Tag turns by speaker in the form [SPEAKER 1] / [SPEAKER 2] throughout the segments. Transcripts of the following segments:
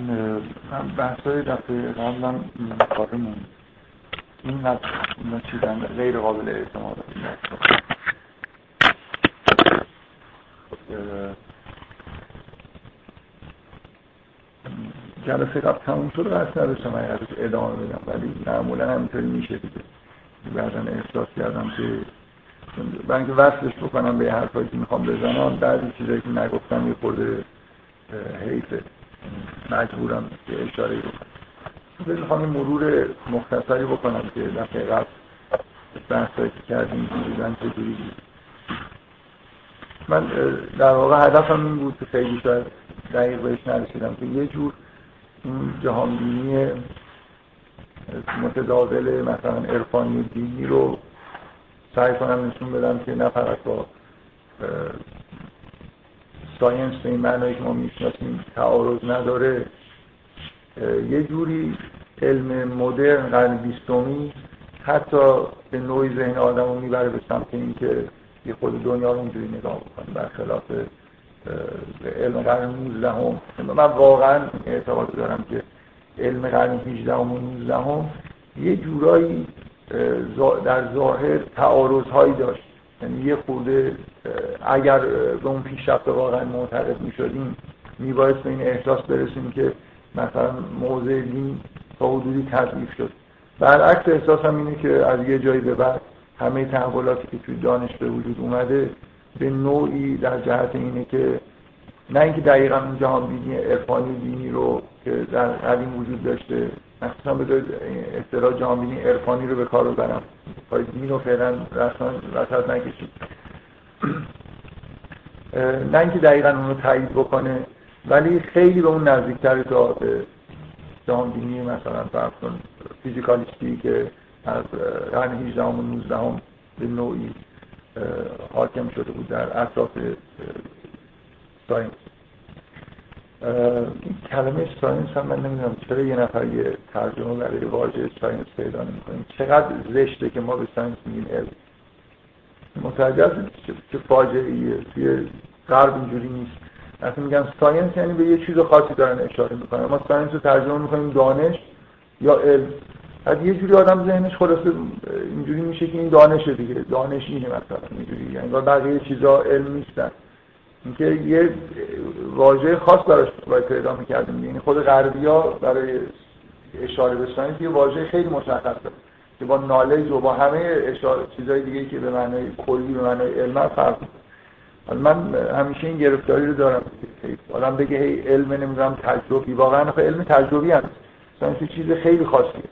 [SPEAKER 1] من بحثای دفعه قبلم کارمون این چیزن غیر قابل اعتماد جلسه قبل تموم شد قصد نداشتم من ازش ادامه بدم ولی معمولا همینطوری میشه دیگه. بعدا احساس کردم که برای اینکه وصلش بکنم به حرفایی که می‌خوام بزنم بعضی چیزایی که نگفتم یه خورده حیفه. مجبورم که اشاره بکنم. می‌خوام مرور مختصری بکنم که دفعه قبل بحثایی که کردیم دیدن چجوری من در واقع هدفم این بود که خیلی شاید دقیق بهش نرسیدم که یه جور این جهانبینی متداول مثلا عرفانی دینی رو سعی کنم نشون بدم که نه فقط با ساینس به این معنایی که ما می‌شناسیم تعارض نداره. یه جوری علم مدرن قرن بیستمی حتی به نوعی ذهن آدم رو می‌بره به سمت اینکه یه خود دنیا رو اونجوری نگاه بکنه. برخلاف علم قرن 19 هم. من واقعا اعتقاد دارم که علم قرن 18 و 19 هم یه جورایی در ظاهر تعارض هایی داشت. یعنی یه خورده اگر به اون پیشرفت واقعا معتقد می شدیم می به این احساس برسیم که مثلا موضع دین تا حدودی تضعیف شد. برعکس احساس هم اینه که از یه جایی به بعد همه تحولاتی که توی دانش به وجود اومده به نوعی در جهت اینه که نه اینکه دقیقا اون جهان بینی عرفانی دینی رو که در قدیم وجود داشته مخصوصا به اصطلاح جهان بینی عرفانی رو به کار ببرم. پای دین رو فعلا رسما وسط نکشید. نه اینکه دقیقا اون رو تایید بکنه ولی خیلی به اون نزدیکتر تا به جهان بینی مثلا فرض کن فیزیکالیستی که از قرن 18 و 19 هم به نوعی حاکم شده بود در اطراف ساینس. این کلمه science هم من نمی‌دونم چرا یه نفر یه ترجمه برای واژه science پیدا نمی‌کنیم چقدر زشته که ما به science میگیم علم متوجه هستید که فاجعه توی غرب اینجوری نیست. اصلا میگن science یعنی به یه چیز خاصی دارن اشاره می‌کنن. ما science رو ترجمه می‌کنیم دانش یا علم. بعد یه جوری آدم ذهنش خلاصه اینجوری میشه که این دانشه دیگه. دانش اینه مثلا اینجوری. یعنی بقیه چیزا علم نیستن. اینکه یه واژه خاص براش باید پیدا می‌کردیم. یعنی خود غربیا برای اشاره به science یه واژه خیلی مشخصه که با knowledge و با همه اشاره چیزهای دیگه که به معنای کلی به معنای علم فرق من همیشه این گرفتاری رو دارم. آدم بگه هی علم نمی‌دونم تجربی. واقعا علم تجربی هست science چیز خیلی خاصیه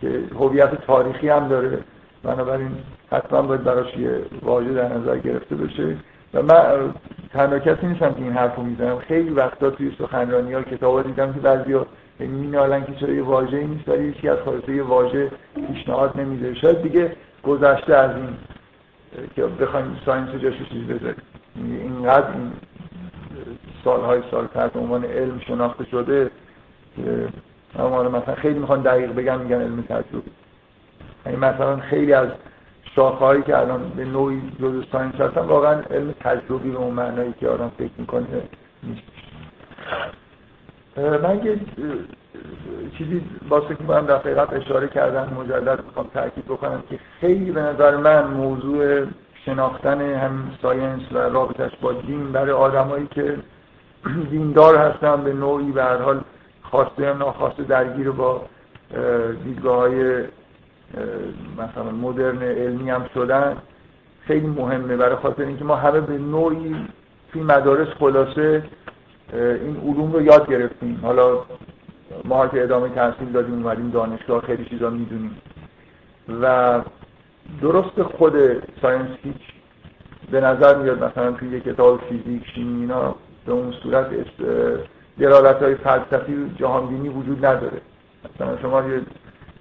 [SPEAKER 1] که هویت تاریخی هم داره. بنابراین حتما باید براش یه واژه در نظر گرفته بشه. و من تنها کسی نیستم که این حرف رو می‌زنم. خیلی وقتا توی سخنرانی ها کتاب دیدم که بعضی ها مینالن که چرا یه واژه نیست ولی یکی از خالصه یه واژه پیشنهاد نمیده. شاید دیگه گذشته از این که بخوایم ساینس جاش چیز بذاریم. اینقدر این سالهای سال تحت عنوان علم شناخته شده که مثلا خیلی می‌خوان دقیق بگم میگن علم تجربی یعنی مثلا خیلی از شاخه‌هایی که الان به نوعی جزء science هستن واقعا علم تجربی به اون معنایی که آدم فکر می‌کنه نیست. من یه چیزی که هم دفعه قبل اشاره کردم مجدد می‌خوام تاکید بکنم که خیلی به نظر من موضوع شناختن هم science و رابطش با دین برای آدمایی که دیندار هستن به نوعی به هر حال خواسته یا ناخواسته درگیر با دیدگاه های مثلا مدرن علمی هم شدن خیلی مهمه. برای خاطر اینکه ما همه به نوعی توی مدارس خلاصه این علوم رو یاد گرفتیم. حالا ما که ادامه تحصیل دادیم اومدیم دانشگاه خیلی چیزا می‌دونیم. و درست خود ساینس هیچ به نظر میاد مثلا توی یه کتاب فیزیک شیمی اینا به اون صورت درالت های فلسفی جهانبینی وجود نداره. مثلا شما یه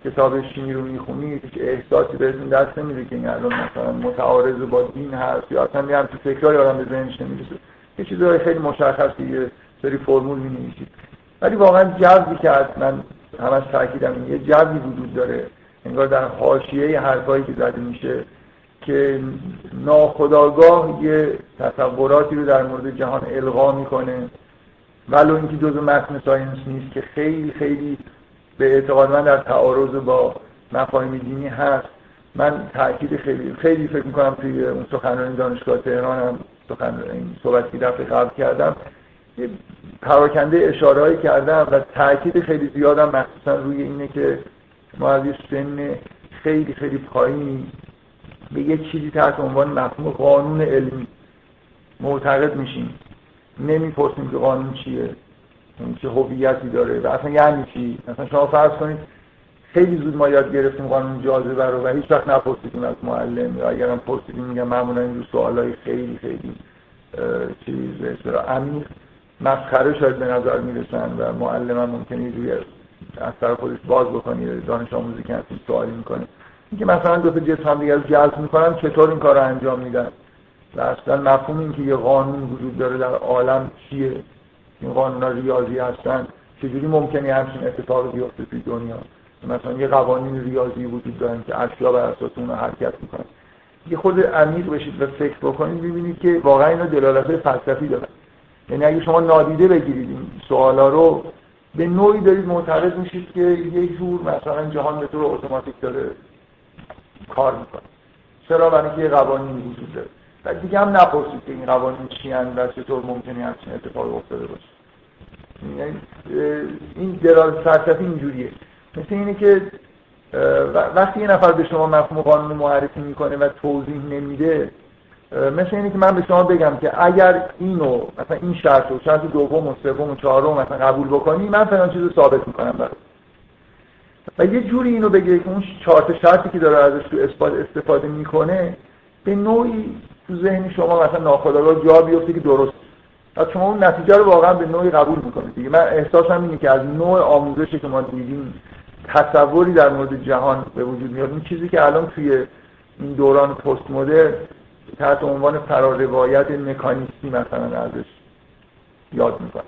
[SPEAKER 1] کتاب شیمی رو می‌خونی هیچ احساسی بهتون دست نمیده که این الان مثلا متعارض با دین هست یا اصلا هم تو فکرهای آدم به ذهنش نمی‌رسه. یه چیزهای خیلی مشخصی یه سری فرمول می نویسید ولی واقعا جذبی که من همش تاکیدم یه جذبی وجود داره. انگار در حاشیه حرفایی که زده میشه که ناخداگاه یه تصوراتی رو در مورد جهان القا می‌کنه. ولو اینکه جزء متن ساینس نیست که خیلی خیلی به اعتقاد من در تعارض با مفاهیم دینی هست. من تاکید خیلی خیلی فکر می‌کنم توی اون سخنرانی دانشگاه تهران هم سخن این صحبتی دفعه قبل کردم یه پراکنده اشاره کردم و تاکید خیلی زیادم مخصوصا روی اینه که ما از یه سن خیلی خیلی پایین به یه چیزی تحت عنوان مفهوم قانون علمی معتقد میشیم. نمی‌پرسیم که قانون چیه اون چه هویتی داره و اصلا یعنی چی؟ مثلا شما فرض کنید خیلی زود ما یاد گرفتیم قانون جاذبه رو و هیچ وقت نپرسیدیم از معلم یا اگرم پرسیدیم میگم معمولا این سوالای خیلی خیلی چیز به عمیق. مسخره شاید به نظر می‌رسن و معلم هم ممکنه روی از طرف خودش باز بکنی دانش آموزی که هستیم سوالی می‌کنه اینکه مثلا دو تا جسم هم دیگه جلب می‌کنن چطور این کار رو انجام میدن؟ و اصلا مفهوم این که یه قانون وجود داره در عالم چیه؟ این قانون ریاضی هستن. چجوری ممکنه همچین اتفاقی بیفته توی دنیا؟ مثلا یه قوانین ریاضی وجود دارن که اشیا بر اساس اون حرکت می‌کنن. یه خود عمیق بشید و فکر بکنید ببینید که واقعا اینا دلالت فلسفی دارن. یعنی اگه شما نادیده بگیرید این سوالا رو به نوعی دارید معترض میشید که یه جور مثلا جهان به طور اتوماتیک داره کار می‌کنه. چرا؟ برای یه قوانینی وجود داره. و دیگه هم نپرسید که این قوانین چی و چطور ممکنه همچین اتفاقی افتاده باشه. یعنی این دلالت فلسفی اینجوریه. مثل اینه که وقتی یه نفر به شما مفهوم قانون معرفی می‌کنه و توضیح نمیده مثل اینه که من به شما بگم که اگر اینو مثلا این شرط رو شرط دوم و سوم و چهارم مثلا قبول بکنی من فلان چیزو ثابت می‌کنم برات. و یه جوری اینو بگه که اون چهار شرطی که داره ازش تو اثبات استفاده می‌کنه به نوعی تو ذهن شما مثلا ناخودآگاه جا بیفته که درست. و شما اون نتیجه رو واقعا به نوعی قبول می‌کنید دیگه. من احساسم اینه که از نوع آموزشی که ما دیدیم تصوری در مورد جهان به وجود میاد. این چیزی که الان توی این دوران پست مدرن تحت عنوان فراروایت مکانیستی مثلا ازش یاد می‌کنه.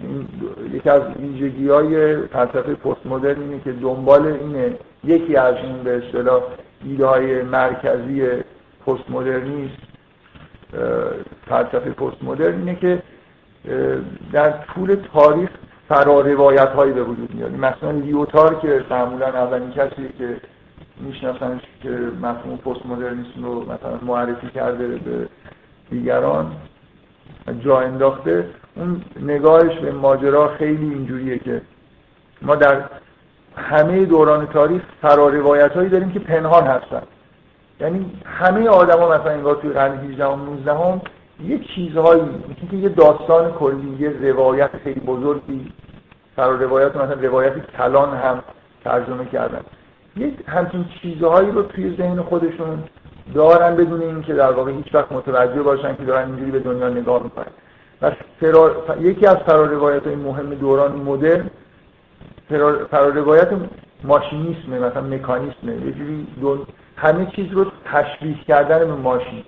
[SPEAKER 1] این یکی از ویژگی های فلسفه پست مدرن اینه که دنبال اینه یکی از این به اصطلاح ایده های مرکزی پست مدرنیست فلسفه پست مدرن اینه که در طول تاریخ فرا روایت هایی به وجود میاد. مثلا لیوتار که معمولا اولین کسی که میشناسنش که مفهوم پست مدرنیسم رو مثلا معرفی کرده به دیگران جا انداخته. اون نگاهش به ماجرا خیلی اینجوریه که ما در همه دوران تاریخ فرا هایی داریم که پنهان هستن. یعنی همه آدما مثلا انگار توی قرن 18 و 19 هم یه چیزهایی مثل که یه داستان کلی یه روایت خیلی بزرگی فرا روایت مثلا روایت کلان هم ترجمه کردن. یه همچین چیزهایی رو توی ذهن خودشون دارن بدون اینکه در واقع هیچ وقت متوجه باشن که دارن اینجوری به دنیا نگاه می‌کنن. و فرار... یکی از فرار های مهم دوران مدرن فرار روایت ماشینیسمه مثلا مکانیسمه. یه جوری دون... همه چیز رو تشبیه کردن به ماشین.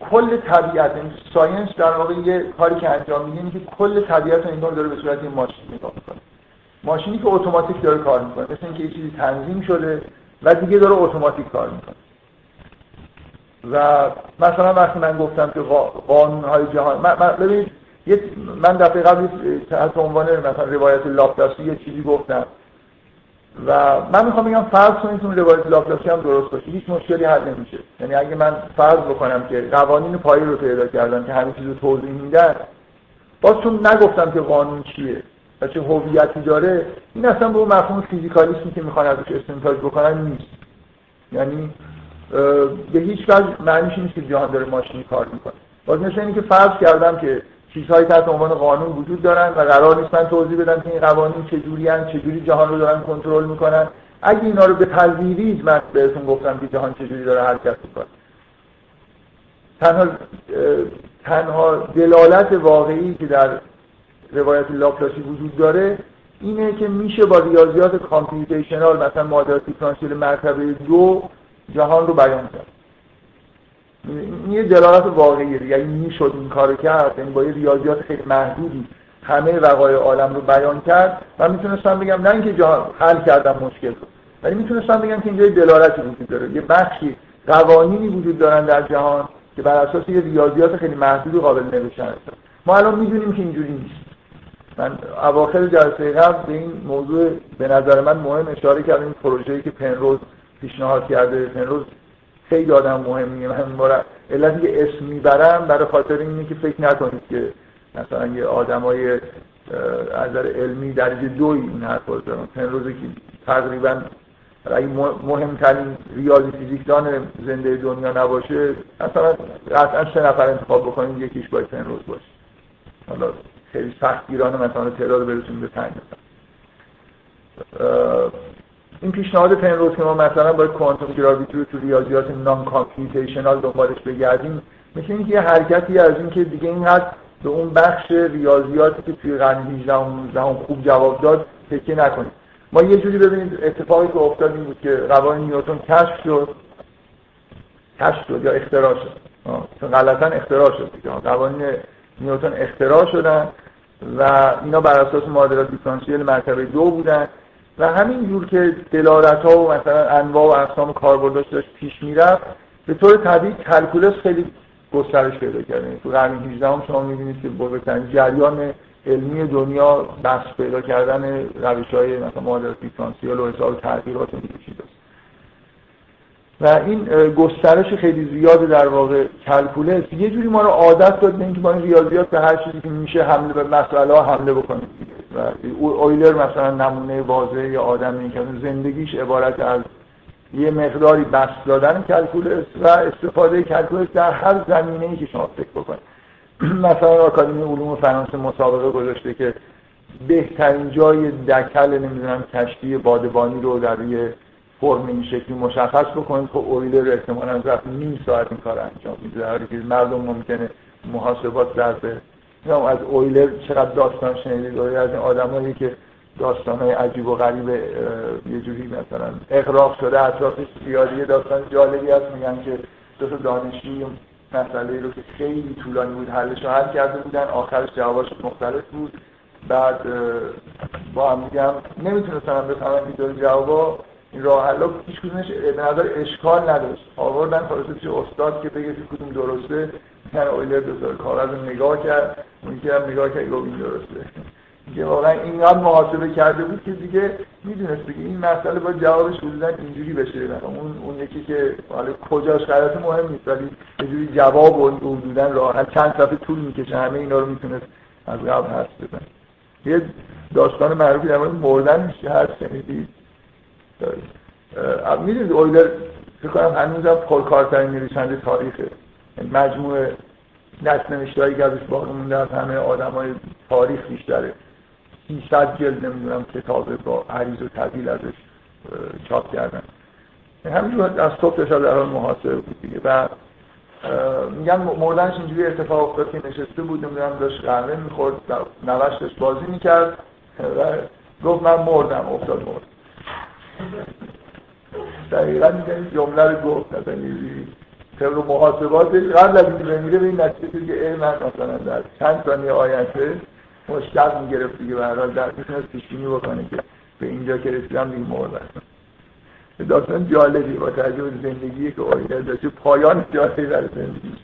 [SPEAKER 1] کل طبیعت این یعنی science در واقع یه کاری که انجام میده که کل طبیعت رو انگار داره به صورت ماشین نگاه می‌کنه. ماشینی که اتوماتیک داره کار می‌کنه مثل اینکه یه چیزی تنظیم شده و دیگه داره اتوماتیک کار می‌کنه. و مثلا وقتی من گفتم که قانون های جهان من, ببینید من دفعه قبل تحت عنوان مثلا روایت لاپلاسی یه چیزی گفتم. و من می‌خوام بگم فرض کنید اون روایت لاپلاسی هم درست باشه هیچ مشکلی حل نمیشه. یعنی اگه من فرض بکنم که قوانین پایه‌ای رو پیدا کردم که همه چیز رو توضیح میدن باز چون نگفتم که قانون چیه و چه هویتی داره این اصلا به اون مفهوم فیزیکالیسمی که می‌خوان ازش استنتاج بکنن نیست. یعنی به هیچ وجه معنیش نیست که جهان داره ماشینی کار می‌کنه. باز مثل اینی که فرض کردم که چیزهایی تحت عنوان قانون وجود دارن و قرار نیست من توضیح بدم که این قوانین چجوری هن چجوری جهان رو دارن کنترل می‌کنن. اگه اینا رو به پذیرید من بهتون گفتم که جهان چجوری داره حرکت می‌کنه. تنها تنها دلالت واقعی که در روایت لاپلاسی وجود داره اینه که میشه با ریاضیات کامپیوتیشنال مثلا معادلات دیفرانسیل مرتبه دو جهان رو بیان کرد. این یه دلالت واقعیه یعنی می‌شد این کارو کرد یعنی با یه ریاضیات خیلی محدودی همه وقایع عالم رو بیان کرد و می‌تونستم بگم نه اینکه جهان حل کردم مشکل رو ولی می‌تونستم بگم که اینجا یه دلالتی وجود داره یه بخشی قوانینی وجود دارن در جهان که بر اساس یه ریاضیات خیلی محدود قابل نوشتن ما الان می‌دونیم که اینجوری نیست. من اواخر جلسه قبل به این موضوع به نظر من مهم اشاره کردم. این پروژه‌ای که پنروز پیشنهاد کرده پنروز خیلی آدم مهمیه. من بارا علتی که اسم می‌برم برای خاطر اینه که فکر نکنید که مثلا یه آدمای از نظر علمی درجه دوی این حرف رو پنروزی که تقریبا اگه مهمترین ریاضی فیزیکدان زنده دنیا نباشه مثلا قطعا سه نفر انتخاب بکنیم یکیش باید پنروز باشه. حالا خیلی سخت گیرانه مثلا تعداد برسونیم به پنج این پیشنهاد پنروز که ما مثلا باید کوانتوم گراویتی رو تو ریاضیات نان کامپیوتیشنال دنبالش بگردیم مثل اینکه یه حرکتی از این که دیگه اینقدر به اون بخش ریاضیاتی که توی قرن 18 و 19 خوب جواب داد تکیه نکنیم. ما یه جوری ببینید اتفاقی که افتاد این بود که قوانین نیوتن کشف شد. کشف شد یا اختراع شد. چون غلطا اختراع شد قوانین نیوتن اختراع شدن و اینا بر اساس معادلات دیفرانسیل مرتبه دو بودن و همین جور که دلالت ها و مثلا انواع و اقسام کاربرداش داشت پیش می‌رفت به طور طبیعی کلکولس خیلی گسترش پیدا کرده تو قرن 18 هم شما می‌بینید که بزرگترین جریان علمی دنیا بحث پیدا کردن روش های مثلا معادلات دیفرانسیل و حساب تغییرات است و این گسترش خیلی زیاد در واقع calculus یه جوری ما رو عادت داد به اینکه ما این ریاضیات به هر چیزی که میشه حمله به مسئله ها حمله بکنیم. و اویلر مثلا نمونه واضح یا آدمی که زندگیش عبارت از یه مقداری بسط دادن calculus و استفاده calculus در هر زمینه ای که شما فکر بکنید. مثلا آکادمی علوم فرانسه مسابقه گذاشته که بهترین جای دکل نمی‌دونم کشتی بادبانی رو در روی فرم این شکلی مشخص بکنید خب اویلر احتمالا رفت نیم ساعت این کار انجام میده. در که مردم ممکنه محاسبات در از اویلر چقدر داستان شنیدید؟ از این آدمایی که داستان های عجیب و غریب یه جوری مثلا اقراق شده اطرافش زیادی داستان جالبی هست. میگن که دو تا دانشجوی مسئله رو که خیلی طولانی بود حلش رو حل کرده بودن. آخرش جوابش مختلف بود. بعد با هم میگم نمی‌تونستم بفهمم که جوابا این راه حلا هیچ کدومش به نظر اشکال نداشت. آوردن خلاصه چه استاد که بگه کدوم درسته من اویلر دوزار کاغذ نگاه کرد اون که هم نگاه کرد این درسته. که واقعا اینقدر محاسبه کرده بود که دیگه می‌دونست دیگه. این مسئله با جوابش حدودا اینجوری بشه. اون اون یکی که حالا کجاش غلط مهم نیست ولی یه جوری جواب و حدودا راحت چند صفحه طول می‌کشه همه اینا رو می‌تونست از قبل حرف بزن یه داستان معروفی در مورد مردن میشه هر شنیدید می‌دونید اویلر فکر کنم هنوزم پرکارترین نویسنده تاریخه. مجموعه دست نوشتهایی که ازش باقی مونده از همه آدم های تاریخ بیشتره. 300 جلد نمی‌دونم کتاب با عریض و طویل ازش چاپ کردن. همینجور از صبح تا در حال محاسبه بود دیگه. و میگن مردنش اینجوری اتفاق افتاد که نشسته بود نمی‌دونم داشت قهوه می‌خورد و نوش داشت بازی می‌کرد و گفت من مردم افتاد مرد. دقیقا میگن جمله رو گفت مثلا طبق محاسباتش قبل از اینکه بمیره به این نتیجه که من مثلا در چند ثانیه آینده مشکل می‌گرفت دیگه به هر حال در می‌تونست پیش بکنه که به اینجا که رسیدم دیگه مردن داستان جالبی با تجربه زندگی که آیده داشته پایان جالبی در زندگی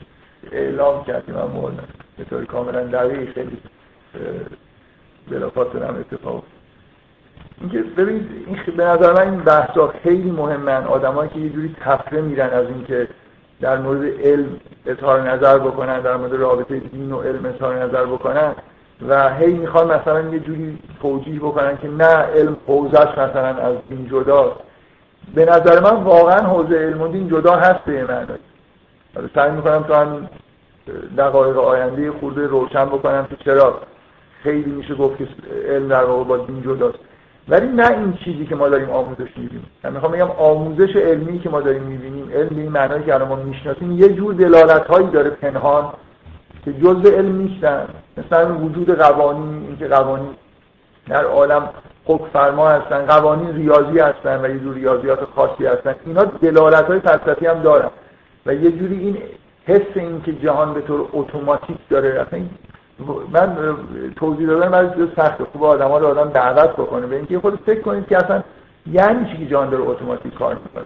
[SPEAKER 1] اعلام کرد من مردم. به طور کاملا دقیق خیلی بلافاصله هم اتفاق اینکه ببینید این به نظر من این بحثا خیلی مهمن. آدمایی که یه جوری تفره میرن از اینکه در مورد علم اظهار نظر بکنن در مورد رابطه دین و علم اظهار نظر بکنن و هی می‌خوان مثلا یه جوری توجیه بکنن که نه علم حوزش مثلا از دین جدا. به نظر من واقعا حوزه علم و دین جدا هست به معنی. سعی می‌کنم تو همین دقایق آینده خورده روشن بکنم که چرا خیلی میشه گفت که علم در واقع با دین جداست. ولی نه این چیزی که ما داریم آموزش می‌بینیم. من می‌خوام بگم آموزش علمی که ما داریم می‌بینیم علم این معنایی که الان ما می‌شناسیم یه جور دلالت هایی داره پنهان که جزء علم نیستن. مثلا وجود قوانین اینکه قوانین در عالم حکم فرما هستن قوانین ریاضی هستن و یه جور ریاضیات خاصی هستن. اینا دلالت های فلسفی هم دارن. و یه جوری این حس این که جهان به طور اتوماتیک داره من توضیح دادن من سخت خوب آدم ها رو آدم دعوت بکنه. به اینکه خود فکر کنید که اصلا یعنی چی که جهان داره اتوماتیک کار می‌کنه.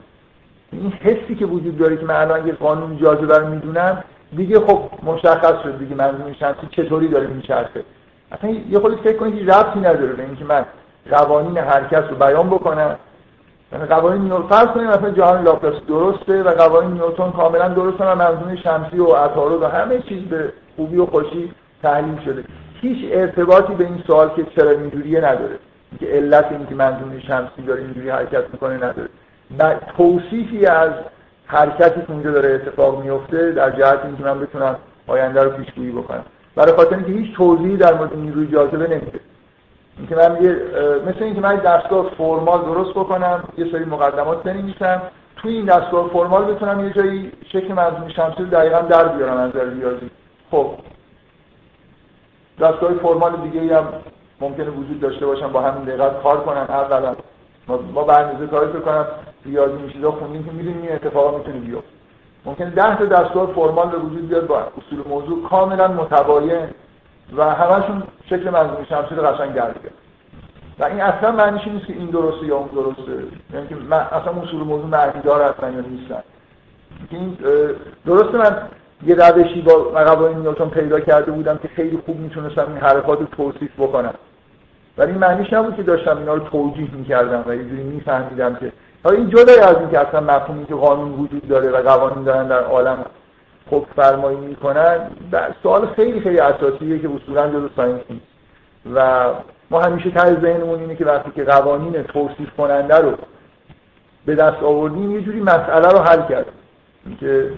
[SPEAKER 1] این حسی که وجود داره که من الان یه قانون جاذبه رو می‌دونم دیگه خب مشخص شد دیگه منظومه شمسی چطوری داره میچرخه. اصلا یه خودی فکر کنید که ربطی نداره به اینکه من قوانین حرکت رو بیان بکنم. یعنی قوانین نیوتن فرض کنیم مثلا جهان لاپلاس درسته و قوانین نیوتن کاملا درسته و منظومه شمسی و عطارد و همه چیز به خوبی و خوشی تحلیل شده. هیچ ارتباطی به این سوال که چرا اینجوریه نداره. که علت این که منظومه شمسی داره اینجوری حرکت می‌کنه نداره. و توصیفی از حرکتی که اونجا داره اتفاق میفته در جهت اینکه من بتونم آینده رو پیشگویی بکنم. برای خاطر اینکه هیچ توضیحی در مورد نیروی جاذبه نمیده. اینکه من یه مثل اینکه من دستگاه فرمال درست بکنم یه سری مقدمات بنویسم توی این دستگاه فرمال بتونم یه جایی شکل منظومه شمسی رو دقیقا در بیارم از نظر ریاضی. خب دستگاه فرمال دیگه هم ممکنه وجود داشته باشن با همین دقت کار کنن. اولا ما برنامه‌ریزی کارش کنم ریاضی میشه خوندیم که می‌دونیم این اتفاقا می‌تونه بیفته. ممکنه ده تا دستگاه فرمال به وجود بیاد با اصول موضوع کاملا متباین و همشون شکل منظومه شمسی رو قشنگ در و این اصلا معنیش نیست که این درسته یا اون درسته. یعنی که من اصلا اصول موضوع معنی دار هستن یا نیستن. این درسته من یه روشی با قوانین نیوتن پیدا کرده بودم که خیلی خوب می‌تونستم این حرکات رو توصیف بکنم. ولی این معنیش نبود که داشتم اینا رو توجیه می‌کردم و یه میفهمیدم که حالا این جدای از اینکه اصلا مفهومی که قانون وجود داره و قوانین دارن در عالم خب فرمایی می‌کنن سوال خیلی خیلی اساسیه که اصولا جزء ساینس نیست. و ما همیشه ته ذهنمون اینه که وقتی که قوانین توصیف کننده رو به دست آوردیم یه جوری مسئله رو حل کردیم. که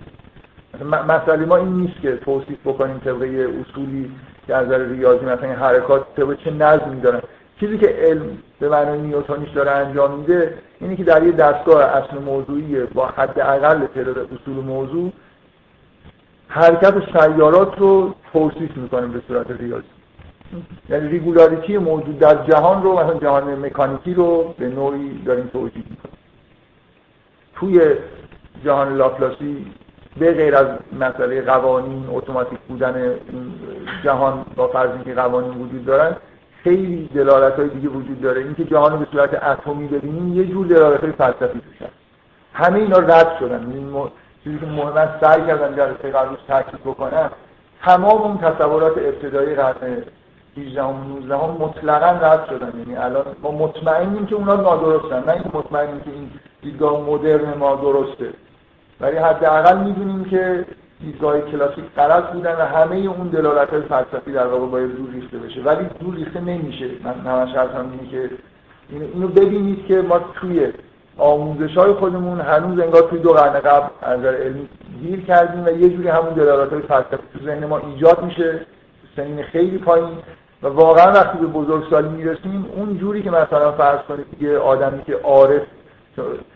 [SPEAKER 1] مسئله ما این نیست که توصیف بکنیم طبقه اصولی که از نظر ریاضی مثلا حرکات طبقه چه نظمی دارن چیزی که علم به معنای نیوتونیش داره انجام میده اینه که در یه دستگاه اصل موضوعی با حد اقل تعداد اصول موضوع حرکت سیارات رو توصیف می‌کنه به صورت ریاضی. یعنی ریگولاریتی موجود در جهان رو مثلا جهان مکانیکی رو به نوعی داریم توجیه می‌کنیم. توی جهان لاپلاسی به غیر از مسئله قوانین اتوماتیک بودن این جهان با فرض اینکه قوانین وجود دارن خیلی دلالت های دیگه وجود داره. اینکه جهان به صورت اتمی ببینیم یه جور دلالت های فلسفی توش همه اینا رد شدن. این چیزی که مهم سعی کردن جلسه قبلش تاکید بکنم تمام اون تصورات ابتدایی قرن 18 و 19 ها مطلقا رد شدن. یعنی الان ما مطمئنیم که اونا نادرستن. نه اینکه مطمئنیم که این دیدگاه مدرن ما درسته. ولی حداقل می‌دونیم که دیدگاه کلاسیک غلط بودن و همه اون دلالت های فلسفی در واقع باید دور ریخته بشه. ولی دور ریخته نمیشه. من همش حرفم اینه که اینو ببینید که ما توی آموزش های خودمون هنوز انگار توی دو قرن قبل از نظر علمی گیر کردیم و یه جوری همون دلالت های فلسفی تو ذهن ما ایجاد میشه. سنین خیلی پایین. و واقعا وقتی به بزرگسالی می‌رسیم اون جوری که مثلا فرض کنید یه آدمی که عارف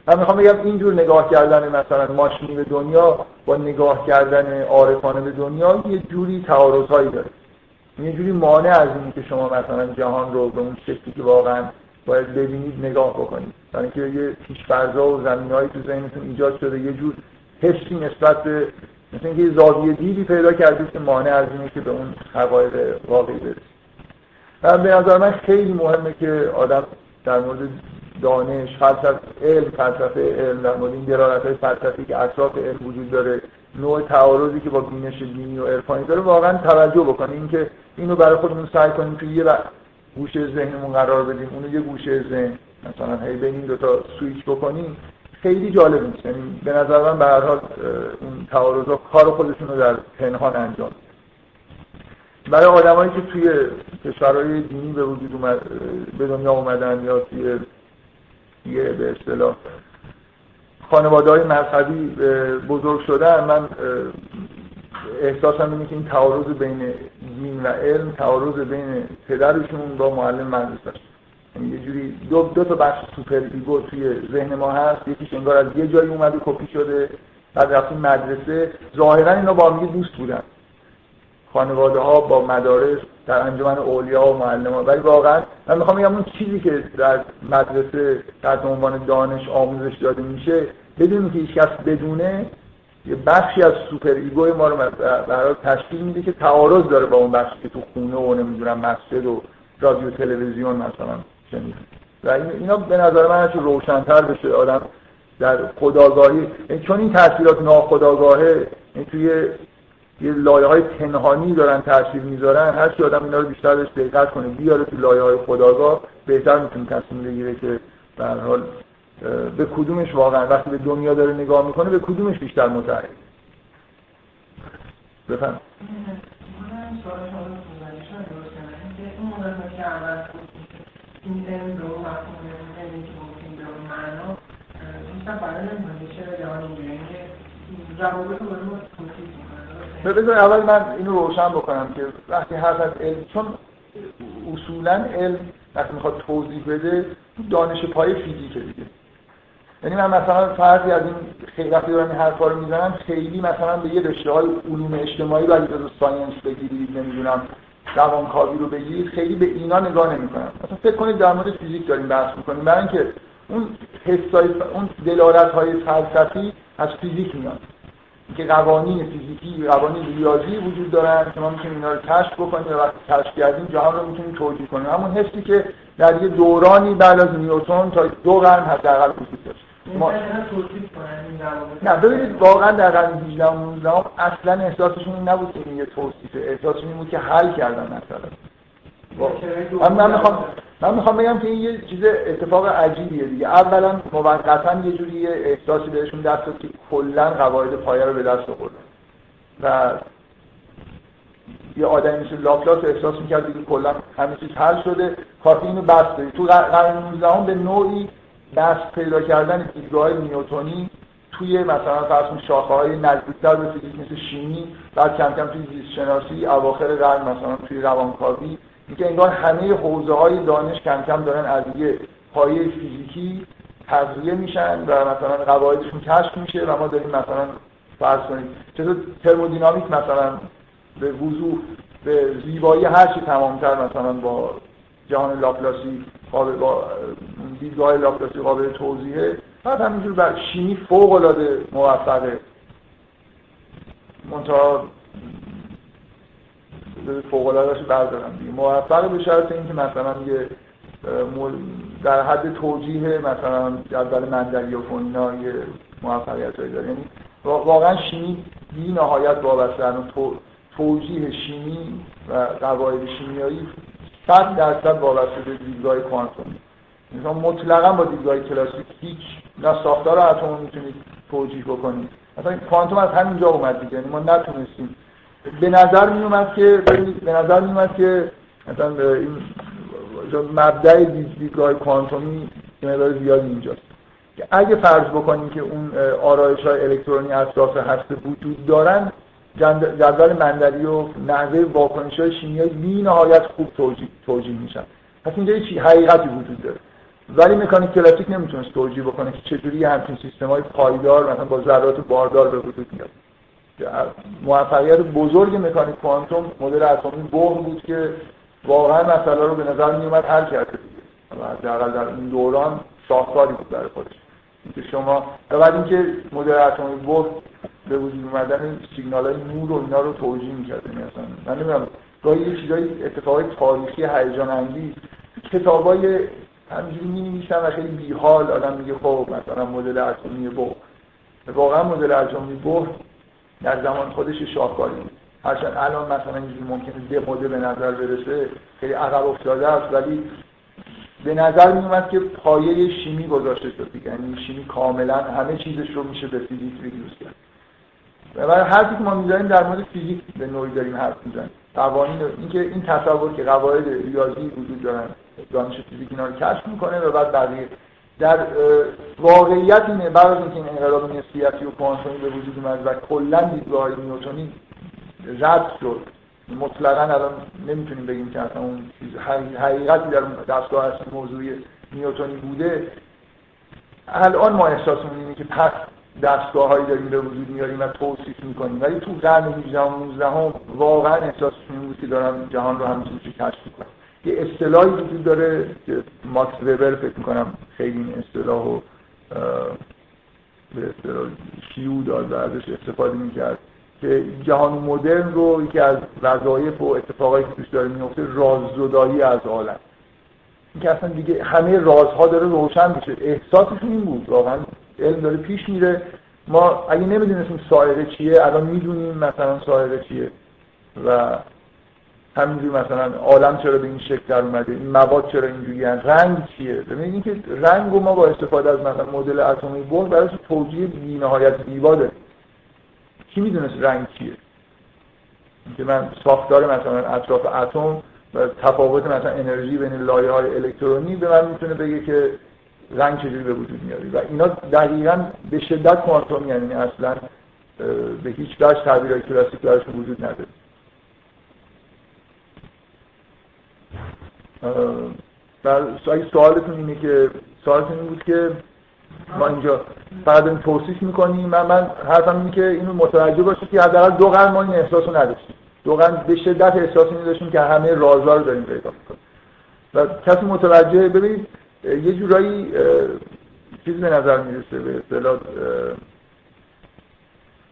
[SPEAKER 1] من می‌خوام بگم اینجور نگاه کردن مثلا ماشینی به دنیا با نگاه کردن عارفانه به دنیا یه جوری تعارضهایی داره. یه جوری مانع از اینه که شما مثلا جهان رو به اون شکلی که واقعا باید ببینید نگاه بکنید. برای اینکه یه پیشفرزا و زمینهایی تو ذهنتون ایجاد شده یه جور حسی نسبت به مثل اینکه زاویه دیدی پیدا کردید که مانع از اینه که به اون حقایق واقعی برسید به نظر من خیلی مهمه که آدم در مورد دانش فلسفه علم فلسفه علم در مورد این دلالت های فلسفی که اطراف علم وجود داره نوع تعارضی که با بینش دینی و عرفانی داره واقعا توجه بکنیم اینکه اینو برای خودمون سعی کنیم که یه گوشه ذهنمون قرار بدیم اونو یه گوشه ذهن مثلا هی بین این دو تا سویچ بکنیم خیلی جالب نیست. یعنی به نظر من به هر حال این تعارضا کار خودشون رو در پنهان انجام برای آدمایی که توی کشورهای دینی به وجود اومد به دنیا اومدن یا توی یه به اصطلاح خانواده های مذهبی بزرگ شدن. من احساسم اینه که این تعارض بین دین و علم تعارض بین پدرشون با معلم مدرسه یعنی یه جوری دو, دو تا بخش superego توی ذهن ما هست. یکیش انگار از یه جایی اومده کپی شده بعد رفتیم مدرسه. ظاهرا اینا با هم دوست بودن. خانواده ها با مدارس در انجمن اولیا و ها. ولی واقعا من می‌خوام بگم اون چیزی که در مدرسه تحت عنوان دانش آموزش داده میشه بدون که هیچ کس بدونه یه بخشی از superego ما رو برای تشکیل میده که تعارض داره با اون بخشی که تو خونه و نمی‌دونم مسجد و رادیو تلویزیون مثلا شنید و اینا به نظر من روشنتر بشه آدم در خداگاهی. چون این تاثیرات ناخداگاهه توی یه لایه های پنهانی دارن تاثیر می‌ذارن هر کی آدم اینا رو بیشتر بهش دقت کنه بیاره تو لایه های خداگاه بهتر می‌تونه تصمیم بگیره که به حال به کدومش واقعا وقتی به دنیا داره نگاه می‌کنه به کدومش بیشتر متعهد بفهم این بذار اول من اینو روشن بکنم که وقتی حرف از علم چون اصولا علم وقتی می‌خواد توضیح بده دانش پای فیزیکه دیگه. یعنی من مثلا فرضی از این خیلی وقتی دارم این حرفا رو می‌زنم خیلی مثلا به یه رشته های علوم اجتماعی ولی جزو ساینس بگیرید نمی‌دونم روانکاوی رو بگیرید خیلی به اینا نگاه نمی‌کنم. مثلا فکر کنید در مورد فیزیک داریم بحث می‌کنیم. برای اینکه اون حسای اون دلالت های فلسفی از فیزیک میاد. که قوانین فیزیکی قوانین ریاضی وجود دارن که ما می‌تونیم اینا رو کشف بکنیم و وقتی کشف کردیم جهان رو می‌تونیم توجیه کنیم همون حسی که در یه دورانی بعد از نیوتن تا دو قرن حداقل وجود داشت. ما... نه ببینید واقعا در قرن 18 و 19 اصلا احساسشون این نبود که این یه توصیفه. احساسشون این بود که حل کردن مثلا من می‌خوام من می‌خوام بگم که این یه چیز اتفاق عجیبیه دیگه. اولا موقتا یه جوری احساسی بهشون دست داد که کلا قواعد پایه رو به دست آوردن. و یه آدمی مثل لاپلاس احساس می‌کرد که کلا همه چیز حل شده. کافی اینو بس تو قرن 19 به نوعی دست پیدا کردن دیدگاه نیوتونی توی مثلا فرض شاخه های نزدیکتر به فیزیک مثل شیمی بعد کم کم توی زیست شناسی اواخر قرن مثلا توی روانکاوی اینکه انگار همه حوزه های دانش کم کم دارن از یه پایه فیزیکی تغذیه میشن و مثلا قواعدشون کشف میشه و ما داریم مثلا فرض کنید چطور ترمودینامیک مثلا به وضوح به زیبایی هر چی تمامتر مثلا با جهان لاپلاسی قابل با دیدگاه لاپلاسی قابل توضیحه بعد همینجور بر شیمی فوق العاده موفقه. منتها فوق العاده بردارم دیگه. موفق به شرط اینکه مثلا یه در حد توجیه مثلا جدول و فونینا یه موفقیت هایی داره. یعنی واقعا شیمی بی نهایت وابسته. توجیه شیمی و قواعد شیمیایی صد درصد وابسته به دیدگاه کوانتومی. مثلا مطلقا با دیدگاه کلاسیک هیچ نه ساختار اتم می‌تونید توجیه بکنید. مثلا کوانتوم از همینجا اومد دیگه. یعنی ما نتونستیم به نظر می اومد که به نظر می اومد که مثلا این مبدع دیدگاه کوانتومی یه مقدار زیادی اینجاست. که اگه فرض بکنیم که اون آرایش های الکترونی اطراف هسته وجود دارن جدول مندلی و نحوه واکنش های شیمیایی بی نهایت خوب توجیه, توجیه میشن. پس اینجا چی حقیقتی وجود داره. ولی مکانیک کلاسیک نمی‌تونست توجیه بکنه که چجوری همچین سیستم های پایدار مثلا با ذرات باردار به وجود میاد. موفقیت بزرگ مکانیک کوانتوم مدل اتمی بوم بود که واقعا مسئله رو به نظر می اومد حل کرده دیگه. حداقل در این دوران شاهکاری بود برای خودش. اینکه شما بعد اینکه مدل اتمی بوم به وجود اومدن سیگنال های نور و اینا رو توجیه می‌کرده مثلا من نمی‌دونم گاهی یه چیزای اتفاقای تاریخی هیجان انگیز کتابای همینجوری می نویسن و خیلی بیحال آدم میگه خب مثلا مدل اتمی بو واقعا مدل اتمی بو در زمان خودش شاهکاری بود هرچند الان مثلا اینجوری ممکنه مدل به نظر برسه خیلی عقب افتاده است ولی به نظر می اومد که پایه شیمی گذاشته شد یعنی شیمی کاملا همه چیزش رو میشه به فیزیک ریدوس کرد. و حرفی که ما می‌ذاریم در مورد فیزیک به نوعی داریم حرف می‌زنیم. قوانین اینکه این تصور که قواعد ریاضی وجود دارن دانش فیزیک اینا رو کشف می‌کنه و بعد بقیه در واقعیت اینه بعد از اینکه این انقلاب نسبیتی و کوانتومی به وجود اومد و کلا دیدگاه نیوتنی رد شد. مطلقا الان نمی‌تونیم بگیم که اصلا اون حقیقتی در دستگاه اصلی موضوعی نیوتنی بوده. الان ما احساسمون اینه که پس دستگاه هایی داریم به وجود میاریم و توصیف می‌کنیم. ولی تو قرن 18 و 19 هم واقعا احساس بود که دارن جهان رو همینجوری کشف می‌کنن. یه اصطلاحی وجود داره که ماکس وبر فکر می‌کنم خیلی این اصطلاح رو به اصطلاح شیو داد و ازش استفاده می‌کرد که جهان مدرن رو یکی از وظایف و اتفاقایی که توش داره میفته راززدایی از عالم. که اصلا دیگه همه رازها داره روشن میشه. احساسشون این بود. واقعا علم داره پیش میره. ما اگه نمی‌دونستیم سایره چیه الان می‌دونیم مثلا سایره چیه. و همینجور مثلا عالم چرا به این شکل در اومده؟ این مواد چرا اینجوری رنگ چیه؟ ببینید اینکه رنگ رو ما با استفاده از مثلا مدل اتمی برد برای توجیه بی‌نهایت زیبا داریم. کی می‌دونست رنگ چیه؟ که من ساختار مثلا اطراف اتم و تفاوت مثلا انرژی بین لایه های الکترونی به من می‌تونه بگه که رنگ چجوری به وجود میاری و اینا دقیقا به شدت کوانتومی یعنی اصلا به هیچ وجه تعبیرهای کلاسیک درش وجود نداره. اگه سوالتون اینه که سوالتون این بود که ما اینجا فقط توصیف می‌کنیم. من, من حرفم اینه که اینو متوجه باشید که حداقل دو قرن ما این احساسو نداشتیم. دو قرن به شدت احساس این داشتیم که همه رازا رو داریم پیدا می‌کنیم. و کسی متوجه ببینید یه جورایی چیز به نظر می‌رسه به اصطلاح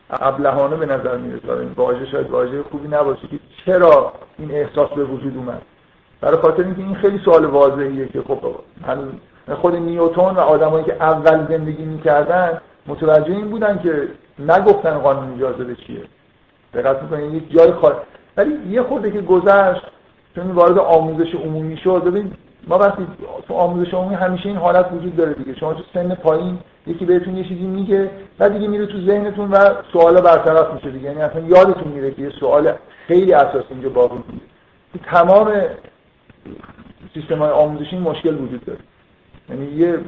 [SPEAKER 1] ابلهانه به نظر می‌رسه. این واژه شاید واژه خوبی نباشه که چرا این احساس به وجود اومد. برای خاطر اینکه این خیلی سوال واضحیه که خب خود نیوتون و آدمایی که اول زندگی می‌کردن متوجه این بودن که نگفتن قانون اجازه به چیه. دقت می‌کنین یک جای خاص. ولی یه خورده که گذشت چون وارد آموزش عمومی شد ببین ما وقتی تو آموزش عمومی همیشه این حالت وجود داره دیگه. شما تو سن پایین یکی بهتون یه چیزی میگه بعد دیگه میره تو ذهنتون و سوالا برطرف میشه دیگه. یعنی اصلا یادتون میره که یه سوال خیلی اساسی اینجا باقی مونده تمام سیستم آموزشی مشکل وجود داره. یعنی یه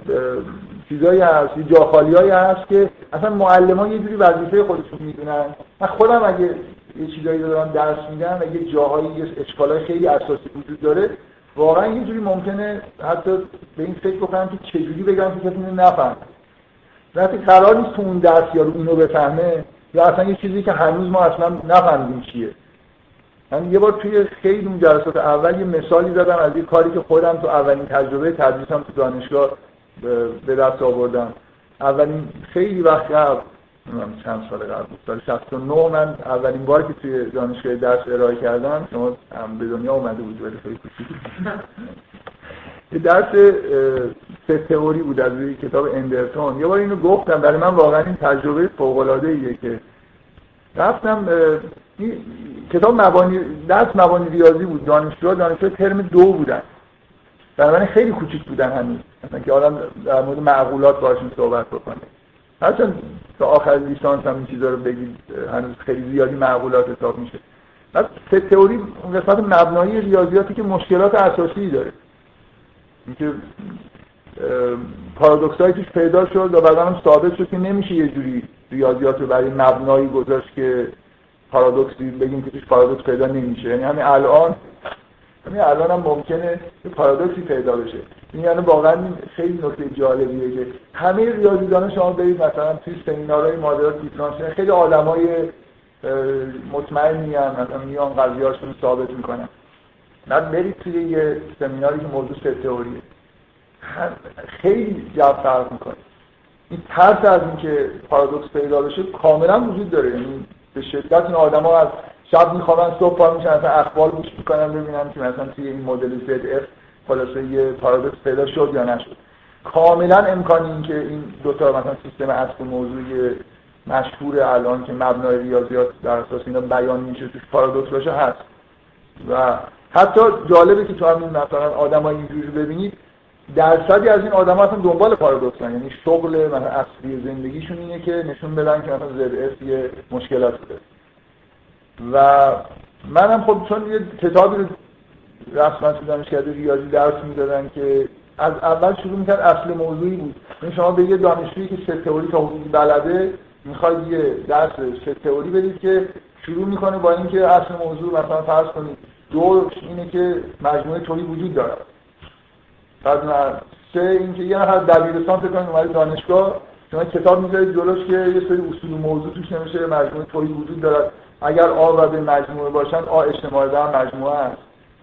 [SPEAKER 1] چیزایی هست یه جاخالیایی هست که اصلا معلمان یه جوری وظیفه خودشون می‌دونن. من خودم اگه یه چیزایی رو دارم درس میدم یه جاهایی یه اشکالای خیلی اساسی وجود داره واقعا یه جوری ممکنه حتی به این فکر بکنم که چجوری بگم که کسی نفهم وقتی قرار نیست تو اون درس یارو اینو بفهمه یا اصلا یه چیزی که هنوز ما اصلا نفهمیدیم چیه. من یه بار توی خیلی اون جلسات اول یه مثالی زدم از یه کاری که خودم تو اولین تجربه تدریسم تو دانشگاه به دست آوردم. اولین خیلی وقت قبل چند سال قبل سال 69 من اولین بار که توی دانشگاه درس ارائه کردم شما هم به دنیا اومده بود ولی خیلی یه درس سه تئوری بود از روی کتاب اندرتون. یه بار اینو گفتم برای من واقعا این تجربه فوق العاده ایه که رفتم کتاب مبانی درس مبانی ریاضی بود دانشجو دانشجو ترم دو بودن. من خیلی کوچیک بودن هنوز مثلا که آدم در مورد معقولات باشون صحبت بکنه. هرچند تا آخر لیسانس هم این چیزا رو بگید هنوز خیلی زیادی معقولات حساب میشه. بعد سه تئوری قسمت مبنایی ریاضیاتی که مشکلات اساسی داره. اینکه پارادوکسایی توش پیدا شد و بعدا هم ثابت شد که نمیشه یه جوری ریاضیات رو برای مبنایی گذاشت که پارادوکسی بگیم که توش پارادوکس پیدا نمیشه. یعنی همین الان همین الان هم ممکنه یه پارادوکسی پیدا بشه. این یعنی واقعا خیلی نکته جالبیه که همه ریاضیدانا شما برید مثلا توی سمینارهای مادرات دیفرانسیل خیلی آدمای مطمئنی هم مثلا میان قضیه‌هاشون رو ثابت می‌کنن. بعد برید توی یه سمیناری که موضوع سه تئوریه. خیلی جواب فرق می‌کنه. این ترس از اینکه پارادوکس پیدا بشه کاملا وجود داره. یعنی به شدت این آدما از شب میخوابن صبح پا میشن اصلا اخبار گوش می‌کنن ببینن که مثلا توی این مدل ZF خلاصه یه پارادوکس پیدا شد یا نشد. کاملا امکان این که این دو تا مثلا سیستم اصل موضوعی مشهور الان که مبنای ریاضیات در اساس اینا بیان میشه توش پارادوکس باشه هست. و حتی جالبه که تو همین مثلا آدمای اینجوری ببینید درصدی از این آدم اصلا دنبال پارادوکسن یعنی شغل مثلا اصلی زندگیشون اینه که نشون بدن که مثلا زد یه مشکلات داره و منم خب چون یه کتابی رو رسما تو دانشکده ریاضی درس می‌دادن که از اول شروع می‌کرد اصل موضوعی بود. یعنی شما به یه دانشجویی که سه تئوری تا حدودی بلده می‌خواید یه درس سه تئوری بدید که شروع می‌کنه با اینکه اصل موضوع مثلا فرض کنید. دو اینه که مجموعه تولی وجود بعد سه اینکه یه نفر دبیرستان فکر کنید اومده دانشگاه شما کتاب می‌ذارید جلوش که یه سری اصول و موضوع توش نمیشه مجموعه توی وجود دارد. اگر آ و به مجموعه باشن آ اجتماعی در مجموعه است.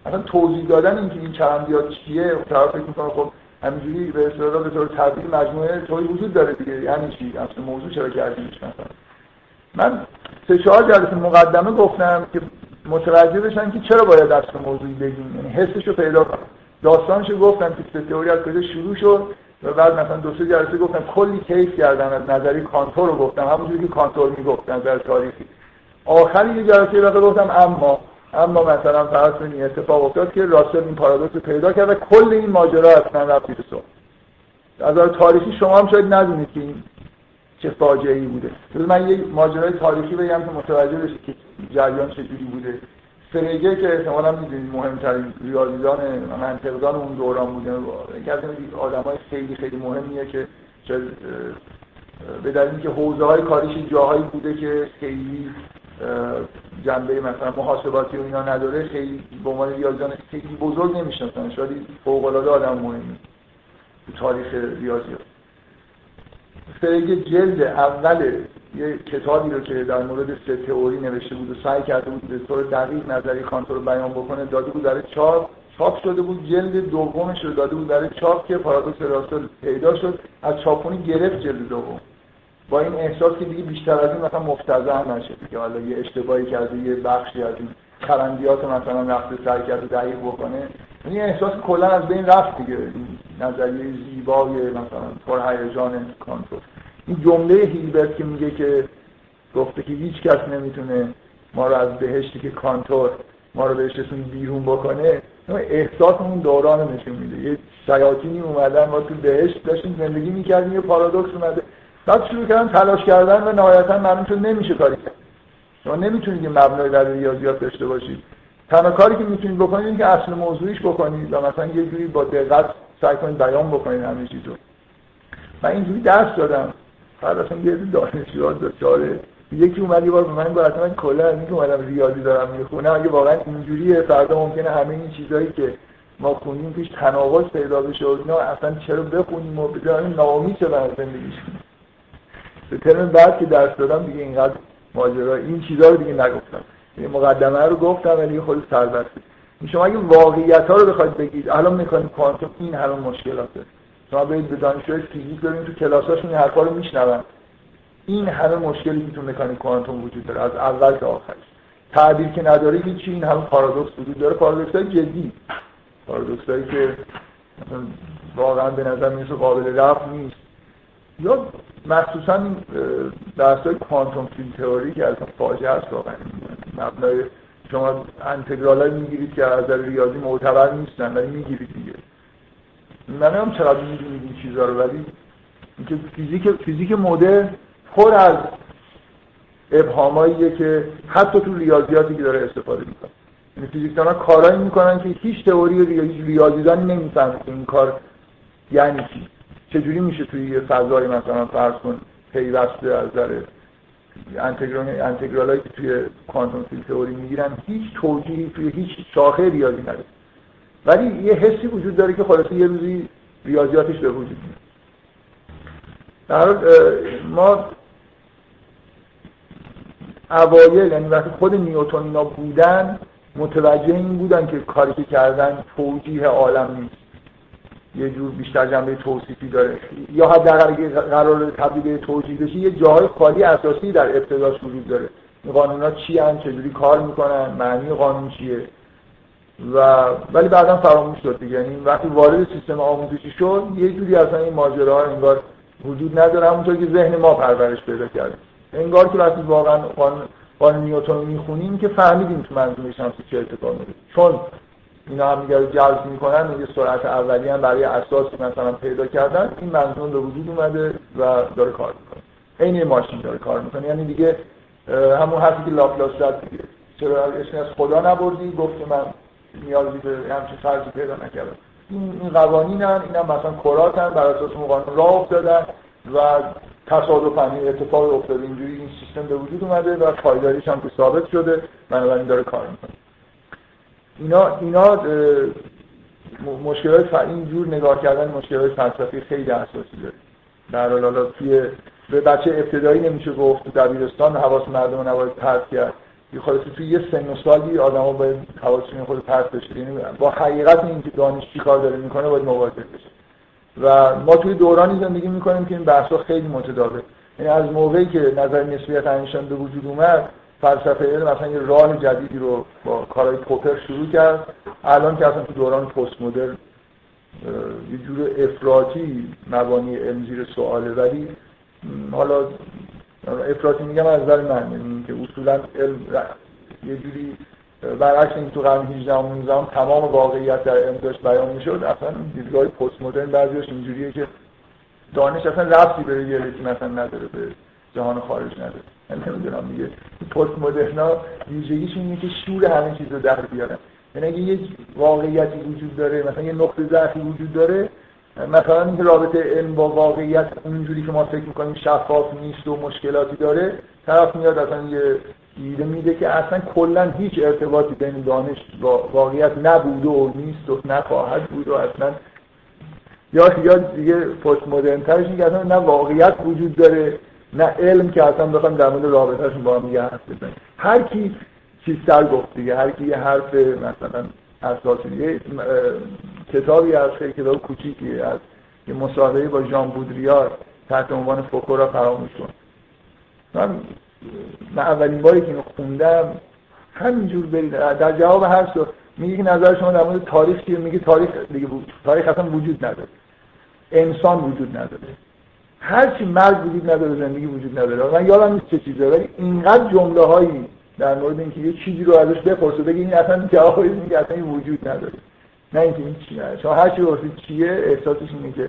[SPEAKER 1] اصلا توضیح دادن اینکه این چرندیات چیه طرف فکر می‌کنه خب همینجوری به اصطلاح به طور طبیعی مجموعه توی وجود داره دیگه یعنی چی؟ اصلا موضوع چرا کردیمش مثلا من سه چهار جلسه مقدمه گفتم که متوجه بشن که چرا باید اصل موضوعی بگیم یعنی حسش رو پیدا کنم داستانش گفتم که تئوری از کجا شروع شد و بعد مثلا دو سه جلسه گفتم کلی کیف کردن از نظری کانتور رو گفتم همونجوری که کانتور می‌گفت نظر تاریخی. آخری یه جلسه بعد گفتم اما اما مثلا فرض کنید اتفاق افتاد که راسل این پارادوکس رو پیدا کرد و کل این ماجرا اصلا رفت زیر از نظر تاریخی شما هم شاید ندونید که این چه فاجعه ای بوده من یه ماجرای تاریخی بگم که متوجه بشید که جریان چجوری بوده. فرگه که احتمالا می‌دونید مهمترین ریاضیدان منطقدان اون دوران بوده یکی از آدم های خیلی خیلی مهمیه که به دلیل که حوزه های کاریش جاهایی بوده که خیلی جنبه مثلا محاسباتی و اینا نداره خیلی به عنوان ریاضیدان خیلی بزرگ نمی‌شناسن. شاید فوق العاده آدم مهمی تو تاریخ ریاضیات فرگه جلد اول یه کتابی رو که در مورد سه تئوری نوشته بود و سعی کرده بود به طور دقیق نظری کانت رو بیان بکنه داده بود در چاپ. چاپ شده بود جلد دومش رو داده بود در چاپ که پارادوکس راسل پیدا شد. از چاپونی گرفت جلد دوم. با این احساس که دیگه بیشتر از این مثلا مفتزه نشه که حالا یه اشتباهی کرده یه بخشی از این خرندیات مثلا رفته سعی کرده دقیق بکنه. این احساس کلا از بین رفت دیگه. نظریه زیبای مثلا پر هیجان کانتور این جمله هیلبرت که میگه که گفته که هیچ کس نمی‌تونه ما رو از بهشتی که کانتور ما رو بهشتشون بیرون بکنه احساس اون دوران نشون میده. یه شیاطینی اومدن ما تو بهشت داشتیم زندگی می‌کردیم یه پارادوکس اومده. بعد شروع کردن تلاش کردن و نهایتا معلوم شد نمیشه کاری کرد. شما نمی‌تونید یه مبنای در ریاضیات داشته باشید. تنها کاری که می‌تونید بکنید این که اصل موضوعیش بکنید و مثلا یه جوری با دقت سعی کنید بیان بکنید همه چیزو. من اینجوری درس دادم. بعد اصلا یه دانشجو داره یکی اومد یه بار به من گفت من کلا از اینکه اومدم ریاضی دارم می‌خونم اگه واقعا اینجوریه فردا ممکنه همه این چیزایی که ما خونیم پیش تناقض پیدا بشه و اینا اصلا چرا بخونیم و بذاریم ناامید شدن از زندگیشون به ترم بعد که درس دادم دیگه اینقدر ماجرا این چیزا رو دیگه نگفتم. این مقدمه رو گفتم ولی خود سربسته. شما اگه واقعیت ها رو بخواید بگید الان می‌کنید کوانتوم این همه مشکلاته شما برید به دانشجوی فیزیک ببینید تو کلاساشون این حرفا رو میشنون. این همه مشکلی که تو مکانیک کوانتوم وجود داره از اول تا آخرش. تعبیر که نداره هیچی این همه پارادوکس وجود داره. پارادوکس های جدی. پارادوکس هایی که واقعا به نظر می‌رسه قابل رفع نیست. یا مخصوصا درس های quantum field theory که اصلا فاجعه است واقعا. مبنای شما انتگرال می‌گیرید که از ریاضی معتبر نیستن ولی می‌گیرید دیگه. من هم چقدر می‌دونید این چیزا رو ولی اینکه فیزیک فیزیک مدرن پر از ابهاماییه که حتی تو ریاضیاتی که داره استفاده می‌کنه. یعنی فیزیکدان ها کارایی می‌کنن که هیچ تئوری ریاضیدان نمی‌فهمه که این کار یعنی چی. چجوری میشه توی یه فضای مثلا فرض کن پیوسته از نظر انتگرال که توی کوانتوم فیلد تئوری می‌گیرن هیچ توجیهی توی هیچ شاخه ریاضی نداره. ولی یه حسی وجود داره که خلاصه یه روزی ریاضیاتش به وجود میاد. در ما اوایل یعنی وقتی خود نیوتون اینا بودن متوجه این بودن که کاری که کردن توجیه عالم نیست. یه جور بیشتر جنبه توصیفی داره. یا حداقل اگه قرار تبدیل توجیه بشه یه جاهای خالی اساسی در ابتداش وجود داره. قانونا چی هم چجوری کار می‌کنن؟ معنی قانون چیه؟ و ولی بعدا فراموش شد دیگه. یعنی وقتی وارد سیستم آموزشی شد یه جوری اصلا این ماجراها انگار وجود نداره. همونطور که ذهن ما پرورش پیدا کرده. انگار که وقتی واقعا قانون نیوتن رو می‌خونیم که فهمیدیم تو منظومه شمسی چه اتفاقی میفته چون اینا هم دیگه جذب می‌کنن یه سرعت اولی هم برای اساس مثلا پیدا کردن این منظوم به وجود اومده و داره کار می‌کنه. عین ماشین داره کار می‌کنه. یعنی دیگه همون حرفی که لاپلاس زد دیگه. چرا؟ اسمی از خدا نبردی؟ گفت من نیازی به همچین فرضی پیدا نکردم این این قوانین هم این هم مثلا کراتن بر اساس اون قانون راه افتادن و تصادفا اتفاق افتاده. اینجوری این سیستم به وجود اومده و پایداریش هم که ثابت شده بنابراین داره کار می‌کنه. اینا اینا مشکلات این جور نگاه کردن مشکلات فلسفی خیلی اساسی داره. در حال حالا توی به بچه ابتدایی نمیشه گفت دبیرستان حواس مردم رو نباید پرت کرد. خلاصه توی یه سن و سالی آدما باید حواسشون خود پرت بشه. یعنی با حقیقت اینکه دانش چی کار داره می‌کنه باید مواجه بشه. و ما توی دورانی زندگی می‌کنیم که این بحثا خیلی متداول یعنی از موقعی که نظر نسبیت اینشتین به وجود اومد فلسفه علم مثلا یه راه جدیدی رو با کارهای پوپر شروع کرد. الان که اصلا تو دوران پست مدرن یه جور افراطی مبانی علم زیر سواله. ولی حالا افراطی میگم از نظر من یعنی که اصولا علم یه جوری برعکس این تو قرن 18 و 19 تمام واقعیت در علم داشت بیان می‌شد اصلا دیدگاه پست مدرن بعضیش اینجوریه که دانش اصلا رفتی به یه مثلا نداره به جهان خارج نداره. من نمی‌دونم دیگه. پست مدرنا ویژگیش اینه که شور همه چیز رو در بیارن. یعنی اگه یه واقعیتی وجود داره مثلا یه نقطه ضعفی وجود داره مثلا اینکه رابطه علم با واقعیت اونجوری که ما فکر می‌کنیم شفاف نیست و مشکلاتی داره طرف میاد اصلا یه ایده میده که اصلا کلا هیچ ارتباطی بین دانش با واقعیت نبوده و نیست و نخواهد بود و اصلا یا یا دیگه پست مدرن ترش اصلا نه واقعیت وجود داره نه علم که اصلا بخوام در مورد رابطهشون با هم حرف بزنیم. هر کی چیز سر گفت دیگه هر کی یه حرف مثلا اساسی یه کتابی از خیلی کتاب کوچیکی از یه مصاحبه با ژان بودریار تحت عنوان فوکو را فراموش کن. من من اولین باری که اینو خوندم همینجور در جواب هر سو میگه که نظر شما در مورد تاریخ چیه؟ میگه تاریخ دیگه بود. تاریخ اصلا وجود نداره. انسان وجود نداره. هر چی مرگ وجود نداره زندگی وجود نداره. من یادم نیست چه چیزه ولی اینقدر جمله هایی در مورد اینکه یه چیزی رو ازش بپرسه بگی این اصلا جواب میگه اصلا این وجود نداره. نه اینکه این چی نداره. شما هر چی بپرسید چیه احساسش اینه که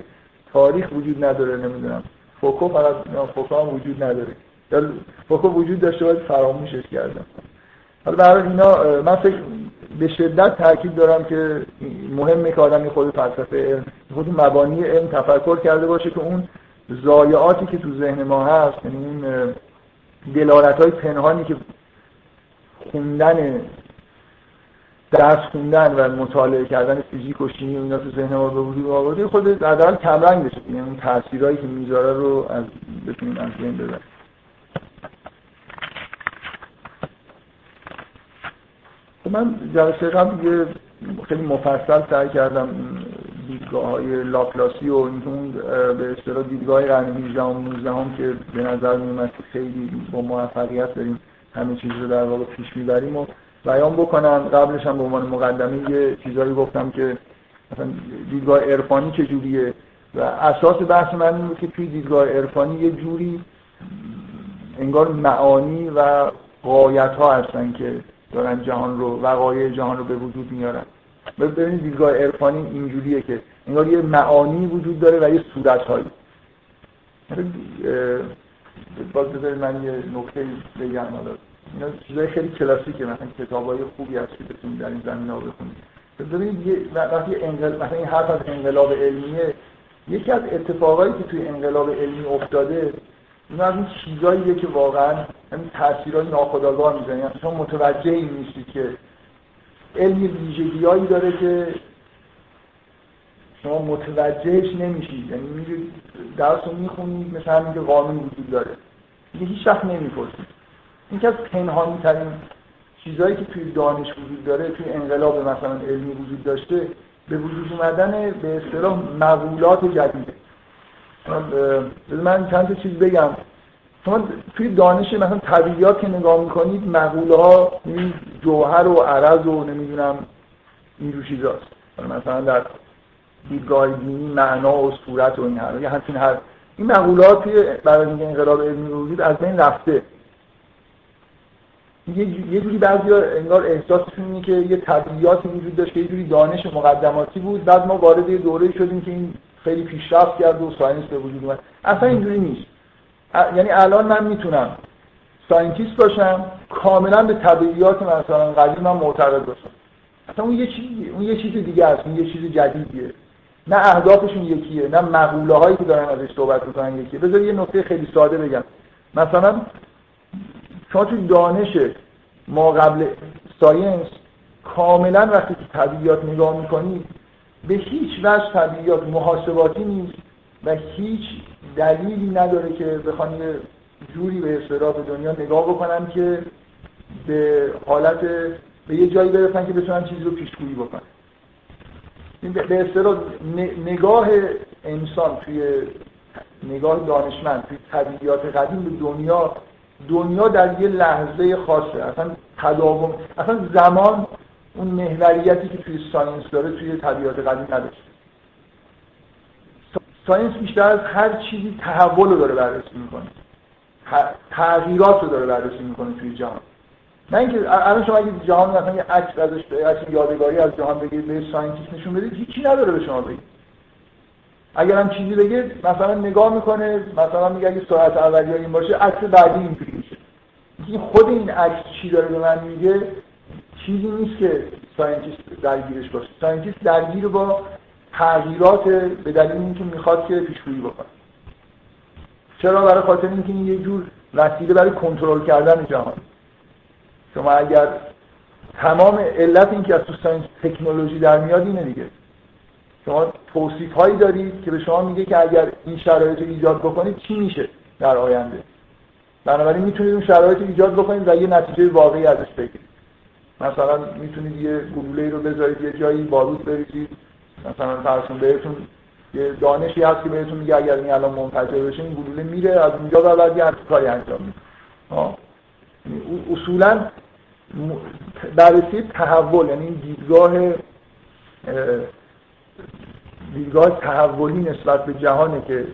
[SPEAKER 1] تاریخ وجود نداره نمی‌دونم. فوکو فقط فوکو هم وجود نداره. یا فوکو وجود داشته باید فراموشش کردم. حالا برای اینا من فکر به شدت تاکید دارم که مهمه که آدمی خود فلسفه خود مبانی علم تفکر کرده باشه که اون ضایعاتی که تو ذهن ما هست یعنی اون دلالت های پنهانی که خوندن درس خوندن و مطالعه کردن فیزیک و شیمی و اینا تو ذهن ما به وجود آورده خود حداقل کمرنگ بشه. یعنی اون تاثیرایی که می‌ذاره رو از بتونیم از بین ببریم. من جلسه قبل یه خیلی مفصل سعی کردم دیدگاه های لاپلاسی و اون به اصطلاح دیدگاه قرن 18 و 19 هم که به نظر میومد خیلی با موفقیت داریم همه چیز رو در واقع پیش می‌بریم و بیان بکنم قبلش هم به عنوان مقدمه یه چیزایی گفتم که مثلا دیدگاه عرفانی چجوریه و اساس بحث من این که توی دیدگاه عرفانی یه جوری انگار معانی و قایت ها هستن که دارن جهان رو وقایع جهان رو به وجود میارن. ببینید دیدگاه عرفانی اینجوریه که انگار یه معانی وجود داره و یه صورت هایی باز بذارید من یه نکته بگم حالا اینا چیزای خیلی کلاسیکه مثلا کتابای خوبی هست که بتونید در این زمینه بخونید. ببینید وقتی انقل... مثلا این حرف از انقلاب علمیه یکی از اتفاقایی که توی انقلاب علمی افتاده این از این چیزاییه که واقعا همین تاثیرات ناخودآگاه می‌زنه یعنی شما متوجه این که علم ویژگیهایی داره که شما متوجهش نمیشید یعنی میرید درس رو می‌خونید مثل همین که قانون وجود داره. دیگه هیچ وقت نمی‌پرسید این که از پنهانی ترین چیزهایی که توی دانش وجود داره توی انقلاب مثلا علمی وجود داشته به وجود اومدن به اصطلاح مقولات جدیده من چند تا چیز بگم. شما توی دانش مثلا طبیعیات که نگاه می‌کنید مقوله ها جوهر و عرض و نمی‌دونم اینجور چیزاست. مثلا در دیدگاه دینی معنا و صورت و این هر یه همچین هر این مقولات برای اینکه انقلاب علمی وجود از بین رفته. یه جوری بعضی انگار احساسشون اینه که یه طبیعیاتی وجود داشت که یه جوری دانش مقدماتی بود. بعد ما وارد یه دوره شدیم که این خیلی پیشرفت کرد و science به وجود اومد. اصلا اینجوری نیست. یعنی الان من می‌تونم scientist باشم کاملا به طبیعیات مثلا قدیم من معتقد باشم. اصلا اون یه چیزی اون یه چیز دیگه است. اون یه چیز جدیدیه. نه اهدافشون یکیه نه مقوله هایی که دارن ازش صحبت می‌کنن یکیه. بذار یه نکته خیلی ساده بگم. مثلا شما توی دانش ما قبل science کاملا وقتی که طبیعیات نگاه می‌کنید به هیچ وجه طبیعیات محاسباتی نیست و هیچ دلیلی نداره که بخوان یه جوری به اصطلاح دنیا نگاه بکنن که به حالت به یه جایی برسن که بتونن چیزی رو پیشگویی بکنن. به اصطلاح نگاه انسان توی نگاه دانشمند توی طبیعیات قدیم به دنیا دنیا در یه لحظه خاصه. اصلا تداوم اصلا زمان اون محوریتی که توی science داره توی طبیعیات قدیم نداشت science بیشتر از هر چیزی تحول رو داره بررسی می‌کنه. تغییرات رو داره بررسی می‌کنه توی جهان. نه اینکه الان شما اگه جهان مثلا یه عکس ازش عکس یادگاری از جهان بگیرید به scientist نشون بدید هیچی نداره به شما بگید اگر هم چیزی بگه مثلا نگاه می‌کنه مثلا میگه اگه سرعت اولیه این باشه عکس بعدی اینجوری میشه. این خود این عکس چی داره به من میگه چیزی نیست که scientist درگیرش باشه. scientist درگیر با تغییرات به دلیل اینکه می‌خواد که پیشگویی بکنه. چرا؟ برای خاطر اینکه این یه جور وسیله برای کنترل کردن جهان. شما اگر تمام علت این که از تو science تکنولوژی در میاد اینه دیگه. شما توصیف هایی دارید که به شما میگه که اگر این شرایط رو ایجاد بکنید چی میشه در آینده. بنابراین می‌تونید اون شرایط رو ایجاد بکنید و یه نتیجه واقعی ازش بگیرید. مثلا می‌تونید یه گلوله رو بذارید یه جایی باروت بریزید. مثلا فرض بهتون یه دانشی هست که بهتون میگه اگر این الان منفجر بشه این گلوله میره از اونجا به بعد یه کاری انجام میده. اصولا بررسی تحول یعنی دیدگاه دیدگاه تحولی نسبت به جهانه که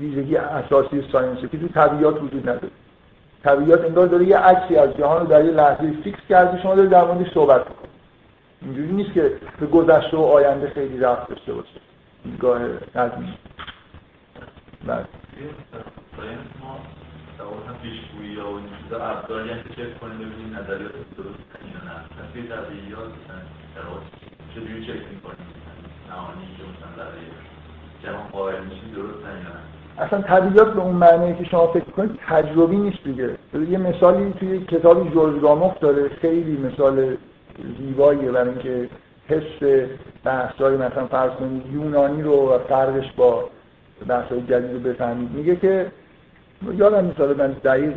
[SPEAKER 1] ویژگی اساسی ساینسه که تو طبیعت وجود نداره. طبیعت انگار داره یه عکسی از جهان رو در یه لحظه فیکس کرده شما داره در موردش صحبت می‌کنید. اینجوری نیست که به گذشته و آینده خیلی رفت داشته باشه. دیدگاه نظمی
[SPEAKER 2] بله. مثلا پیشگویی یا این چیزا ابزاری هم که چک کنیم ببینیم نظریات درست یا نه. توی طبیعیات چجوری چک می‌کنیم؟ نهانی که مثلا برای جهان قائل میشیم درست یا نه؟
[SPEAKER 1] اصلا طبیعیات به اون معنی که شما فکر کنید تجربی نیست دیگه. یه مثالی توی کتابی جورج گاموف داره خیلی مثال زیباییه برای اینکه حس بحثای مثلا فرض کنید یونانی رو و فرقش با بحثای جدید رو بفهمید. میگه که یادم نیست من دقیق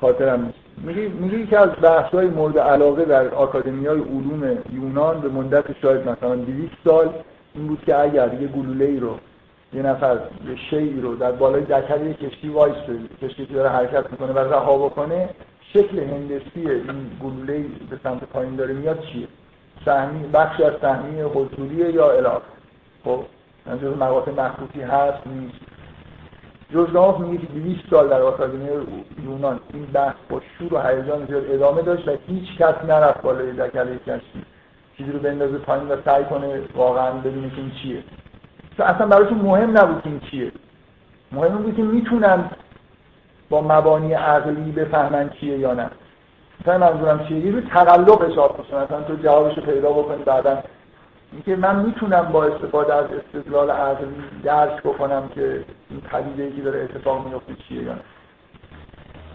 [SPEAKER 1] خاطرم میگه میگه که از بحث های مورد علاقه در آکادمی های علوم یونان به مدت شاید مثلا 200 سال این بود که اگر یه گلوله ای رو یه نفر یه شی رو در بالای دکل یه کشتی وایس کشتی که داره حرکت می‌کنه و رها بکنه شکل هندسی این گلوله به سمت پایین داره میاد چیه؟ سهمی بخش از سهمی حضوریه یا الاخ خب جز مقاطع مخصوصی هست نیست. جزگاف میگه که 200 سال در آکادمی یونان این بحث با شور و هیجان زیاد ادامه داشت و هیچ کس نرفت بالای دکله کشتی چیزی رو بندازه پایین و سعی کنه واقعا ببینه که این چیه. اصلا براشون مهم نبود که این چیه. مهم بود که می‌تونن با مبانی عقلی بفهمن چیه یا نه. مثلا منظورم چیه؟ یه تقلب حساب مثلا تو جوابش پیدا بکنی بعدا اینکه من می‌تونم با استفاده از استدلال عقلی درک بکنم که این پدیده که داره اتفاق میفته چیه یا نه.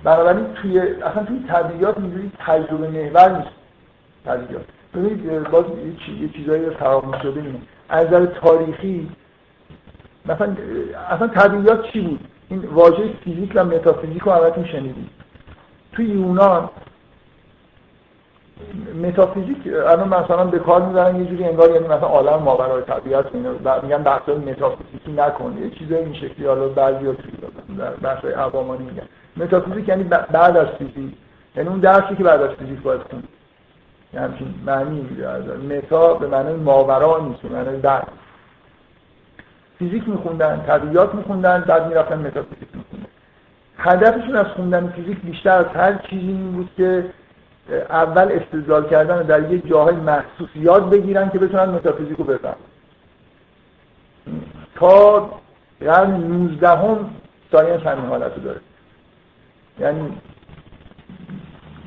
[SPEAKER 1] بنابراین توی اصلا توی طبیعیات اینجوری تجربه محور نیست. طبیعیات ببینید باز یه چیزایی فراموش شده اینه از نظر تاریخی مثلا اصلا طبیعیات چی بود؟ این واژه فیزیک و متافیزیک رو همتون شنیدید. توی یونان متافیزیک الان مثلا به کار می‌برن یه جوری انگار یعنی مثلا عالم ماورای طبیعت اینو میگن بحث متافیزیکی نکن. یه چیزای این شکلی حالا بعضیا در بحث عوامانی میگن. متافیزیک یعنی بعد از فیزیک. یعنی اون درسی که بعد از فیزیک باید کنی یعنی همچین معنی متا به معنی ماورا نیست معنی بعد. فیزیک میخوندن طبیعیات میخوندن بعد می‌رفتن متافیزیک میخوندن. هدفشون از خوندن فیزیک بیشتر از هر چیزی این بود که اول استدلال کردن در یه جاهای محسوس یاد بگیرن که بتونن متافیزیک رو بفهمن. تا قرن 19 هم ساینس همین حالت رو داره. یعنی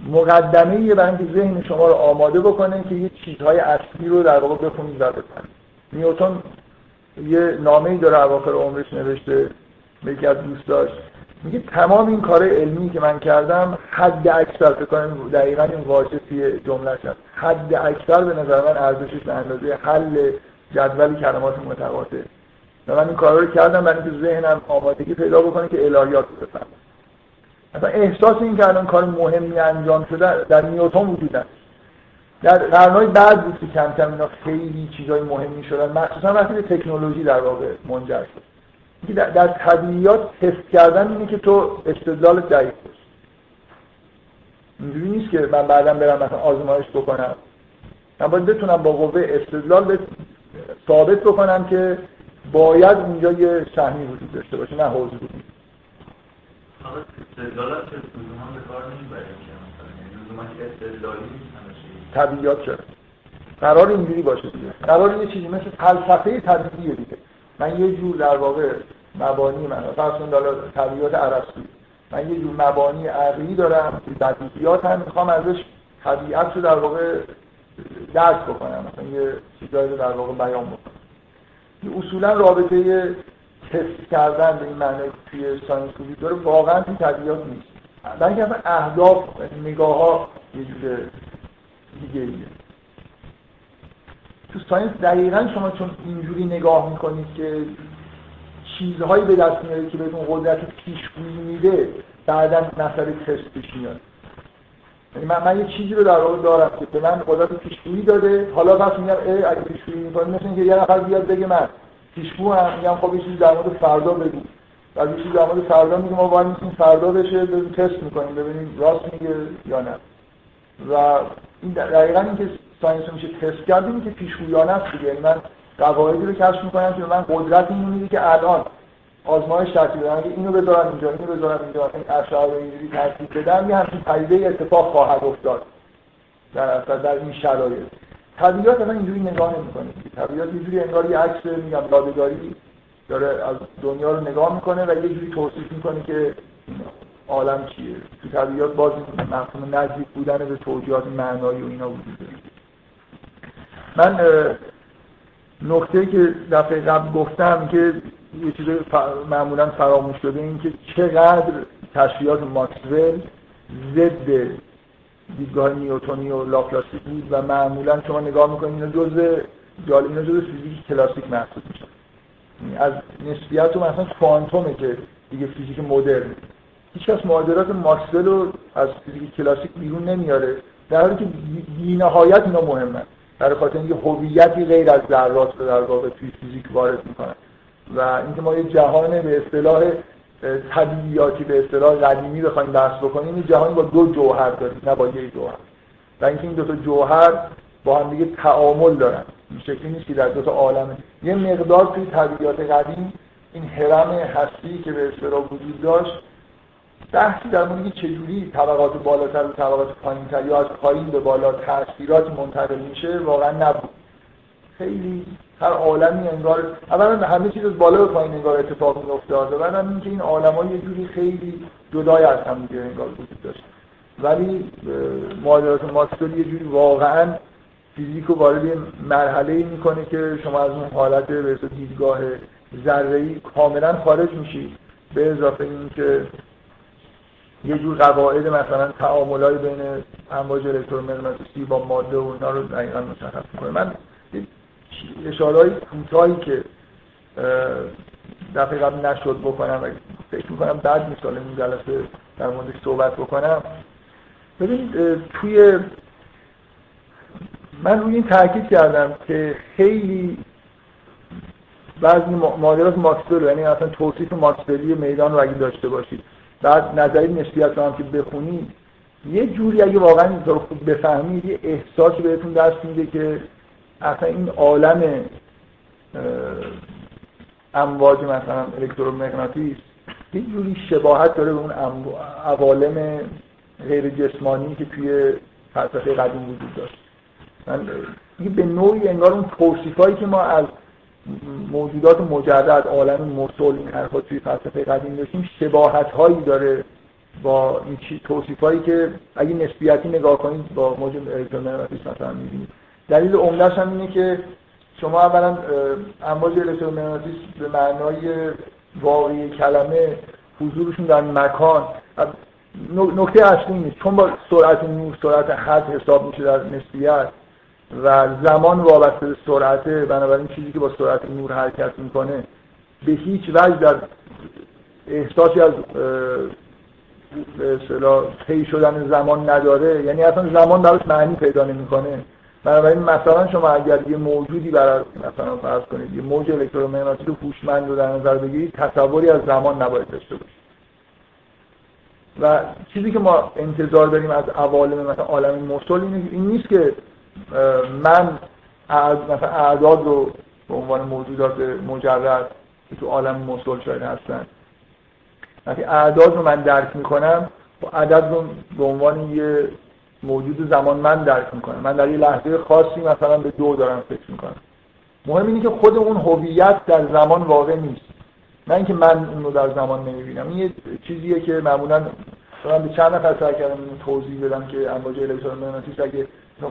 [SPEAKER 1] مقدمه یه برای ذهن شما رو آماده بکنه که یه چیزهای اصلی رو در واقع بخونید و بفهمید. نیوتن یه نامه ای داره اواخر عمرش نوشته به یکی از دوستاش میگه تمام این کار علمی که من کردم حد اکثر فکر کنم دقیقا این واژه جمله هست حد اکثر به نظر من ارزشش به اندازه حل جدول کلمات متقاطع. و من این کارا رو کردم برای اینکه ذهنم آمادگی پیدا بکنه که الهیات رو بفهمم مثلا احساس این که الان کار مهمی انجام شده در نیوتن وجود داشت در قرنهای بعد بود که کم کم اینا خیلی چیزای مهمی شدن. مخصوصا وقتی به تکنولوژی در واقع منجر شد. در, در طبیعیات تست کردن اینه که تو استدلال دقیق باشه اینجوری نیست که من بعدا برم مثلا آزمایش بکنم. من باید بتونم با قوه استدلال ثابت بکنم که باید اونجا یه سهمی وجود داشته باشه نه حوض بود طبیعیات چرا؟ قرار اینجوری باشه دیگه. قرار یه چیزی مثل فلسفه طبیعیه دیگه. من یه جور در واقع مبانی من فرض کن طبیعیات ارسطو من یه جور مبانی عقلی دارم که بدیهیات هم می‌خوام ازش طبیعت رو در واقع درک بکنم مثلا یه چیزایی رو در واقع بیان بکنم. اصولا رابطه تست کردن به این معنی توی science وجود داره واقعا توی طبیعیات نیست. بلکه اصلا اهداف نگاه ها یه جور دیگه ایه. تو science دقیقا شما چون اینجوری نگاه می‌کنید که چیزهایی به دست میاره که بهتون قدرت پیشگویی میده بعدا مسئله تست پیش میاد. یعنی من, من یه چیزی رو در واقع دارم که به من قدرت پیشگویی داده. حالا پس میگم ای اگه پیشگویی می‌کنی مثل اینکه یه نفر بیاد بگه من پیشگوام میگم خب یه چیزی در مورد فردا بگو. و یه چیزی در مورد فردا میگم ما وای میسیم فردا بشه تست می‌کنیم ببینیم راست میگه یا نه. و این دقیقا اینکه science میشه. تست کرد که پیشگویانه است دیگه. یعنی من قواعدی رو کشف می‌کنم که من قدرت اینو میده که الان آزمایش ترتیب بدم. اگه اینو بذارم اینجا اینو بذارم اینجا این اشعار رو اینجوری ترتیب بدم یه همچین پدیده اتفاق خواهد افتاد در اصل در این شرایط. طبیعت اصلا اینجوری نگاه نمی‌کنه. طبیعت یه جوری انگار یه عکس میگم یادگاری داره از دنیا رو نگاه می‌کنه و یه جوری توصیف می‌کنه که عالم چیه. تو طبیعت باز مفهوم نزدیک بودن به توجیهات معنایی و اینا وجود داره. من نکته که دفعه قبل گفتم که یه چیز معمولا فراموش شده این که چقدر تشریحات ماکسول ضد دیدگاه نیوتونی و لاپلاسی بود و معمولا شما نگاه می‌کنید اینا جزء جالب اینا جزء فیزیک کلاسیک محسوب میشه. یعنی از نسبیت و مثلا کوانتومه که دیگه فیزیک مدرن. هیچ کس معادلات ماکسول رو از فیزیک کلاسیک بیرون نمیاره. در حالی که بی‌نهایت اینا مهمه. در خاطر اینکه هویتی غیر از ذرات رو در واقع توی فیزیک وارد می‌کنن و اینکه ما یه جهان به اصطلاح طبیعیاتی به اصطلاح قدیمی بخوایم بحث بکنیم این جهانی با دو جوهر داریم نه با یک جوهر. و اینکه این دو تا جوهر با هم دیگه تعامل دارن این شکلی نیست که در دو تا عالم. یه مقدار توی طبیعیات قدیم این حرم هستی که به اصطلاح وجود داشت بحثی در مورد چجوری طبقات بالاتر و طبقات پایینتر یا از پایین به بالا تاثیرات منتقل میشه واقعا نبود. خیلی هر عالمی انگار اولا همه چیز از بالا به پایین انگار اتفاق میفته و بعدم اینکه این عالم‌ها یه جوری خیلی جدای از هم دیگه انگار وجود داشت. ولی معادلات ماکسول یه جوری واقعا فیزیک رو وارد مرحله ای می‌کنه که شما از اون حالت به دیدگاه ذره کاملا خارج میشید به اضافه اینکه یه جور قواعد مثلا تعاملای بین امواج الکترومغناطیسی با ماده و اینا رو دقیقا مشخص می‌کنه. من اشاره های کوتاهی که دفعه قبل نشد بکنم و فکر می‌کنم بعد مثال این جلسه در موردش صحبت بکنم. ببینید توی من روی این تاکید کردم که خیلی بعضی معادلات ماکسول یعنی اصلا توصیف ماکسولی میدان رو اگه داشته باشید بعد نظری نسبیت هم که بخونید یه جوری اگه واقعا این خوب بفهمید یه احساسی بهتون دست میده که اصلا این عالم امواج مثلا الکترومغناطیس یه جوری شباهت داره به اون عوالم غیر جسمانی که توی فلسفه قدیم وجود داشت. من به نوعی انگار اون توصیفایی که ما از موجودات مجرد عالم مرسل این حرفا توی فلسفه قدیم داشتیم شباهت هایی داره با این توصیف هایی که اگه نسبیتی نگاه کنید با موج الکترومغناطیس مثلا می‌بینید. دلیل عمدهش هم اینه که شما اولا امواج الکترومغناطیس به معنای واقعی کلمه حضورشون در مکان نکته اصلی نیست. چون با سرعت نور سرعت حد حساب میشه در نسبیت. و زمان وابسته به سرعته بنابراین چیزی که با سرعت نور حرکت می‌کنه به هیچ وجه در احساسی از طی شدن زمان نداره. یعنی اصلا زمان براش معنی پیدا نمی‌کنه. بنابراین مثلا شما اگر یه موجودی برای مثلا فرض کنید یه موج الکترومغناطیسی رو هوشمند رو در نظر بگیرید تصوری از زمان نباید داشته باشید و چیزی که ما انتظار داریم از عوالم مثلا عالم مرسل این نیست که من مثلا اعداد رو به عنوان موجودات مجرد که تو عالم مسل شاید هستن. وقتی اعداد رو من درک می‌کنم و عدد رو به عنوان یه موجود زمان من درک می‌کنم. من در یه لحظه خاصی مثلا به دو دارم فکر می‌کنم. مهم اینه که خود اون هویت در زمان واقع نیست. نه اینکه من اون رو در زمان نمی‌بینم. این یه چیزیه که معمولا من به چند نفر سعی کردم توضیح بدم که امواج الکترومغناطیس اگه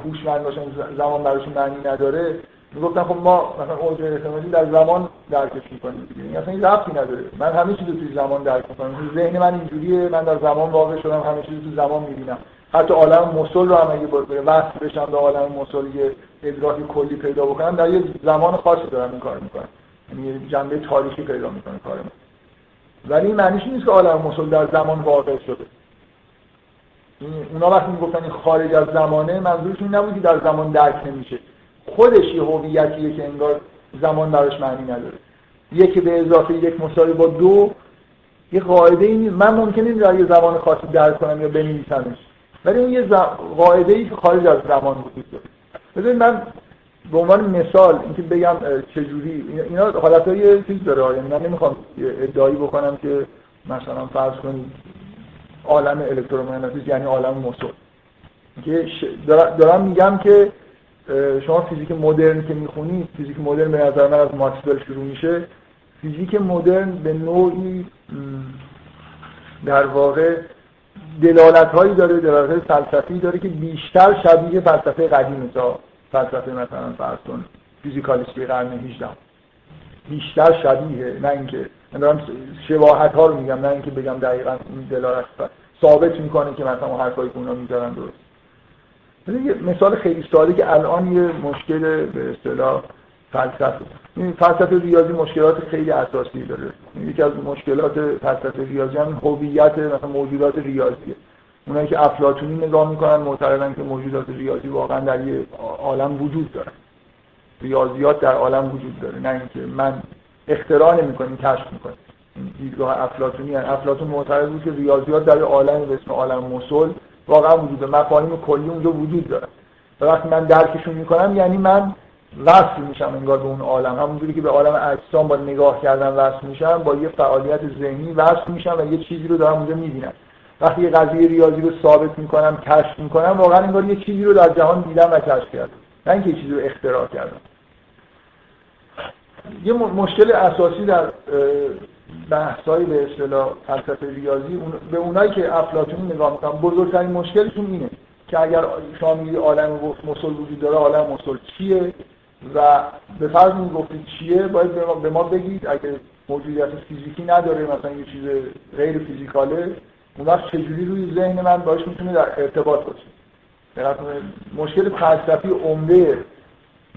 [SPEAKER 1] هوشمند باشن زمان براشون معنی نداره. می‌گفتن خب ما مثلا اوج الکترومغناطیسی در زمان درکش می‌کنیم. دیگه اصلا این ربطی نداره. من همه چیز رو توی زمان درک می‌کنم. ذهن من اینجوریه من در زمان واقع شدم همه چیز تو زمان می‌بینم. حتی عالم مسل رو هم اگه وصل بشم به عالم مسل یه ادراک کلی پیدا بکنم در یه زمان خاصی دارم این کار می‌کنم. یعنی جنبه تاریخی پیدا می‌کنه کار من ولی این معنیش نیست که عالم مسل در زمان واقع شده. اونا وقتی می‌گفتن این خارج از زمانه منظورشون نبود که در زمان درک نمیشه. خودش یه هویتیه که انگار زمان براش معنی نداره. یک به اضافه یک مساوی با دو یه قاعده ای نیست. من ممکنه در یه زمان خاصی درک کنم یا بنویسمش. ولی اون یه قاعده ای که خارج از زمان وجود داره. بذارید من به عنوان مثال اینکه بگم چجوری اینا حالتهای چیز داره. یعنی من نمی‌خوام ادعایی بکنم که مثلا فرض کنید عالم الکترومغناطیس یعنی عالم مسل که دارم میگم که شما فیزیک مدرن که می‌خونید فیزیک مدرن به نظر من از ماکسول شروع میشه. فیزیک مدرن به نوعی در واقع دلالت هایی داره دلالت فلسفی داره که بیشتر شبیه فلسفه قدیم تا فلسفه مثلا فرض کن فیزیکالیستی قرن 18 بیشتر شبیه نه اینکه دارم شباهت ها رو میگم نه اینکه بگم دقیقا این دلالت ثابت می‌کنه که مثلا حرفایی که اونا می‌ذارن درست. یه مثال خیلی ساده که الان یه مشکل به اصطلاح فلسفه این فلسفه ریاضی مشکلات خیلی اساسی داره. یکی از مشکلات فلسفه ریاضی هم هویت مثلا موجودات ریاضیه. اونایی که افلاطونی نگاه می‌کنن معتقدن که موجودات ریاضی واقعا در یه عالم وجود داره. ریاضیات در عالم وجود داره نه اینکه من اختراع نمی‌کنیم کشف می‌کنیم. دیدگاه افلاطونی هن. افلاطون معتقد بود که ریاضیات در عالم به اسم عالم مسل واقعا وجود مفاهیم کلی اونجا وجود داره. و وقتی من درکشون می‌کنم یعنی من وصل میشم انگار به اون عالم. همونجوری که به عالم اجسام با نگاه کردن وصل میشم با یه فعالیت ذهنی وصل میشم و یه چیزی رو دارم اونجا می‌بینم. وقتی یه قضیه ریاضی رو ثابت می‌کنم کشف می‌کنم واقعا انگار یه چیزی رو در جهان دیدم و کشف کردم. نه اینکه چیزی رو اختراع کردم. یه مشکل اساسی در بحثایی به اصطلاح فلسفه ریاضی به اونایی که افلاطونی نگاه می‌کنن بزرگترین مشکلشون اینه که اگر شما میگی عالم مسل وجود داره عالم مسل چیه؟ و به فرض گفتید چیه؟ باید به ما بگید اگه موجودیت فیزیکی نداره مثلا یه چیز غیر فیزیکاله اون وقت چجوری روی ذهن من باش می‌تونه در ارتباط باشه؟ مشکل فلسفی عمده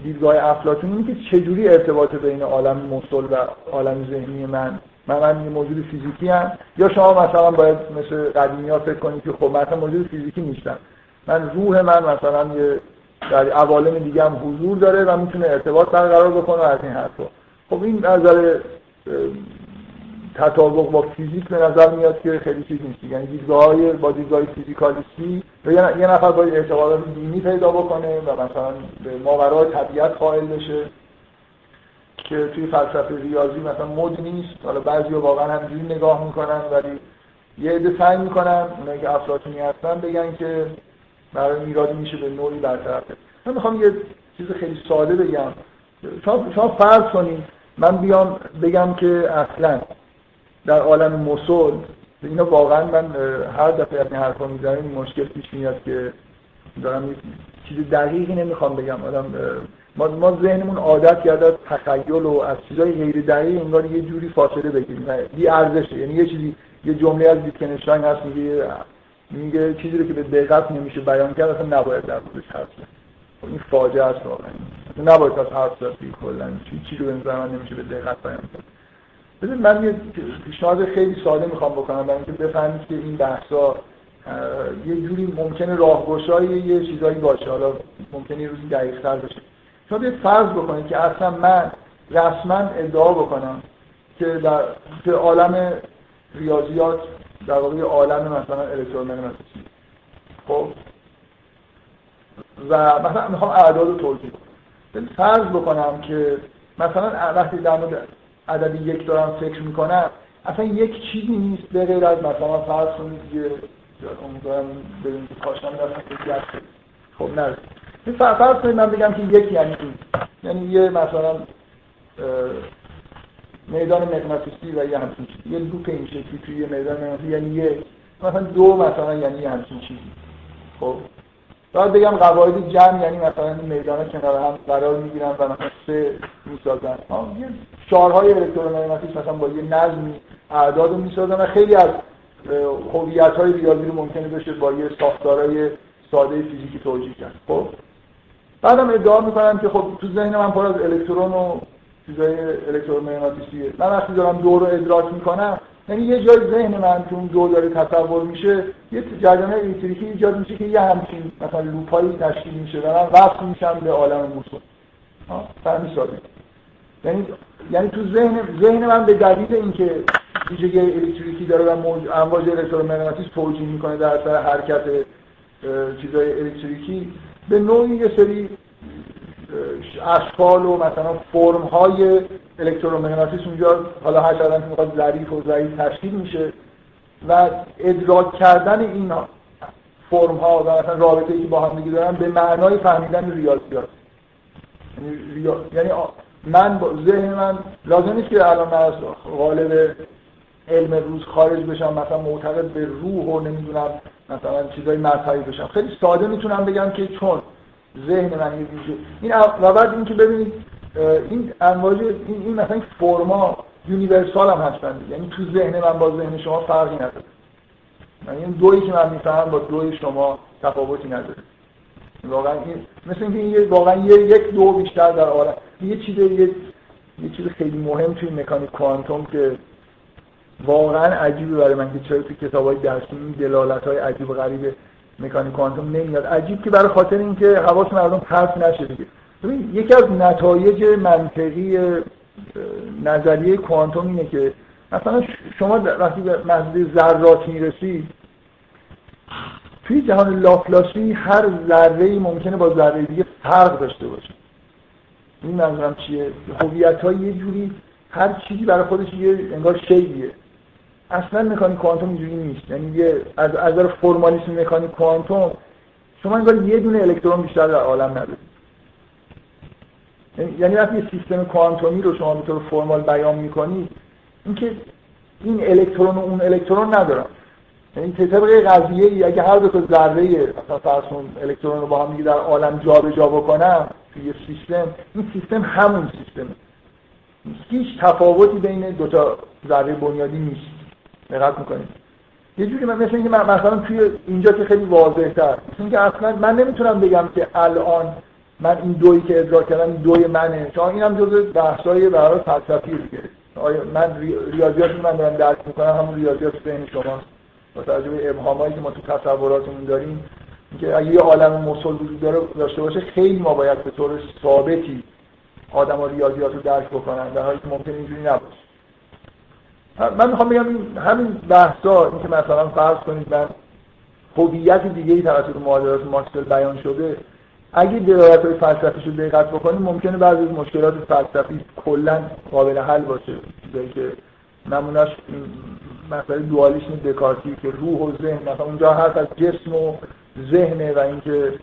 [SPEAKER 1] دیدگاه افلاطون اینه که چجوری ارتباط بین عالم مسل و عالم ذهنی من من من یه موجود فیزیکی هم. یا شما مثلا باید مثل قدیمی ها فکر کنید که خب مثلا موجود فیزیکی نیستم. من روح من مثلا یه در عوالم دیگه هم حضور داره و می‌تونه ارتباط برقرار بکنه از این حرفا. خب این نظر تطابق با فیزیک به نظر میاد که خیلی چیز نیست. یعنی دیدگاه های با دیدگاه فیزیکالیستی یه نفر باید اعتقادات دینی پیدا بکنه و مثلا به ماورای طبیعت قائل بشه که توی فلسفه ریاضی مثلا مد نیست. حالا بعضی واقعا همینجوری نگاه می‌کنن ولی یه عده سعی می‌کنن اونایی که افلاطونی هستن بگن که برای ایرادی میشه به نوعی برطرف من می‌خوام یه چیز خیلی ساده بگم. شما فرض کنید من بیام بگم که اصلا در عالم مسل اینا واقعا من هر دفعه از این حرفا می‌زنم این مشکل پیش میاد که دارم چیز دقیقی نمی‌خوام بگم. آدم ما ما ذهنمون عادت کرده از تخیل و از چیزای غیر دقیق انگار یه جوری فاصله بگیریم. بی ارزشه. یعنی یه چیزی یه جمله از ویتکنشتاین هست میگه میگه چیزی رو که به دقت نمیشه بیان کرد اصلا نباید در موردش حرف خب این فاجعه است واقعا. نباید از حرف زد کلا چی چی رو به نمیشه به دقت بیان کرد. ببین من یه پیشنهاد خیلی ساده می‌خوام بکنم برای اینکه بفهمید که این بحثا یه جوری ممکنه راهگشای یه چیزایی باشه. حالا ممکنه یه روزی دقیق‌تر بشه شما بیاید فرض بکنید که اصلا من رسما ادعا بکنم که در که عالم ریاضیات در واقع عالم مثلا الکترومغناطیسی خب؟ و مثلا می‌خوام اعداد رو توضیح کنم فرض بکنم که مثلا وقتی در مورد عدد یک دارم فکر می‌کنم اصلا یک چیزی نیست به غیر از مثلا فرض کنید یه امیدوارم ببینید دارم خب نه. فرض کنید من بگم که یک یعنی این. یعنی یه مثلا میدان مغناطیسی و یه همچین چیزی. یه لوپ این شکلی توی یه میدان مغناطیسی. یعنی یه مثلا دو مثلا یعنی یه همچین چیزی. خب. باید بگم قواعد جمع یعنی مثلا این میدان کنار هم قرار می‌گیرن و مثلا سه می‌سازن. شارهای الکترومغناطیس مثلا با یه نظمی اعداد رو می‌سازن و خیلی از هویت های ریاضی رو ممکنه بشه با یه ساختارهای ساده فیزیکی توجیه کرد. خب؟ بعدم ادعا می‌کنم که خب تو ذهن من پر از الکترون و چیزای الکترومغناطیسیه من وقتی دارم دو رو ادراک می‌کنم یعنی یه جای ذهن من که اون دو داره تصور میشه یه جریان الکتریکی ایجاد میشه که یه همچین مثلا لوپایی تشکیل میشه و من وصل میشم به عالم موسوم فهمی ساده یعنی یعنی تو ذهن ذهن من به دلیل اینکه ویژگی الکتریکی داره و امواج الکترومغناطیس توجیه می‌کنه در اثر حرکت چیزای الکتریکی به نوعی یه سری اشکال و مثلا فرم های الکترومغناطیس اونجا حالا هر چقدر که می‌خواد ظریف و ضعیف تشکیل میشه و ادراک کردن این فرم ها و مثلا رابطه ای با هم دارن به معنای فهمیدن ریاضیات. یعنی, یعنی من با ذهن من لازم نیست که الان از غالب علم روز خارج بشم مثلا معتقد به روح و نمی‌دونم مثلا چیزای مذهبی بشم. خیلی ساده می‌تونم بگم که چون ذهن من یه این و بعد اینکه ببینید این امواج این, این مثلا فرما یونیورسال هم هستن یعنی تو ذهن من با ذهن شما فرقی نداره. یعنی دویی که من می‌فهمم با دوی شما تفاوتی نداره. واقعا این مثل اینکه این واقعا یه یک دو بیشتر در عالم یه چیز یه, یه چیز خیلی مهم توی مکانیک کوانتوم که واقعا عجیبه برای من که چرا تو کتابای درسی این دلالت عجیب و غریب مکانیک کوانتوم نمیاد. عجیب که برای خاطر اینکه حواس مردم پرت نشه دیگه. یکی از نتایج منطقی نظریه کوانتوم اینه که مثلا شما وقتی به محدوده ذرات می‌رسید توی جهان لاپلاسی هر ذره ممکنه با ذره دیگه فرق داشته باشه. این منظورم چیه؟ هویت های یه جوری هر چیزی برای خودش یه انگار شیئیه اصلا مکانیک کوانتوم اینجوری نیست. یعنی یه از از فرمالیسم مکانیک کوانتوم شما انگار یه دونه الکترون بیشتر در عالم ندارید یعنی, یعنی وقتی سیستم کوانتومی رو شما به طور فرمال بیان می‌کنید اینکه این الکترون و اون الکترون ندارن. یعنی طبق قضیه ای اگه هر دو تا ذره مثلا فرض الکترون رو با هم در عالم جابجا جا بکنم توی یه سیستم این سیستم همون سیستمه. هیچ تفاوتی بین دو تا ذره بنیادی نیست. دقت می‌کنید. یه جوری من مثل اینکه مثلا توی اینجا که خیلی واضح تر اینکه اصلا من نمی‌تونم بگم که الان من این دویی که ادراک کردم این دوی منه. چون اینم جزء بحثای برای فلسفی دیگه. آیا من ریاضیات من دارم درک می‌کنم همون ریاضیات بین شماست. با توجه به ابهامایی که ما تو تصوراتمون داریم اینکه اگه یه عالم مسل وجود داره داشته باشه خیلی ما باید به طور ثابتی آدم ها ریاضیات رو درک بکنن در حالی که ممکن اینجوری نباشه. من می‌خوام بگم این همین بحثا این که مثلا فرض کنید من هویت دیگه ای توسط معادلات ماکسول بیان شده اگه دلالت های فلسفیش رو دقت بکنیم ممکنه بعضی از مشکلات فلسفی کلا قابل حل باشه. چیزایی که نمونهش مسئله دوالیسم دکارتی که روح و ذهن مثلا اونجا حرف از جسم و ذهنه و اینکه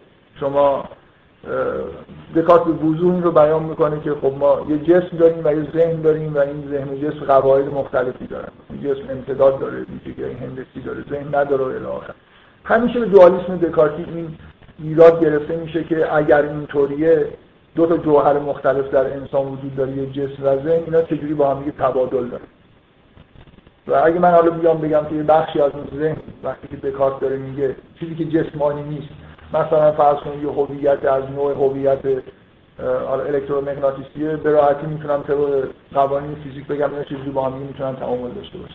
[SPEAKER 1] شما دکارت به وضوح این رو بیان می‌کنه که خب ما یه جسم داریم و یه ذهن داریم و این ذهن و جسم قواعد مختلفی دارن جسم امتداد داره ویژگی هندسی داره ذهن نداره الی آخر. همیشه به دوالیسم دکارتی این ایراد گرفته میشه که اگر اینطوریه دو تا جوهر مختلف در انسان وجود داره یه جسم و ذهن اینا چجوری با هم تبادل داره و اگه من حالا بیام بگم که بخشی از ذهن وقتی که دکارت داره میگه چیزی که جسمانی نیست. مثلا فرض کنید یه هویت از نوع هویت الکترومغناطیسیه به راحتی می‌تونم طبق قوانین فیزیک بگم اینا چیزی با هم می‌تونن تعامل داشته باشه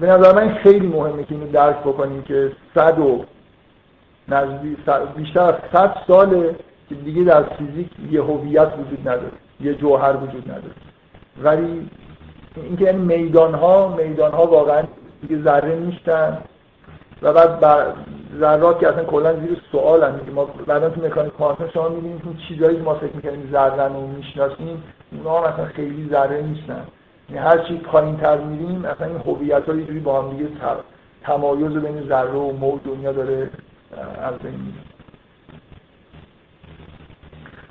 [SPEAKER 1] به نظر من خیلی مهمه که اینو درک بکنیم که صد و نزدیک بیشتر از صد ساله که دیگه در فیزیک یه هویت وجود نداره یه جوهر وجود نداره. ولی اینکه یعنی میدان ها میدان ها واقعا دیگه ذره نیستن. و بعد ذرات که اصلا کلا زیر سوال هم ما بعدا تو مکانیک کوانتوم شما می‌بینید که چیزایی که ما فکر می‌کنیم ذره رو می‌شناسیم اونا هم اصلا خیلی ذره نیستن. یعنی هر چی پایین‌تر میریم اصلا این هویت‌ها یه جوری با هم دیگه تمایز بین ذره و موج دنیا داره از بین میره.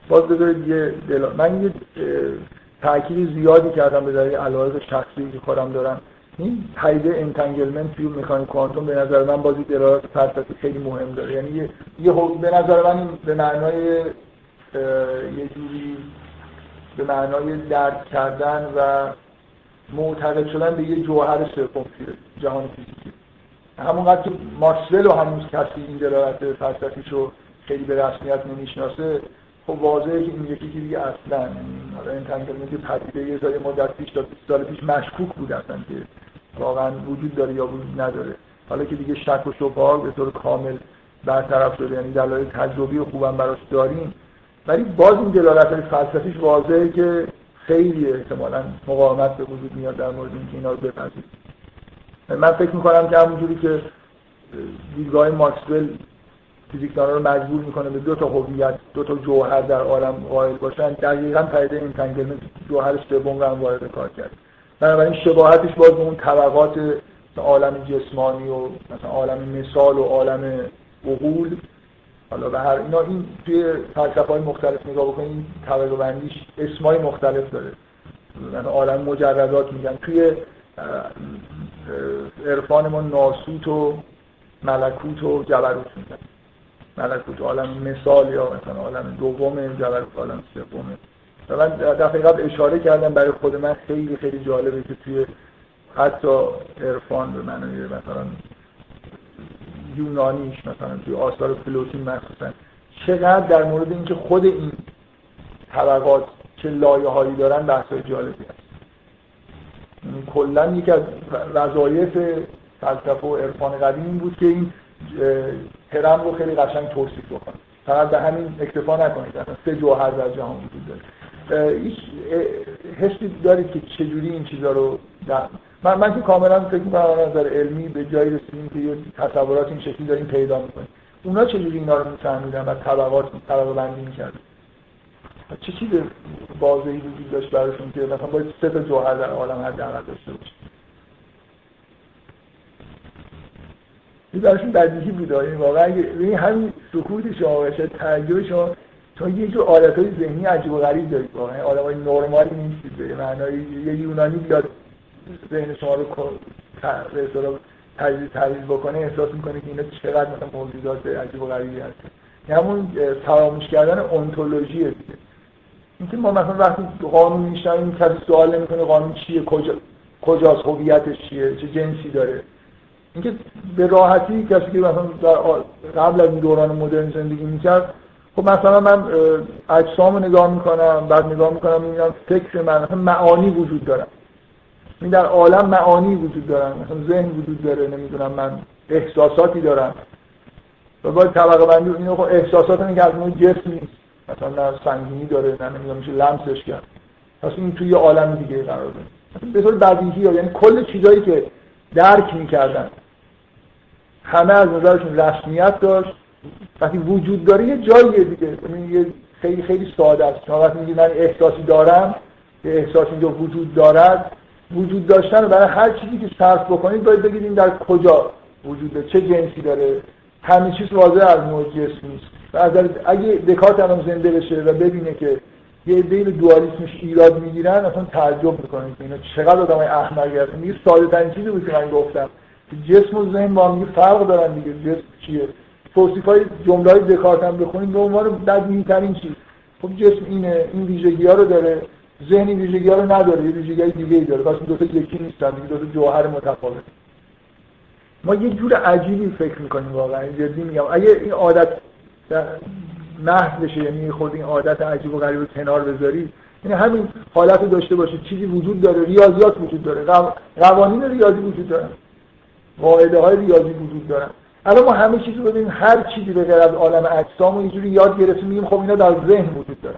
[SPEAKER 1] باز بذارید یه دل... من یه تأکید زیادی کردم به دلیل علاقه شخصی که خودم دارم. این پدیده انتنگلمنت توی مکانیک کوانتوم به نظر من بازی دلالات فلسفی خیلی مهم داره. یعنی یه, یه به نظر من به معنای یه جوری به معنای درک کردن و معتقد شدن به یه جوهر سوم جهان فیزیکی. همونقدر که ماکسول و هنوز کسی این دلالت فلسفیش رو خیلی به رسمیت نمی‌شناسه خب واضحه که این یکی که دیگه اصلا حالا entanglement پدیده یه سال مدت پیش تا سال پیش مشکوک بود اصلا که واقعا وجود داره یا وجود نداره. حالا که دیگه شک و شبهه به طور کامل برطرف شده یعنی دلایل تجربی خوبم براش داریم. ولی باز این دلالت فلسفیش واضحه که خیلی احتمالا مقاومت به وجود میاد در مورد اینکه اینا رو بپذیریم. من فکر می‌کنم که همونجوری که دیدگاه ماکسول فیزیکدانا رو مجبور می‌کنه به دو تا هویت دو تا جوهر در عالم قائل باشن. دقیقا پدیده entanglement جوهر سوم رو هم وارد کار کرد. بنابراین شباهتش باز به اون طبقات عالم جسمانی و مثلا عالم مثال و عالم عقول. حالا به هر اینا این توی فلسفه های مختلف نگاه بکنید این طبقه بندیش اسمای مختلف داره. مثلا عالم مجردات میگن. توی عرفان ما ناسوت و ملکوت و جبروت میگن. ملکوت عالم مثال یا مثلا عالم دوم جبروت عالم سومه و من دفعه قبل اشاره کردم برای خود من خیلی خیلی جالبه که توی حتی عرفان به معنی مثلا یونانیش مثلا توی آثار فلوتین مخصوصا چقدر در مورد اینکه خود این طبقات چه لایه هایی دارن بحث جالبی هست. یعنی کلا یکی از وظایف فلسفه و عرفان قدیم این بود که این هرم رو خیلی قشنگ توصیف بکنه فقط به همین اکتفا نکنید. سه جوهر در جهان وجود داره. حسی دارید که چجوری این چیزا رو در... من, من که کاملا فکر می‌کنم نظر علمی به جایی رسیدیم که یه تصورات این شکلی داریم پیدا می‌کنیم. اونا چجوری اینا رو میفهمیدن و طبقات طبقه بندی می‌کردن؟ چه چیز واضحی وجود داشت براشون که مثلا باید سه تا جوهر در عالم حداقل داشته باشه؟ این براشون بدیهی بود یعنی واقعا این همین سکوت شما باشه تعجب شما تو یه جور عادت های ذهنی عجیب و غریب دارید واقعا. آدم های نرمالی نیستید به معنای یه یونانی بیاد ذهن شما رو به تجزیه بکنه احساس می‌کنه که اینا چقدر مثلا موجودات عجیب و غریبی هست همون فراموش کردن اونتولوژی دیگه اینکه ما مثلا وقتی قانون میشنویم کسی سوال نمی‌کنه قانون چیه کجا کجاست هویتش چیه چه جنسی داره. اینکه به راحتی کسی که مثلا در قبل از این دوران مدرن زندگی می‌کرد خب مثلا من اجسام نگاه می‌کنم بعد نگاه می‌کنم می‌بینم فکر من مثلا معانی وجود دارم این در عالم معانی وجود دارن مثلا ذهن وجود داره نمی‌دونم من احساساتی دارم. و باید طبقه بندی اینو خب احساسات که از اون جسم نیست. مثلا نه سنگینی داره نه نمی‌دونم میشه لمسش کرد. پس این توی یه عالم دیگه قرار داره. به طور بدیهی یعنی کل چیزایی که درک می‌کردن. همه از نظرشون رسمیت داشت. وقتی وجود داره یه جاییه دیگه. یعنی یه خیلی خیلی ساده است. شما وقتی میگید من احساسی دارم یه احساس اینجا وجود دارد وجود داشتن برای هر چیزی که صرف بکنید باید بگید این در کجا وجود داره چه جنسی داره. همین چیز واضح از نوع نیست. و از اگه دکارت الان زنده بشه و ببینه که یه به دوالیسمش ایراد می‌گیرن اصلا تعجب می‌کنه که اینا چقدر آدمای احمقی هستن. میگه ساده ترین چیزی بود که من گفتم. جسم و ذهن با هم فرق دارن دیگه. جسم چیه؟ توصیف های جمله های دکارت هم بخونید به عنوان ترین چیز. خب جسم اینه این ویژگی ها رو داره ذهن این ویژگی ها رو نداره یه ویژگی های دیگه ای داره. پس دو تا یکی نیستن دو تا جوهر متفاوت. ما یه جور عجیبی فکر می‌کنیم واقعا جدی میگم. اگه این عادت محض بشه یعنی خود این عادت عجیب و غریب کنار بذاری یعنی همین حالت رو داشته باشه چیزی وجود داره ریاضیات وجود داره قوانین ریاضی وجود داره. قاعده های ریاضی وجود دارن. الان ما همه چیز رو ببینیم هر چیزی به غیر از عالم اجسام و اینجوری یاد گرفتیم میگیم خب اینا در ذهن وجود دارن.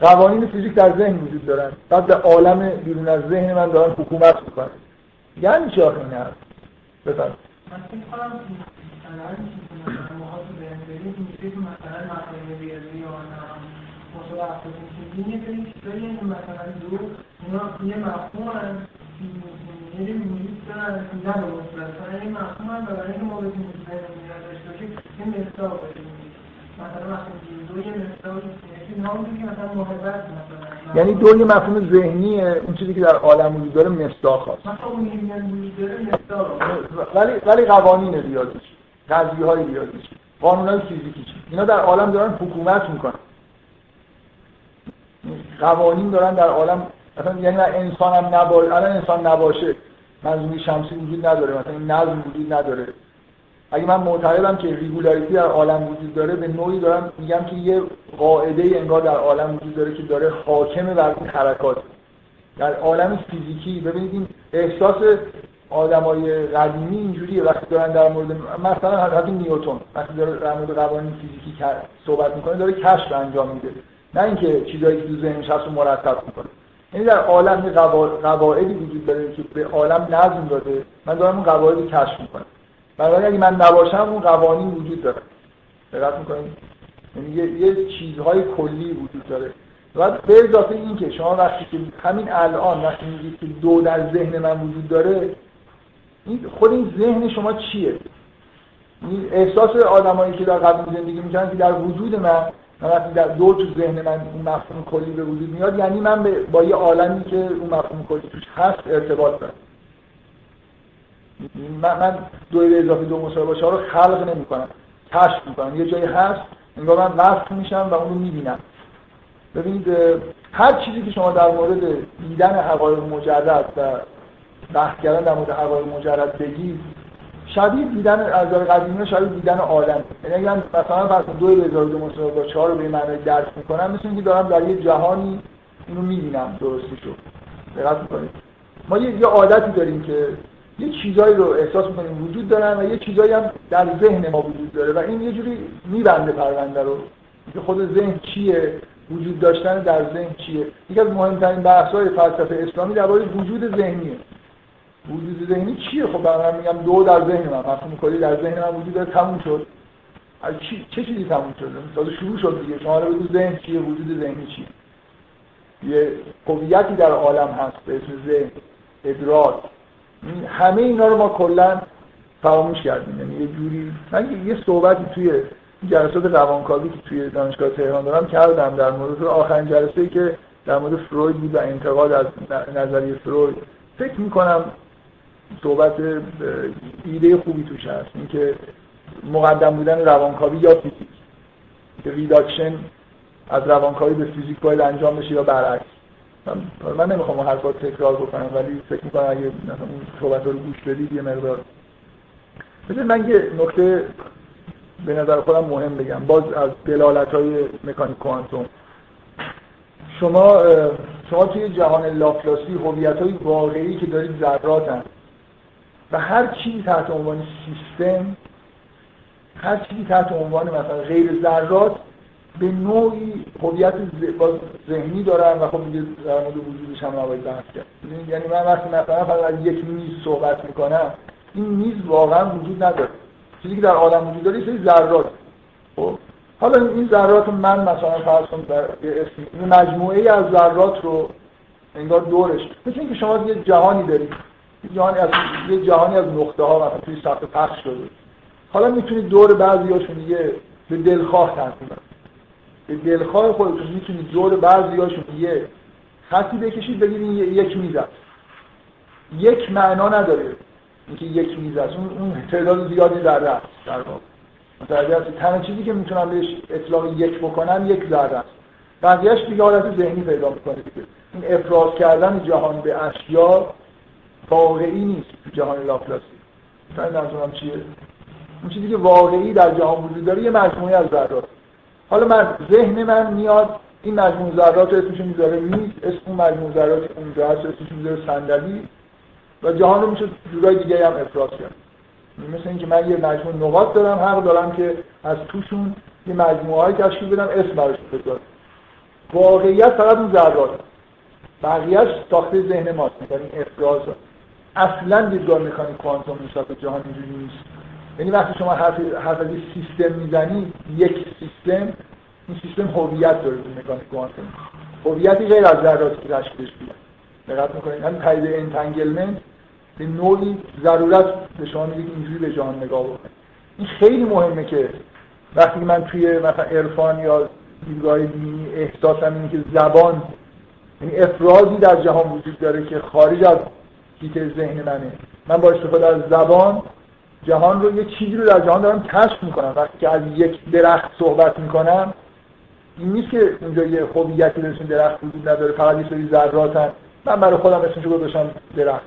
[SPEAKER 1] قوانین فیزیک در ذهن وجود دارن. بعد به عالم بیرون از ذهن من دارن حکومت می‌کنن. یعنی چی آخه این حرف؟
[SPEAKER 3] کنم مثلا که مثلا ریاضی نه به مفهوم برای اینکه ما داشته باشیم یه مصداق باشیم مثلا مثلا دو یه مصداق که مثلا محبت مثلا
[SPEAKER 1] یعنی دو یه مفهوم ذهنیه اون چیزی که در عالم وجود داره مصداق هست ولی ولی قوانین ریاضیش قضیه های ریاضیش قانون های فیزیکی اینا در عالم دارن حکومت می‌کنن. قوانین دارن در عالم مثلا یعنی انسان هم نباشه. الان انسان نباشه. منظومی شمسی وجود نداره. مثلا این نظم وجود نداره. اگه من معتقدم که ریگولاریتی در عالم وجود داره به نوعی دارم میگم که یه قاعده انگار در عالم وجود داره که داره حاکم بر این حرکات. در عالم فیزیکی ببینید این احساس آدمای قدیمی اینجوریه. وقتی دارن در مورد مثلا حضرت نیوتن وقتی داره در مورد قوانین فیزیکی صحبت می‌کنه داره کشف انجام میده. نه اینکه چیزایی که تو ذهنش هست مرتب می‌کنه. یعنی در عالم یه قواعدی وجود داره که به عالم نظم داده. من دارم اون قواعد کشف می‌کنم. بنابراین اگه من نباشم اون قوانین وجود داره. دقت می‌کنید؟ یعنی یه, یه چیزهای کلی وجود داره. و به اضافه این که شما وقتی که همین الان وقتی میگید که دو در ذهن من وجود داره این خود این ذهن شما چیه؟ این احساس آدمایی که در قبل زندگی می‌کنن که در وجود من من وقتی در دو تو ذهن من اون مفهوم کلی به وجود میاد یعنی من با یه عالمی که اون مفهوم کلی توش هست ارتباط دارم. من, من دو به اضافه دو مساوی باشه رو خلق نمی کنم کشف می‌کنم. یه جایی هست انگار من وصف میشم و اون رو می‌بینم. ببینید هر چیزی که شما در مورد دیدن حقایق مجرد و بحث کردن در مورد حقایق مجرد بگید شبیه دیدن از نظر قدیمی شبیه دیدن عالم. یعنی اگر مثلا فرض دو دو مساوی با چهار رو به معنای درک می‌کنم مثل اینکه دارم در یه جهانی اینو می‌بینم درستی شد. دقت می‌کنید. ما یه عادتی داریم که یه چیزایی رو احساس می‌کنیم وجود دارن و یه چیزایی هم در ذهن ما وجود داره و این یه جوری میبنده پرونده رو. که خود ذهن چیه؟ وجود داشتن در ذهن چیه؟ یکی از مهمترین بحث‌های فلسفه اسلامی درباره وجود ذهنیه. وجود ذهنی چیه؟ خب من میگم دو در ذهن من. مفهوم کلی در ذهن من وجود داره تموم شد. از چی؟ چه چیزی تموم شد؟ تازه شروع شد دیگه. شما رو بگو ذهن چیه؟ وجود ذهنی چیه؟ یه قویتی در عالم هست به اسم ذهن. ادراک. همه اینا رو ما کلا فراموش کردیم. یعنی یه جوری من یه صحبتی توی جلسات روانکاوی که توی دانشگاه تهران دارم کردم در مورد آخرین جلسه که در مورد فروید بود و انتقاد از نظریه فروید. فکر می‌کنم صحبت ایده خوبی توش هست. اینکه مقدم بودن روانکاوی یا فیزیک. که reduction از روانکاوی به فیزیک باید انجام بشه یا برعکس. من نمی‌خوام اون حرفا رو تکرار بکنم ولی فکر می‌کنم اگه مثلا اون صحبت رو گوش بدید یه مقدار. بذار من یه نکته به نظر خودم مهم بگم. باز از دلالت های مکانیک کوانتوم. شما شما توی جهان لاپلاسی هویت های واقعی که دارید ذراتن و هر چیزی تحت عنوان سیستم هر چیزی تحت عنوان مثلا غیر ذرات به نوعی هویت ذهنی دارن و خب دیگه در مورد وجودش هم نباید بحث کرد. یعنی من وقتی مثلا فقط از یک میز صحبت می‌کنم این میز واقعا وجود نداره. چیزی که در عالم وجود داره یه ذرات. خب حالا این ذرات من مثلا فرض کنم در اسم مجموعه از ذرات رو انگار دورش. مثل اینکه شما یه جهانی دارید. جهانی از یه جهانی از نقطه ها مثلا توی سطح پخش شده. حالا می‌تونید دور بعضیاشون یه به دلخواه تنظیم به دلخواه خودتون می‌تونید دور بعضی هاشون یه خطی بکشید بگید این یک میز است. یک معنا نداره اینکه یک میز است. اون, اون تعداد زیادی ذره است در واقع. متوجه تنها چیزی که می‌تونم بهش اطلاق یک بکنم یک ذره است. بقیهش دیگه حالت ذهنی پیدا می‌کنه این افراز کردن جهان به اشیا واقعی نیست جهان لاپلاسی. مثلا منظورم چیه؟ اون چیزی که واقعی در جهان وجود داره یه مجموعه از ذرات. حالا من ذهن من میاد این مجموع ذرات رو اسمش می‌ذاره میز اسم اون مجموع ذرات اونجا هست اسمش می‌ذاره صندلی. و جهان رو میشه جورای دیگه هم افراز کرد. مثل اینکه من یه مجموع نقاط دارم حق دارم که از توشون یه مجموعه تشکیل بدم اسم براش بذارم. واقعیت فقط اون ذرات. بقیهش ساخته ذهن ماست این افراز اصلا دیدگاه مکانیک کوانتوم نسبت جهان اینجوری نیست. یعنی وقتی شما حرف حرف از سیستم می‌زنید یک سیستم این سیستم هویت داره تو مکانیک کوانتوم. هویتی غیر از ذراتی که تشکیلش میده. دقت می‌کنید؟ همین پدیده entanglement به نوعی ضرورت به شما میگه اینجوری به جهان نگاه بکنید. این خیلی مهمه که وقتی من توی مثلا عرفان یا دیدگاه دینی احساسم اینه که زبان یعنی افرازی در جهان وجود داره که خارج از کیت ذهن منه. من با استفاده از زبان جهان رو یه چیزی رو در جهان دارم کشف می‌کنم. وقتی که از یک درخت صحبت می‌کنم این نیست که اونجا یه هویتی درشون درخت وجود نداره فقط یه سری ذراتن. من برای خودم اسمشو گذاشتم درخت.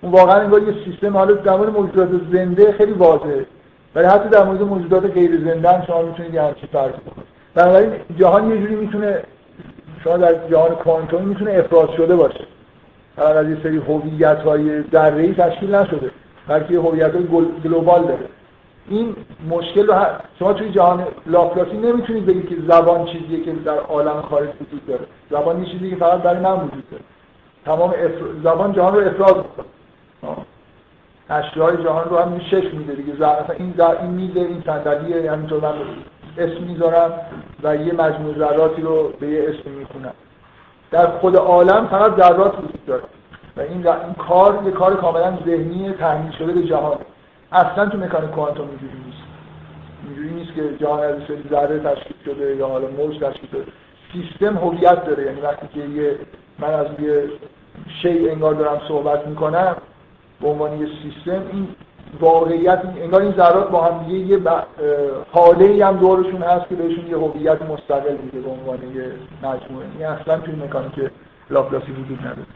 [SPEAKER 1] اون واقعا انگار یه سیستم حالا در مورد موجودات زنده خیلی واضحه. ولی حتی در مورد موجودات غیر زنده هم شما می‌تونید یه همچین فرض بنابراین جهان یه جوری می‌تونه شما در جهان کوانتومی می‌تونه افراز شده باشه. فقط از یه سری هویت های ذره‌ای تشکیل نشده بلکه یه هویت های گلوبال داره. این مشکل رو شما توی جهان لاپلاسی نمی‌تونید بگید که زبان چیزیه که در عالم خارج وجود داره. زبان یه چیزی که فقط برای من وجود داره. تمام افر... زبان جهان رو افراز می‌کنه. اشیای جهان رو هم شش میده دیگه. مثلا این در این میده این صندلیه همینطور من اسم می‌ذارم و یه مجموع ذراتی رو به یه اسم می‌خونم. در خود عالم فقط ذرات وجود داره. و این, این کار یه کار کاملا ذهنی تحمیل شده به جهان. اصلا تو مکانیک کوانتوم اینجوری نیست. اینجوری نیست که جهان از سری ذره تشکیل شده یا حالا موج تشکیل شده. سیستم هویت داره. یعنی وقتی که یه من از یه شی انگار دارم صحبت می‌کنم به عنوان یه سیستم این واقعیت انگار این ذرات با هم یه حاله هم دورشون هست که بهشون یه هویت مستقل میده به عنوان یه مجموعه. این اصلا توی مکانیک لاپلاسی وجود نداره.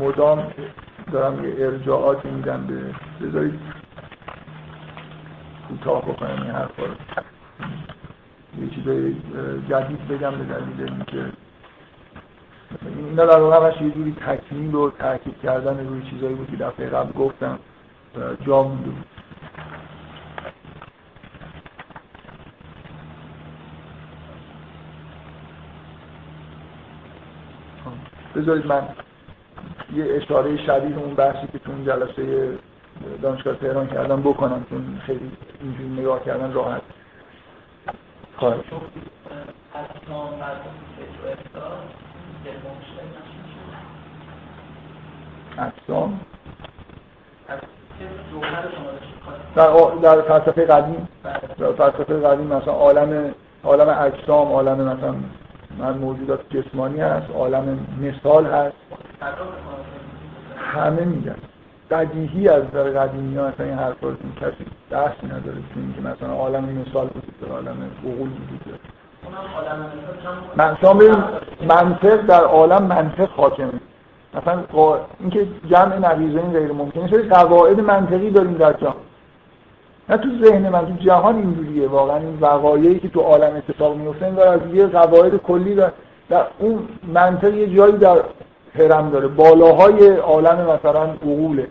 [SPEAKER 1] مدام دارم یه ارجاعاتی میدم به بذارید کوتاه بکنم این حرفا رو. یه چیزای جدید بگم به دلیل اینکه اینا در واقع همش یه جوری تکمیل و تاکید کردن روی چیزایی بود که دفعه قبل گفتم جا مونده بود بذارید من یه اشاره شدید اون بحثی که تو جلسه دانشگاه تهران کردم بکنم چون خیلی اینجوری نگاه کردن راحت. خواهد اجسام در, در فلسفه قدیم. در فلسفه قدیم مثلا عالم عالم اجسام عالم مثلا من موجودات جسمانی هست عالم مثال هست. همه میگن. بدیهی از در قدیمی ها مثلا این حرف رو کسی دست نداره اینکه مثلا عالم مثال وجود داره عالم عقول وجود داره. من شما منطق در عالم منطق حاکمه. مثلا اینکه جمع نقیضه این غیر ممکنه سری قواعد منطقی داریم در جهان. نه تو ذهن من تو جهان اینجوریه. واقعا این وقایعی که تو عالم اتفاق میفته انگار از یه قواعد کلی داره در اون منطق یه جایی در هرم داره. بالاهای عالم مثلا عقوله.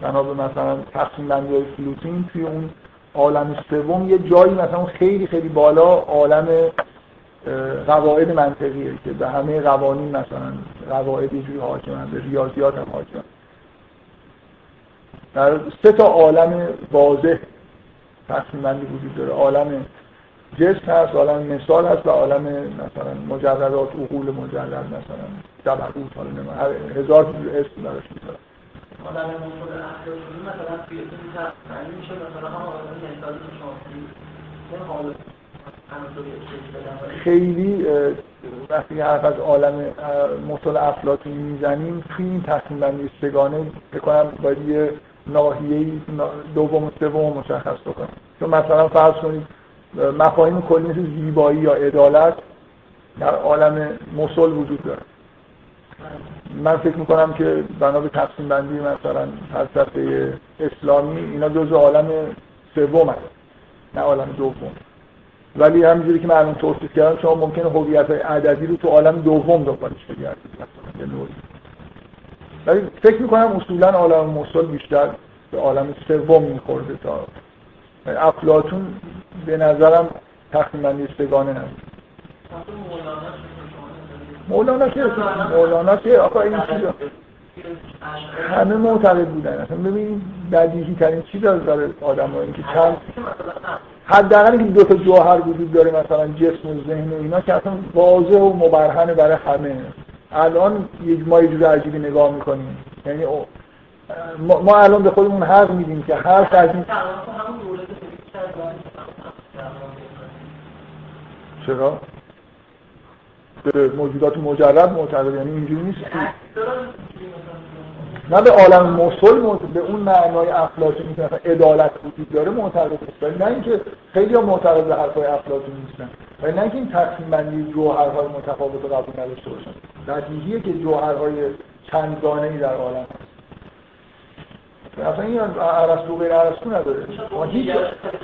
[SPEAKER 1] بنا به مثلا تقسیم بندی فلوتین توی اون عالم سوم یه جایی مثلا خیلی خیلی بالا عالم قواعد منطقیه که به همه قوانین مثلا قواعد یه جوری حاکمن به ریاضیات هم حاکمن. در سه تا عالم واضح تقسیم بندی وجود داره. عالم جسم هست عالم مثال هست و عالم مثلا مجردات عقول مجرد مثلا جبروت حالا هزار اسم براش می‌ذارن عالم مثال مثلا توی میشه مثلا هم عالم مثال شما خیلی وقتی حرف از عالم مطال افلاطونی می‌زنیم توی این تصمیم بندی سگانه بکنم باید یه ناحیه دوم و سوم مشخص بکنم چون مثلا فرض کنید مفاهیم کلی مثل زیبایی یا عدالت در عالم مسل وجود داره. من فکر می‌کنم که بنا به تقسیم بندی مثلا فلسفه اسلامی اینا جز عالم سوم هست نه عالم دوم. ولی همینجوری که من توصیف کردم شما ممکنه هویت عددی رو تو عالم دوم دنبالش بگردید ولی فکر می‌کنم اصولا عالم موصل بیشتر به عالم سوم میخورده تا. افلاتون به نظرم تقسیم بندی سگانه نبود مولانا که مولانا که آقا این چیزا همه معتقد بودن. اصلا ببین بدیهی ترین چیز از داره آدم ها که چند حداقل که دو تا جوهر وجود داره مثلا جسم و ذهن و اینا که اصلا واضح و مبرهنه برای همه. الان یک ما یه عجیبی نگاه می‌کنیم. یعنی ما, الان به خودمون حق میدیم که هر این چرا؟ به موجودات مجرد معتقد یعنی اینجوری نیست نه به عالم مسل به اون معنای افلاطونی که عدالت وجود داره معتقد است ولی نه اینکه خیلی معتقد به حرفای افلاطونی نیستن. ولی نه اینکه این تقسیم بندی جوهرهای متفاوت رو قبول نداشته باشن. نتیجه که جوهرهای چند ای در عالم هست. اصلا این ارسطو غیر ارسطو نداره. هیچ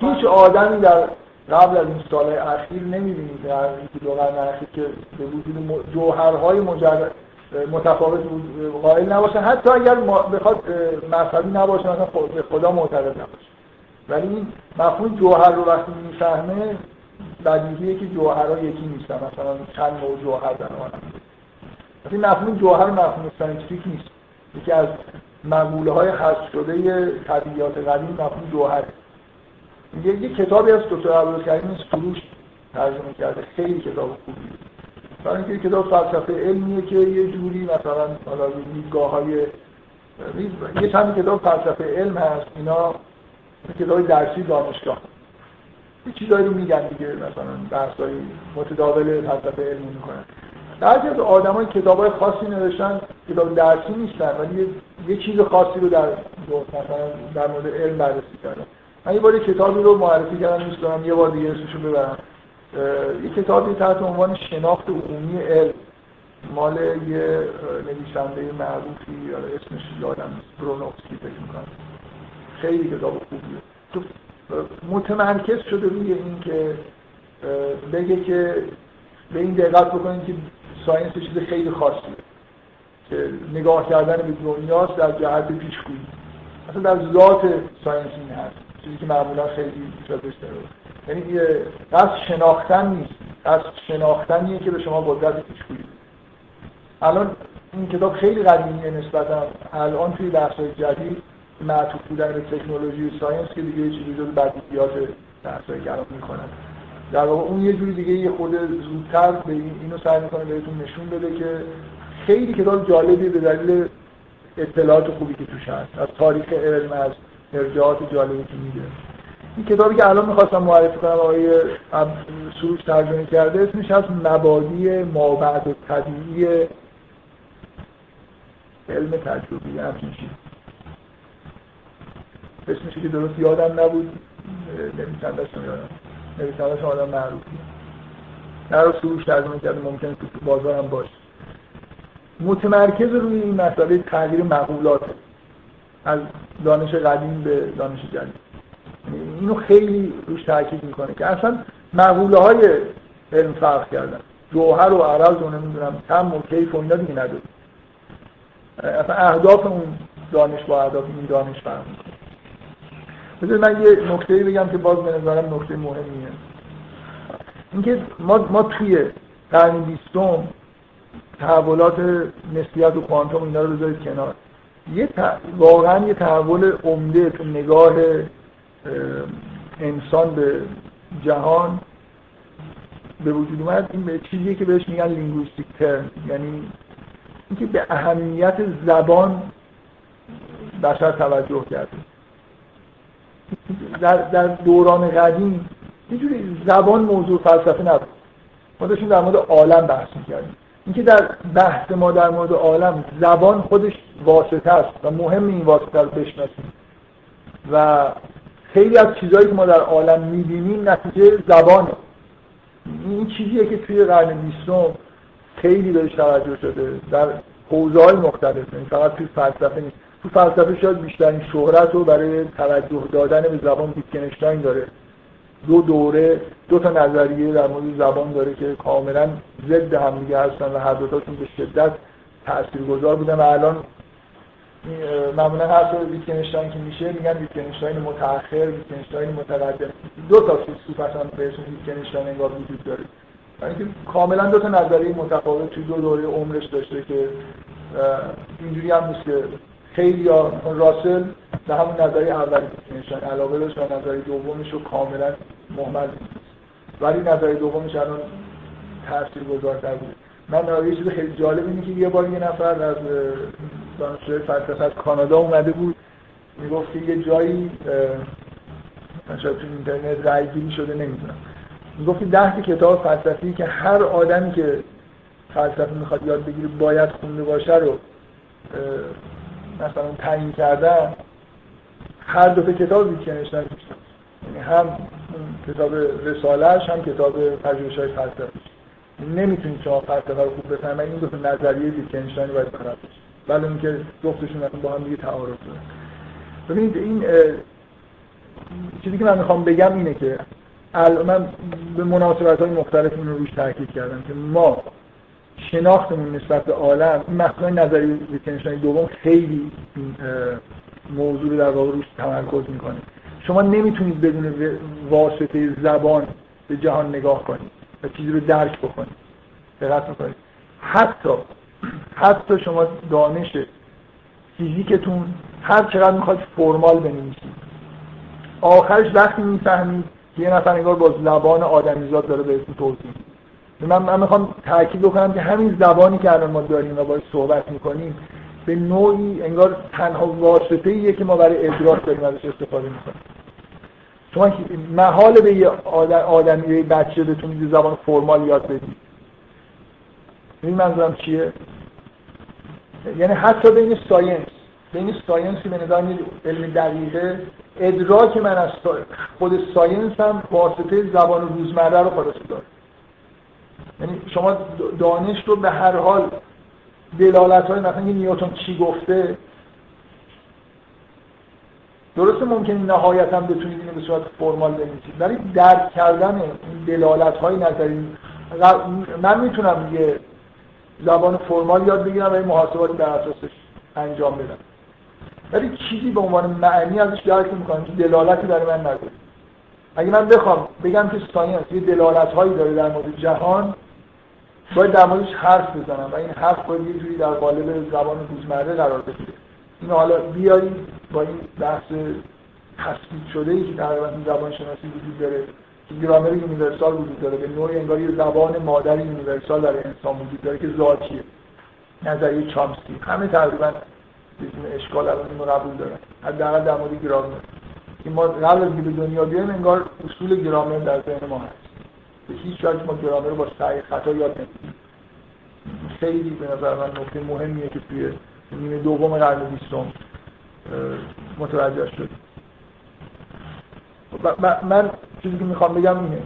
[SPEAKER 1] هیچ آدمی در قبل از این سال اخیر نمی‌بینید در این دو قرن اخیر که به وجود جوهرهای مجرد متفاوت قائل نباشن. حتی اگر بخواد مذهبی نباشه مثلا به خدا معتقد نباشه. ولی این مفهوم جوهر رو وقتی می‌فهمه بدیهیه که جوهرها یکی نیستن. مثلا چند نوع جوهر در عالم این مفهوم جوهر مفهوم scientific نیست. یکی از مقوله های خاص شده طبیعیات قدیم مفهوم جوهر یه, یه کتابی از دکتر عبدالکریم سروش ترجمه کرده. خیلی کتاب خوبی. برای اینکه کتاب فلسفه علمیه که یه جوری مثلا حالا دیدگاه های یه چند کتاب فلسفه علم هست. اینا کتاب درسی دانشگاه. یه چیزایی رو میگن دیگه مثلا بحثای متداول فلسفه علمی می‌کنن. بعضی از آدمای کتابای خاصی نوشتن کتاب درسی نیستن ولی یه چیز خاصی رو در در مورد علم بررسی کردن. من یه بار کتابی رو معرفی کردم دوست دارم یه بار دیگه اسمشو ببرم. یه کتابی تحت عنوان شناخت عمومی علم. مال یه نویسنده معروفی اسمش یادم برونوفسکی فکر می‌کنم. خیلی کتاب خوبیه. تو متمرکز شده روی این که بگه که به این دقت بکنید که science چیز خیلی خاصیه. که نگاه کردن به دنیاست در جهت پیشگویی. اصلا در ذات science این هست. چیزی که معمولا خیلی بیشتر یعنی قصد شناختن نیست. قصد شناختنیه که به شما قدرت پیشگویی الان این کتاب خیلی قدیمیه نسبتا. الان توی بحث‌های جدید معطوف بودن به تکنولوژی و ساینس که دیگه یه چیزی جز بدیهیات بحث‌های کلام می‌کنن. در واقع اون یه جوری دیگه یه خود زودتر به اینو سعی می‌کنه بهتون نشون بده که خیلی کتاب جالبی به دلیل اطلاعات خوبی که توش هست. از تاریخ علم از ارجاعات جالبی که میده. این کتابی که الان می‌خواستم معرفی کنم آقای سروش ترجمه کرده اسمش از مبادی مابعد و طبیعی علم تجربی همچین چیز اسمش که درست یادم نبود نویسندش یادم نویسندش آدم معروفی. نه رو سروش ترجمه کرده ممکنه تو بازار هم باشه. متمرکز روی این مسئله تغییر مقولات. از دانش قدیم به دانش جدید. اینو خیلی روش تاکید می‌کنه که اصلا مقوله های علم فرق کردن. جوهر و عرض و نمی‌دونم کم و کیف و اینا دیگه نداره. اصلا اهداف اون دانش با اهداف این دانش فرق می‌کنه. من یه نکته بگم که باز به نظرم نکته مهمیه. اینکه ما, ما توی قرن بیستم تحولات نسبیت و کوانتوم اینا رو بذارید کنار. یه واقعا یه تحول عمده تو نگاه انسان به جهان به وجود اومد. این به چیزی که بهش میگن لینگویستیک ترم یعنی اینکه به اهمیت زبان بشر توجه کرده. در, در دوران قدیم اینجوری زبان موضوع فلسفه نبود. ما داشتیم در مورد عالم بحث می‌کردیم. اینکه در بحث ما در مورد عالم زبان خودش واسطه است و مهم این واسطه رو بشناسیم. و خیلی از چیزهایی که ما در عالم می‌بینیم نتیجه زبانه. این چیزیه که توی قرن بیستم خیلی بهش توجه شده. در حوزه های مختلف یعنی فقط توی فلسفه نیست. تو فلسفه شاید بیشترین شهرت رو برای توجه دادن به زبان ویتکنشتاین داره. دو دوره دو تا نظریه در مورد زبان داره که کاملا ضد هم دیگه هستن و هر دوتاشون به شدت تاثیرگذار بودن و الان معمولا حرف ویتکنشتاین که میشه میگن ویتکنشتاین متأخر ویتکنشتاین متقدم دو تا فیلسوف اصلا به اسم ویتکنشتاین انگار وجود داره. اینکه کاملا دو تا نظریه متفاوت توی دو دوره عمرش داشته که اینجوری هم نیست که خیلی راسل به همون نظری اولی نشان علاقه داشت و نظری دومش رو کاملا مهمل ولی نظری دومش الان تاثیر گذارتر بود. من یه چیز خیلی جالب اینه که یه بار یه نفر از دانشجوی فلسفه از کانادا اومده بود. می‌گفت یه جایی شاید تو اینترنت رای گیری شده نمی‌دونم. می‌گفت ده کتاب فلسفی که هر آدمی که فلسفه می‌خواد یاد بگیره باید خونده باشه رو مثلا تعیین کردن هر دو کتاب ویتکنشتاین یعنی هم کتاب رسالهش هم کتاب پژوهش های فلسفه نمی‌تونید شما فلسفه رو خوب بفهمید این دو تا نظریه ویتکنشتاین باید خراب بشه ولی اینکه جفتشون با هم دیگه تعارض دارن. ببینید این چیزی که من می‌خوام بگم اینه که من به مناسبت های مختلف این رو روش تاکید کردم که ما شناختمون نسبت به عالم این مفهوم نظری ویتکنشتاین دوم خیلی موضوع در واقع روش تمرکز می‌کنه شما نمی‌تونید بدون واسطه زبان به جهان نگاه کنید و چیزی رو درک بکنید. دقت می‌کنید. حتی حتی شما دانش فیزیکتون هر چقدر می‌خواد فرمال بنویسید. آخرش وقتی می‌فهمید که یه نفر انگار با زبان آدمیزاد داره بهتون توضیح من من می‌خوام تاکید بکنم که همین زبانی که الان ما داریم و باهاش صحبت می‌کنیم به نوعی انگار تنها واسطه ایه که ما برای ادراک داریم ازش استفاده می‌کنیم. شما محال به یه آدمی یه بچه بتونید زبان formal یاد بدید. این منظورم چیه؟ یعنی حتی بین science بین science به نظر علم دقیقه ادراک من از خود ساینس هم واسطه زبان روزمره رو خلاص داره. یعنی شما دانش رو به هر حال دلالت های مثلا نیوتن چی گفته؟ درسته ممکنه نهایتا بتونید اینو به صورت فرمال بنویسید ولی درک کردن این دلالت های نظری من می‌تونم یه زبان فرمال یاد بگیرم و این محاسباتی در اساسش انجام بدم. ولی چیزی به عنوان معنی ازش درک می‌کنم که دلالتی برای من نداره اگه من بخوام بگم که science یه دلالت هایی داره در مورد جهان باید در موردش حرف بزنم و این حرف باید یه جوری در قالب زبان روزمره قرار بگیره. این حالا بیایید با این بحث تثبیت شده ای که تقریبا این زبان شناسی وجود داره که grammar universal وجود داره به نوعی انگار یه زبان مادر universal در انسان وجود داره که ذاتیه. نظریه چامسکی همه تقریبا بدون اشکال الان اینو قبول دارن. حداقل در مورد گرامر. این ما قبل از به دنیا بیایم انگار اصول گرامر در ذهن ما هست. به هیچ وجه ما گرامر رو با سعی خطا یاد نمیدیم خیلی به نظر من نکته مهمیه که توی نیمه دوم قرن بیستم متوجه شد من چیزی که می‌خوام بگم اینه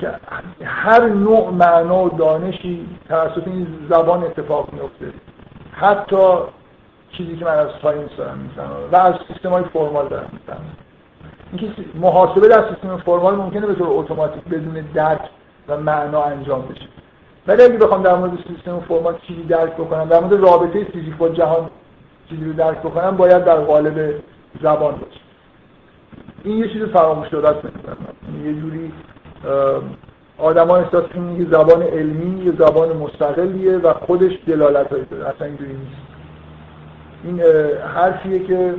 [SPEAKER 1] که هر نوع معنا و دانشی توسط این زبان اتفاق میفته حتی چیزی که من از science دارم می‌فهمم و از سیستم های formal دارم می‌فهمم. اینکه محاسبه در سیستم formal ممکنه به طور اتوماتیک بدون درک و معنا انجام بشه. ولی اگه بخوام در مورد سیستم formal چیزی درک بکنم در مورد رابطه فیزیک با جهان چیزی رو درک بکنم باید در قالب زبان باشه. این یه چیز فراموش شده است یه جوری آدما احساس که زبان علمی یه زبان مستقلیه و خودش دلالت داره. اصلا اینجوری نیست. این حرفیه که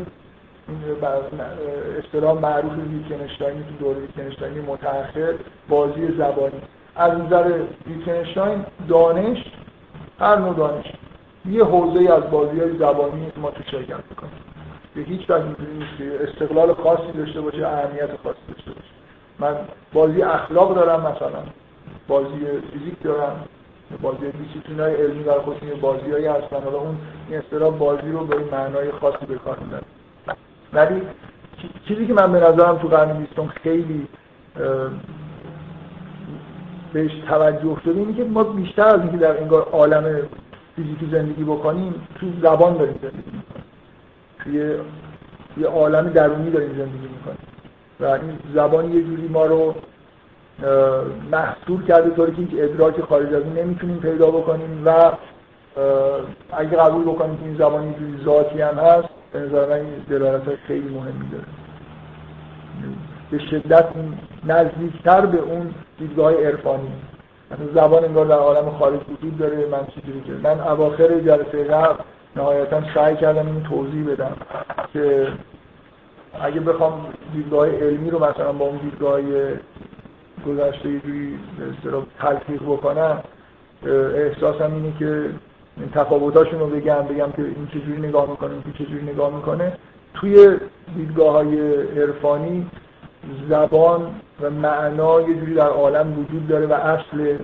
[SPEAKER 1] اصطلاح معروف ویتکنشتاینی تو دوره ویتکنشتاینی متأخر بازی زبانی. از نظر ویتکنشتاین دانش هر نوع دانش. یه حوزه از بازی های زبانی ما تو شرکت می‌کنیم. به هیچ وجه نیست استقلال خاصی داشته باشه اهمیت خاصی داشته باشه. من بازی اخلاق دارم مثلا. بازی فیزیک دارم. بازی دیسیپلین های علمی در خودشون بازی هایی هستن. حالا اون این اصطلاح بازی رو به معنای خاصی به کار ولی چیزی که من به نظرم تو قرن بیستم خیلی بهش توجه شده اینه که ما بیشتر از اینکه در انگار عالم فیزیکی زندگی بکنیم تو زبان داریم زندگی می‌کنیم. توی یه عالم درونی داریم زندگی می‌کنیم. و این زبان یه جوری ما رو محصول کرده طوری که هیچ ادراک خارج از نمی‌تونیم پیدا بکنیم و اگه قبول بکنیم که این زبان یه جوری ذاتی هم هست به نظر من این دلالت خیلی مهمی داره. به شدت نزدیکتر به اون دیدگاه عرفانی. زبان انگار در عالم خارج وجود داره من چیزی که من اواخر جلسه قبل نهایتا سعی کردم این توضیح بدم که اگه بخوام دیدگاه علمی رو مثلا با اون دیدگاه گذشته یه جوری تلفیق بکنم احساسم اینه که تفاوتاشون رو بگم بگم که این چجوری نگاه می‌کنه این چجوری نگاه می‌کنه. توی دیدگاه های عرفانی زبان و معنا یه جوری در عالم وجود داره و اصل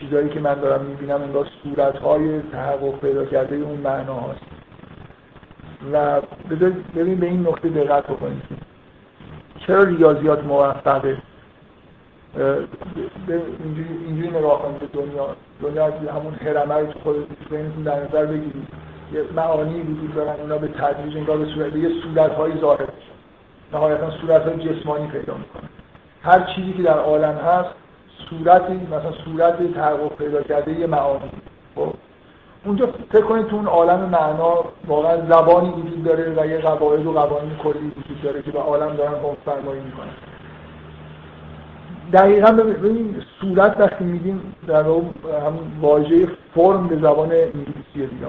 [SPEAKER 1] چیزایی که من دارم می‌بینم انگار صورت های تحقق پیدا کرده اون معنا هاست. و ببین به این نقطه دقت بکنید چرا ریاضیات موفقه؟ اینجوری نگاه کنید به دنیا. دنیا همون هرمه رو خود بینتون در نظر بگیرید. یه معانی وجود دارن اونا به تدریج انگار به صورت یه صورت های ظاهر میشن نهایتا صورت های جسمانی پیدا می‌کنن هر چیزی که در عالم هست صورتی مثلا صورت تحقق پیدا کرده یه معانی. خب. اونجا فکر کنید تو اون عالم معنا واقعا زبانی وجود داره و یه قواعد و قوانین کلی وجود داره که به عالم دارن حکم فرمایی می‌کنن. دقیقا ببینید صورت وقتی میگیم در همون واژه فرم به زبان انگلیسی دیگه.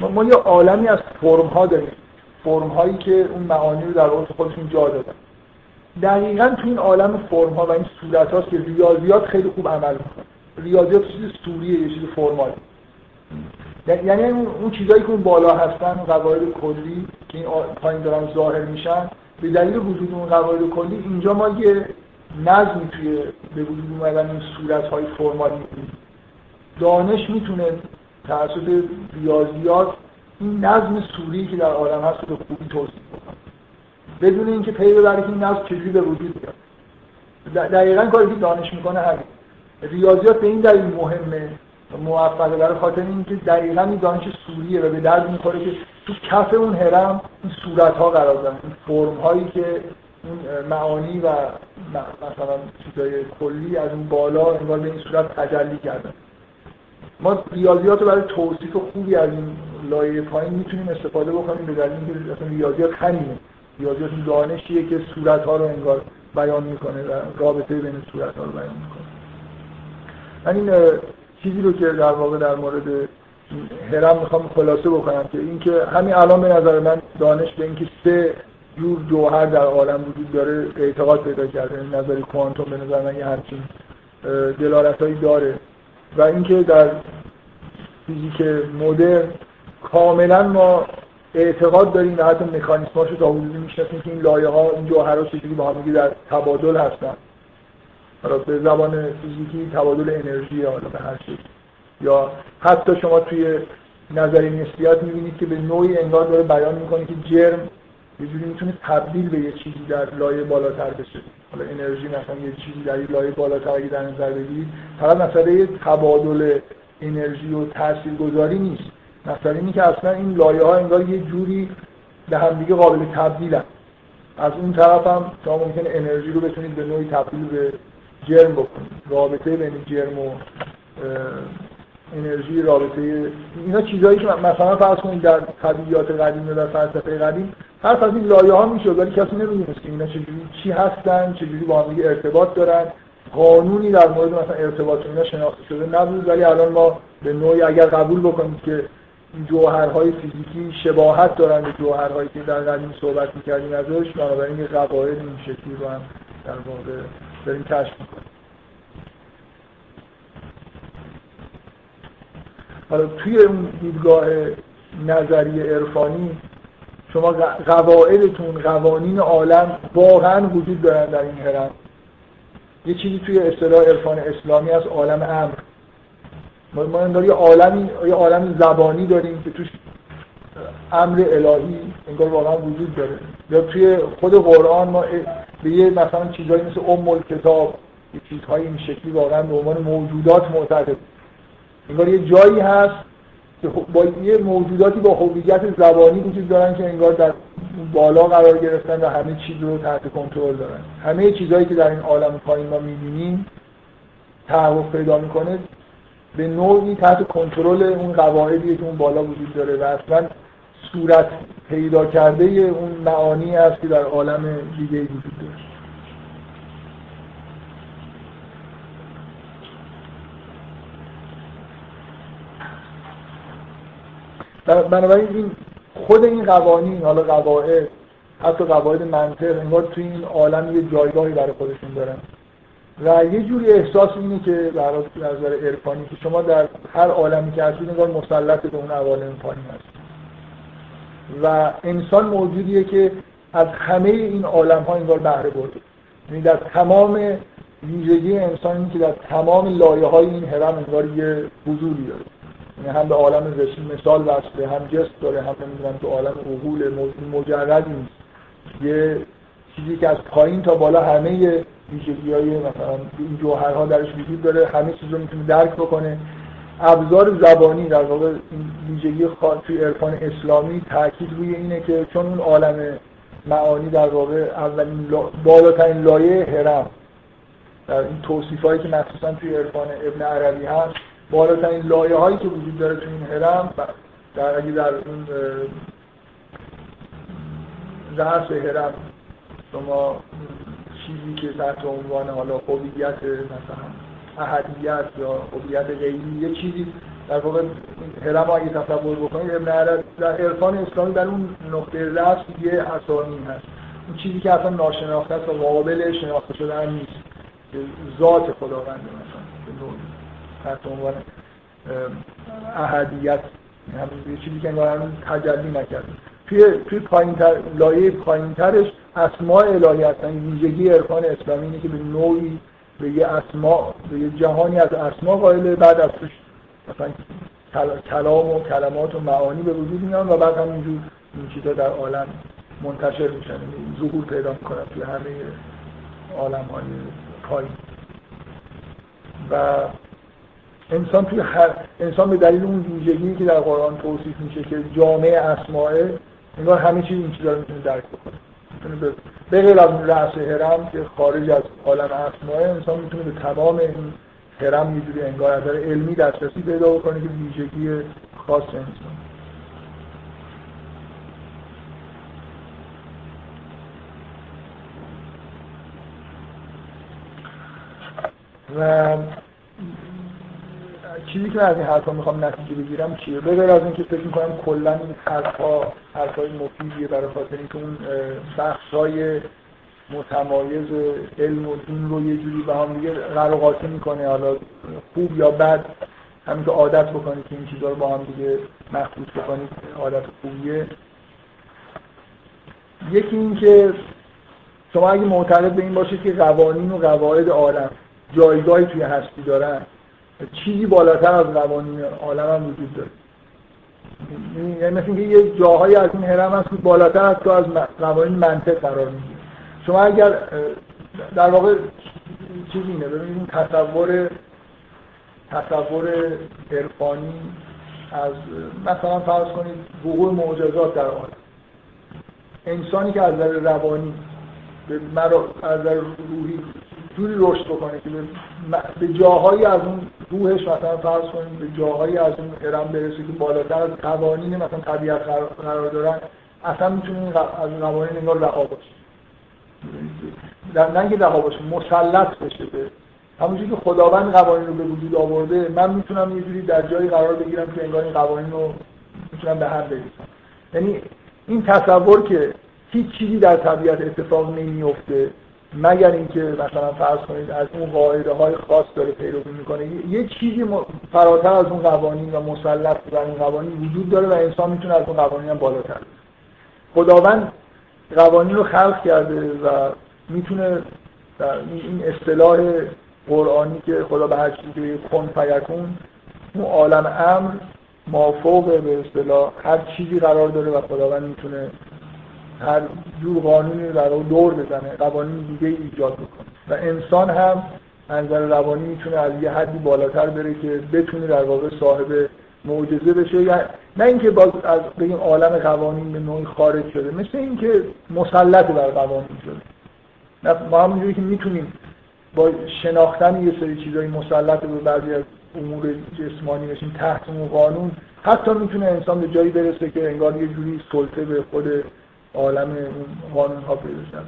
[SPEAKER 1] ما, ما یه عالمی از فرم ها داریم. فرم هایی که اون معانی رو در واقع خودشون جا دادن. دقیقا تو این عالم فرم ها و این صورت هاست که ریاضیات خیلی خوب عمل می‌کنه ریاضیات چیز سوریه یه چیز فرمال یعنی اون چیزایی که اون بالا هستن قواعد کلی که این پایین دارن ظاهر میشن به دلیل وجود اون قواعد کلی اینجا ما یه نظمی توی به وجود اومدن این صورت های فرمالی. دانش می‌تونه توسط ریاضیات این نظم سوری که در عالم هست رو به خوبی توصیف بکنه بدون اینکه پی ببره که این نظم چجوری به وجود بیاد. دقیقا کاری که دانش می‌کنه همین. ریاضیات به این دلیل مهمه موفقه برای خاطر اینکه دقیقا این دانش سوریه و به درد می‌خوره که تو کف اون هرم این صورت ها قرار دارن. این فرم هایی که اون معانی و مثلا چیزای کلی از اون بالا انگار به این صورت تجلی کردن. ما ریاضیات رو برای توصیف خوبی از این لایه پایین می‌تونیم استفاده بکنیم به دلیل اینکه اصلا ریاضیات همینه. ریاضیات دانشیه که صورت ها رو انگار بیان می‌کنه و رابطه بین صورت ها رو بیان می‌کنه. من این چیزی رو که در واقع در مورد هرم می‌خوام خلاصه بکنم که اینکه همین الان به نظر من دانش به اینکه سه جور جوهر در عالم وجود داره اعتقاد پیدا کرده نظری کوانتوم به نظر من یه همچین دلالتهایی داره. و اینکه در فیزیک مدرن کاملا ما اعتقاد داریم و حتی مکانیسماش رو تا حدودی می‌شناسیم که این لایه ها این جوهرها چجوری با هم در تبادل هستن. حالا به زبان فیزیکی تبادل انرژی حالا به هر چیز. یا حتی شما توی نظری نسبیت می‌بینید که به نوعی انگار داره بیان می‌کنه که جرم یه جوری می‌تونه تبدیل به یه چیزی در لایه بالاتر بشه. حالا انرژی مثلا یه چیزی در این لایه بالاتر اگه در نظر بگیرید فقط مسئله تبادل انرژی و تاثیرگذاری نیست. مثلا اینی که اصلا این لایه ها انگار یه جوری به همدیگه قابل تبدیلن. از اون طرف هم شما ممکنه انرژی رو بتونید به نوعی تبدیل به جرم بکنید. رابطه بین جرم و انرژی رابطه اینا چیزهایی که مثلا فرض کنید در طبیعیات قدیم و در فلسفه قدیم هر از این لایه ها میشه ولی کسی نمی‌دونست که اینا چجوری چی هستن چجوری با هم ارتباط دارن. قانونی در مورد مثلا ارتباط اینا شناخته شده نبود ولی الان ما به نوعی اگر قبول بکنید که این جوهرهای فیزیکی شباهت دارن به جوهرهایی که در قدیم صحبت می‌کردیم ازش بنابراین یه قواعد این شکلی رو هم در واقع داریم کشف می‌کنیم. حالا توی اون دیدگاه نظری عرفانی شما قواعدتون قوانین عالم واقعا وجود دارن در این هرم یه چیزی توی اصطلاح عرفان اسلامی از عالم امر. ما ما یه عالمی یه عالم زبانی داریم که توش امر الهی انگار واقعا وجود داره. یا توی خود قرآن ما به یه مثلا چیزهایی مثل ام کتاب یه چیزهای این شکلی واقعا به عنوان موجودات معتقد انگار یه جایی هست که با یه موجوداتی با هویت زبانی وجود دارن که انگار در بالا قرار گرفتن و همه چیز رو تحت کنترل دارن. همه چیزهایی که در این عالم پایین ما می‌بینیم تحقق پیدا می‌کنه به نوعی تحت کنترل اون قواعدی که اون بالا وجود داره و اصلا صورت پیدا کرده اون معانی است که در عالم دیگه وجود داره. بنابراین این خود این قوانین حالا قواعد حتی قواعد منطق انگار توی این عالم یه جایگاهی برای خودشون دارن. و یه جوری احساس اینه که برای نظر عرفانی که شما در هر عالمی که هستید انگار مسلط به اون عوالم پایین هست و انسان موجودیه که از همه این عالم ها انگار بهره برده. یعنی در تمام ویژگی انسانی که در تمام لایه های این هرم انگار یه حضوری داره. هم به عالم رسم مثال وصله هم جست داره هم نمی‌دونم تو عالم عقول مجرد نیست. یه چیزی که از پایین تا بالا همه ویژگی های مثلا این جوهرها درش وجود داره همه چیز رو می‌تونه درک بکنه. ابزار زبانی در واقع این ویژگی توی عرفان اسلامی تاکید روی اینه که چون اون عالم معانی در واقع اولین بالاترین لایه هرم در این توصیف هایی که مخصوصا توی عرفان ابن عربی هست بالاترین لایه هایی که وجود داره توی این هرم در اگه در اون رأس هرم شما چیزی که تحت عنوان حالا هویت مثلا احدیت یا هویت غیری یه چیزی در واقع هرم اگه تصور بکنید ابن در عرفان اسلامی در اون نقطه رأس یه اسامی هست. اون چیزی که اصلا ناشناخته است و قابل شناخته شدن نیست. ذات خداونده مثلا. تحت عنوان احدیت. یه چیزی که انگار هنوز تجلی نکرده. توی توی پایینتر لایه پایینترش اسماء الهی هستن. ویژگی عرفان اسلامی اینه که به نوعی به یه اسما به یه جهانی از اسما قائله بعد از توش مثلا کلام و کلمات و معانی به وجود میان و بعد همینجور این چیزا در عالم منتشر میشن. یعنی ظهور پیدا می‌کنن توی همه عالم های پایین. و انسان توی هر انسان به دلیل اون ویژگی که در قرآن توصیف میشه که جامعه اسماء انگار همه چیز این چیزا رو می‌تونه درک بکنه. به غیر از رأس هرم که خارج از عالم اسماء انسان می‌تونه به تمام این هرم یه انگار از علمی دسترسی پیدا بکنه که ویژگی خاص انسان. و چیزی که از این حرفا می‌خوام نتیجه بگیرم چیه؟ به غیر از اینکه فکر می‌کنم کلا این حرفا حرفای مفیدیه برای خاطر اینکه اون بخشای متمایز علم و دین رو یه جوری به هم دیگه قرار می‌کنه. حالا خوب یا بد همین که عادت بکنید که این چیزها رو با هم دیگه مخلوط بکنید عادت خوبیه. یکی این که شما اگه معتقد به این باشید که قوانین و قواعد عالم جایگاهی توی هستی دارن چیزی بالاتر از قوانین عالم هم وجود داره. یعنی مثل اینکه یه جاهایی از این هرم هست که بالاتر از تو از قوانین منطق قرار می‌گیره. شما اگر در واقع چیزی اینه ببینید تصور تصور عرفانی از مثلا فرض کنید وقوع معجزات در عالم انسانی که از نظر روانی به مرا از نظر روحی جوری رشد بکنه که به جاهایی از اون روحش مثلا فرض کنید به جاهایی از اون هرم برسه که بالاتر از قوانین مثلا طبیعت قرار دارن اصلا می‌تونه از قوانین انگار رها باشه. نه اینکه رها باشه مسلط بشه به. همونجوری که خداوند قوانین رو به وجود آورده من می‌تونم یه جوری در جایی قرار بگیرم که انگار این قوانین رو می‌تونم به هم بریزم. یعنی این تصور که هیچ چیزی در طبیعت اتفاق نمیفته مگر اینکه مثلا فرض کنید از اون قاعده های خاص داره پیروی می‌کنه. یه چیزی فراتر از اون قوانین و مسلط بر اون قوانین وجود داره و انسان می‌تونه از اون قوانین هم بالاتر خداوند قوانین رو خلق کرده و می‌تونه این اصطلاح قرآنی که خدا به هر چیزی کن فیکون اون عالم امر مافوق به اصطلاح هر چیزی قرار داره و خداوند می‌تونه هر جور قانونی رو دور بزنه قوانین دیگه ایجاد بکنه. و انسان هم نظر روانی می‌تونه از یه حدی بالاتر بره که بتونه در واقع صاحب معجزه بشه. یا نه اینکه باز از بگیم عالم قوانین به نوعی خارج شده مثل اینکه مسلط بر قوانین شده. ما همونجوری که می‌تونیم با شناختن یه سری چیزایی مسلط به بعضی از امور جسمانی بشیم تحت اون قانون حتی می‌تونه انسان به جایی برسه که انگار یه جوری سلطه به خود عالم قانون ها پیدا شده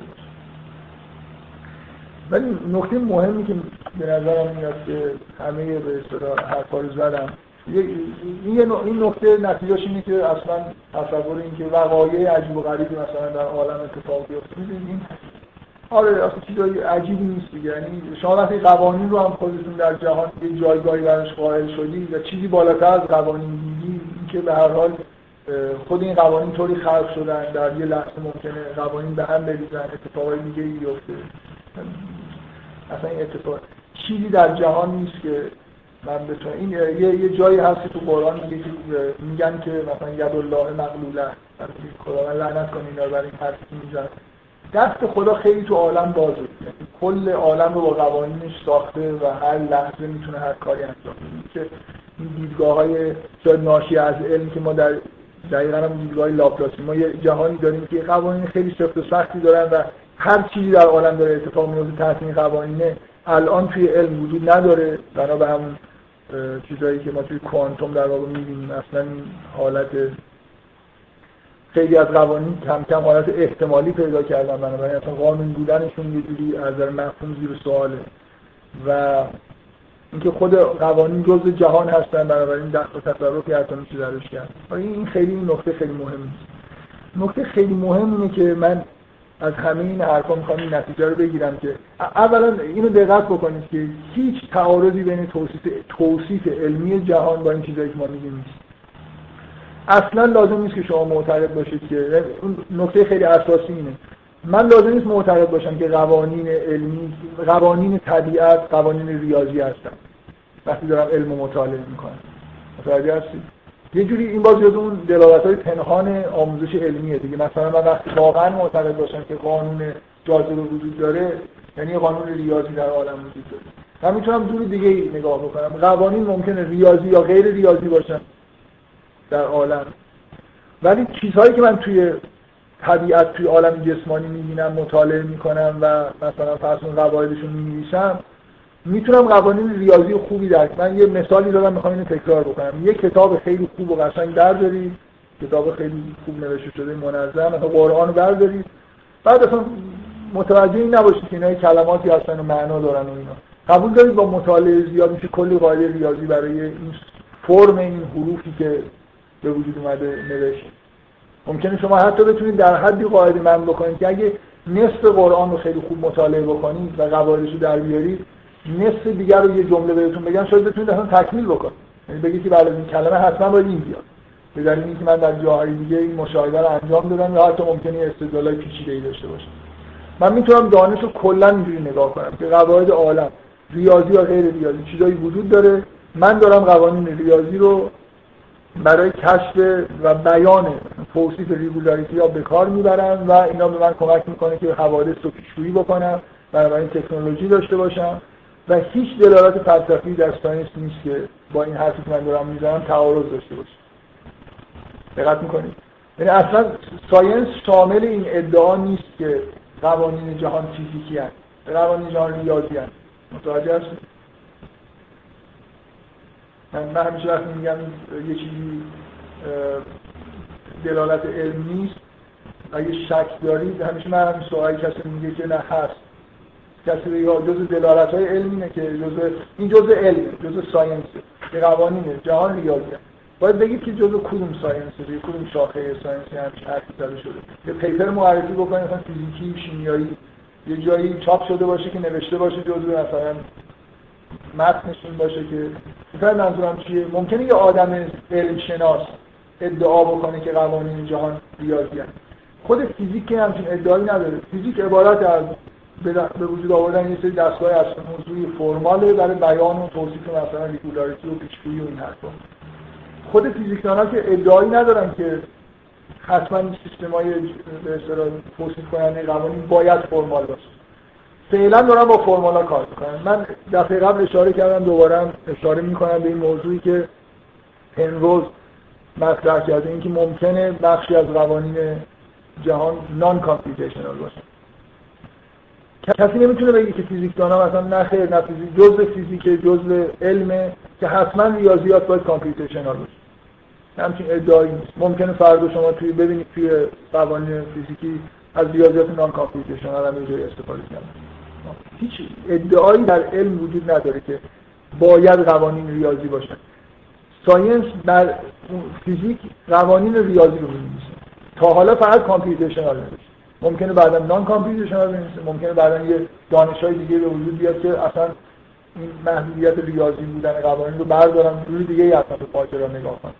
[SPEAKER 1] ولی نکته مهمی که به نظرم میاد که همه به اصطلاح حرفا رو زدم این این نکته نتیجهش اینه که اصلا تصور این که وقایع عجیب و غریبی مثلا در عالم اتفاق بیفته. می‌بینید آره اصلا چیزای عجیبی نیست دیگه. یعنی شما وقتی قوانین رو هم خودتون در جهان یه جایگاهی براش قائل شدی و چیزی بالاتر از قوانین دیدی که به هر حال خود این قوانین طوری خلق شدن در یه لحظه ممکنه قوانین به هم بریزن اتفاقای دیگه ای بیفته. اصلا این اتفاق چیزی در جهان نیست که من بتونم این یه, یه جایی هست تو قرآن میگه که میگن که مثلا ید الله مغلوله خدا من لعنت کنه اینا برای این حرفی میزن دست خدا خیلی تو عالم بازه. یعنی کل عالم رو با قوانینش ساخته و هر لحظه می‌تونه هر کاری انجام بده. که این دیدگاه های شاید ناشی از علم که ما در دقیقا هم دیدگاه لاپلاسی. ما یه جهانی داریم که قوانین خیلی سفت و سختی دارن و هر چیزی در عالم داره اتفاق میفته تحت این قوانینه. الان توی علم وجود نداره. بنا به همون چیزایی که ما توی کوانتوم در واقع می‌بینیم اصلا حالت خیلی از قوانین کم کم حالت احتمالی پیدا کردن. بنابراین اصلا قانون بودنشون یه جوری از نظر مفهوم زیر سواله. و اینکه خود قوانین جز جهان هستن بنابراین دست و تصرفی حتی میشه درش کرد. این خیلی این نکته خیلی مهم نکته خیلی مهم اینه که من از همه این حرفا می‌خوام این نتیجه رو بگیرم که اولا اینو دقت بکنید که هیچ تعارضی بین توصیف توصیف علمی جهان با این چیزایی که ما میگیم نیست. اصلا لازم نیست که شما معتقد باشید که. اون نکته خیلی اساسی اینه. من لازم نیست معتقد باشم که قوانین علمی قوانین طبیعت قوانین ریاضی هستن. وقتی دارم علم مطالعه می‌کنم. متوجه هستید؟ یه جوری این باز اون دلالت های پنهان آموزش علمیه دیگه. مثلا من وقتی واقعا معتقد باشم که قانون جاذبه وجود داره یعنی قانون ریاضی در عالم وجود داره. من می‌تونم دور دیگه ای نگاه بکنم. قوانین ممکنه ریاضی یا غیر ریاضی باشن در عالم. ولی چیزهایی که من توی طبیعت توی عالم جسمانی می‌بینم مطالعه می‌کنم و مثلا فرض قواعدش رو می‌نویسم می‌تونم قوانین ریاضی خوبی درک من یه مثالی دادم می‌خوام اینو تکرار بکنم. یه کتاب خیلی خوب و قشنگ بردارید کتاب خیلی خوب نوشته شده منظم. مثلا قرآن بردارید بعد اصلا متوجه این نباشید که اینا کلماتی هستن و معنا دارن و اینا. قبول دارید با مطالعه زیاد میشه کلی قاعده ریاضی برای این فرم این حروفی که به وجود اومده نوشت. ممکنه شما حتی بتونید در حدی قاعده من بکنید که اگه نصف قرآن رو خیلی خوب مطالعه بکنید و قواعدش رو در بیارید نصف دیگر رو یه جمله بهتون بگم شاید بتونید اصلا تکمیل بکنید. یعنی بگید که بعد این کلمه حتما باید این بیاد. به دلیل اینکه من در جاهای دیگه این مشاهده رو انجام دادم یا حتی ممکنه استدلالای پیچیده‌ای داشته باشه من می‌تونم دانش رو کلا اینجوری نگاه کنم که قواعد عالم ریاضی یا غیر ریاضی چیزایی وجود داره. من دارم قوانین ریاضی رو برای کشف و بیان توصیف regularity ها به کار می‌برم و اینا به من کمک می‌کنه که حوادث رو پیشگویی بکنم این تکنولوژی داشته باشم. و هیچ دلالت فلسفی در science نیست که با این حرفی که من دارم می‌زنم تعارض داشته باشه. دقت می‌کنید؟ یعنی اصلا science شامل این ادعا نیست که قوانین جهان فیزیکی هست قوانین جهان ریاضی هست. متوجه هستید؟ من همیشه وقتی میگم یه چیزی دلالت علم نیست. اگه شک دارید همیشه من همین سوال کسی میگه که نه هست. کسی یا جز دلالت های علم که جز این جز علم جز science. که قوانینه. جهان ریاضی باید بگید که جز کدوم science یه کدوم شاخه science ی همچین حرفی زده شده. یه paper معرفی بکنید مثلا فیزیکی شیمیایی. یه جایی چاپ شده باشه که نوشته باشه جزو مثلا متنش این باشه که مثلا منظورم چیه؟ ممکنه یه آدم علم شناس ادعا بکنه که قوانین جهان ریاضی هست خود فیزیک که همچین ادعایی نداره. فیزیک عبارت از به وجود آوردن یه سری دستگاه از موضوعی formal ه برای بیان و توصیف مثلا regularity و پیشگویی و این حرفا. خود فیزیکدان‌ها که ادعایی ندارن که حتما سیستم‌های به اصطلاح توصیف کننده قوانین باید فرمال باشه. فعلا دارم با فرمالا کار می‌کنم من دفعه قبل اشاره کردم دوباره اشاره می‌کنم به این موضوعی که پنروز مطرح کرده اینکه ممکنه بخشی از قوانین جهان نان کامپیوتیشنال باشه. کسی نمی‌تونه بگه که فیزیکدان ها مثلا نه خیر نه فیزیک جزء فیزیک جزء علمه که حتما ریاضیات باید computational باشه. همچین ادعایی نیست. ممکنه فردا شما توی ببینید توی قوانین فیزیکی از ریاضیات non computational هم اینجوری استفاده کردن. هیچ ادعایی در علم وجود نداره که باید قوانین ریاضی باشن. science در فیزیک قوانین ریاضی رو می‌نویسه تا حالا فقط computational نوشته ممکنه بعدا non computational بنویسه ممکنه بعدا یه دانش‌های دیگه به وجود بیاد که اصلا این محدودیت ریاضی بودن قوانین رو بردارن روی دیگه ای اصلا به ماجرا نگاه کنن.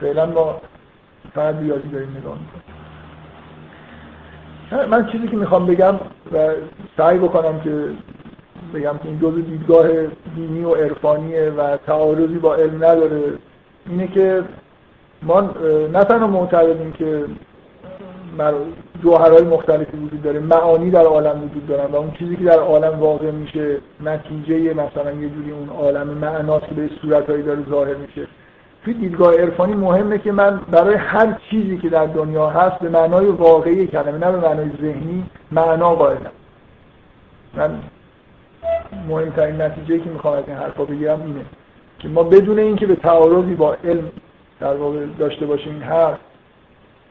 [SPEAKER 1] فعلا ما فقط ریاضی داریم نگاه می‌کنیم. من چیزی که می‌خوام بگم و سعی بکنم که بگم که این جزء دیدگاه دینی و عرفانیه و تعارضی با علم نداره. اینه که ما نه تنها معتقدیم که جوهرهای مختلفی وجود داره معانی در عالم وجود دارن و اون چیزی که در عالم واقع میشه نتیجه مثلا یه جوری اون عالم معناست که به صورتهایی داره ظاهر میشه. توی دیدگاه عرفانی مهمه که من برای هر چیزی که در دنیا هست به معنای واقعی کلمه نه به معنای ذهنی معنا قائلم. من مهمترین نتیجه که می‌خوام از این حرفا بگیرم اینه که ما بدون اینکه به تعارضی با علم در واقع داشته باشیم این حرف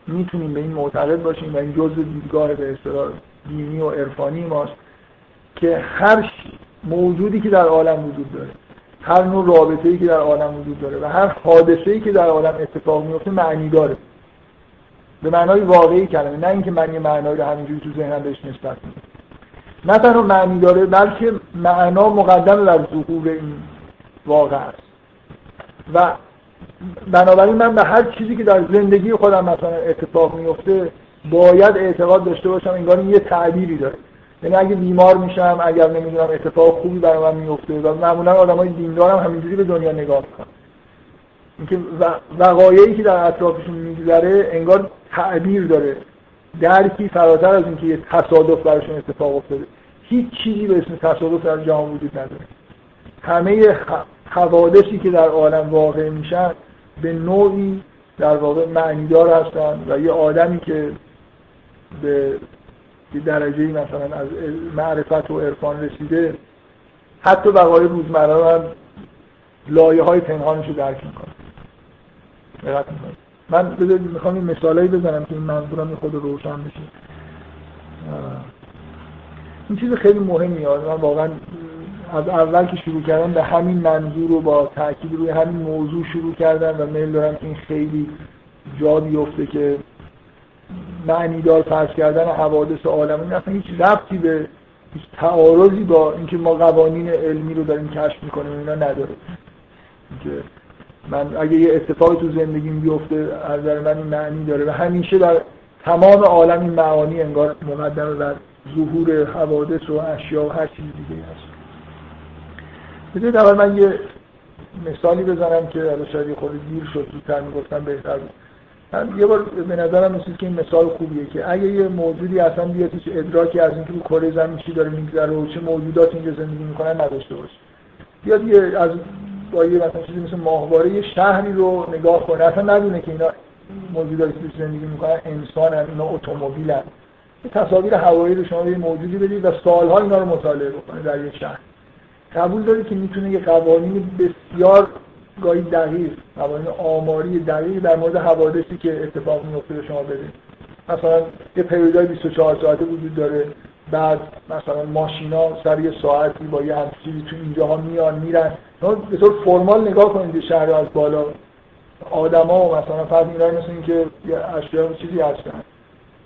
[SPEAKER 1] می‌تونیم به این معتقد باشیم و این جزء دیدگاه به اصطلاح دینی و عرفانی ماست که هر موجودی که در عالم وجود داره هر نوع رابطه ای که در عالم وجود داره و هر حادثه ای که در عالم اتفاق میفته معنی داره. به معنای واقعی کلمه نه اینکه من یه معنایی رو همینجوری تو ذهنم بهش نسبت میدم. نه تنها معنی داره بلکه معنا مقدم بر ظهور این واقع است. و بنابراین من به هر چیزی که در زندگی خودم مثلا اتفاق میفته باید اعتقاد داشته باشم انگار یه تعبیری داره. یعنی اگه بیمار میشم اگر نمی‌دونم اتفاق خوبی برای من میفته و معمولا آدمای دیندار هم همینجوری به دنیا نگاه می‌کنن. اینکه وقایعی که در اطرافشون میگذره انگار تعبیر داره. درکی فراتر از اینکه یه تصادف براشون اتفاق افتاده. هیچ چیزی به اسم تصادف در جهان وجود نداره. همه حوادثی که در عالم واقع میشن به نوعی در واقع معنیدار هستن و یه آدمی که به درجه مثلا از معرفت و عرفان رسیده حتی وقایع روزمره هم لایه های پنهانش رو درک می‌کنه. من می‌خوام این مثالایی بزنم که این منظورم خود روشن بشه این چیز خیلی مهمی من واقعا از اول که شروع کردم به همین منظور رو با تاکید روی همین موضوع شروع کردم و میل دارم این خیلی جا بیفته که معنیدار فرض کردن حوادث عالم. اصلا هیچ ربطی به هیچ تعارضی با اینکه ما قوانین علمی رو داریم کشف می‌کنیم اینا نداره. من اگه یه اتفاقی تو زندگیم بیفته از نظر من این معنی داره. و همیشه در تمام عالم این معانی انگار مقدم در ظهور حوادث و اشیا و هر چیز دیگه هست. بذارید اول من یه مثالی بزنم که الان شاید خورده دیر شد زودتر می‌گفتم بهتر بود. یه بار به نظرم مثل که این مثال خوبیه که اگه یه موجودی اصلا بیاد هیچ ادراکی از اینکه رو کره زمین چی داره میگذره و چه موجودات اینجا زندگی می‌کنن نداشته باشه. بیاد یه از با یه مثلا چیزی مثل ماهواره یه شهری رو نگاه کنه. اصلا ندونه که اینا موجوداتی که زندگی می‌کنن انسان هم اینا اتومبیل هم تصاویر هوایی رو شما به موجودی بدید و سالها اینا رو مطالعه بکنه در یک شهر. قبول دارید که می‌تونه یه قوانین بسیار گاهی دقیق قوانین آماری دقیق در مورد حوادثی که اتفاق میفته به شما بده. مثلا یه پریودای 24 ساعته وجود داره. بعد مثلا ماشینا سر یه ساعتی با یه همچیزی تو اینجاها میان میرن. به طور فرمال نگاه کنید شهر از بالا. آدما مثلا فرض میرن مثل اینکه یه چیزی هستن.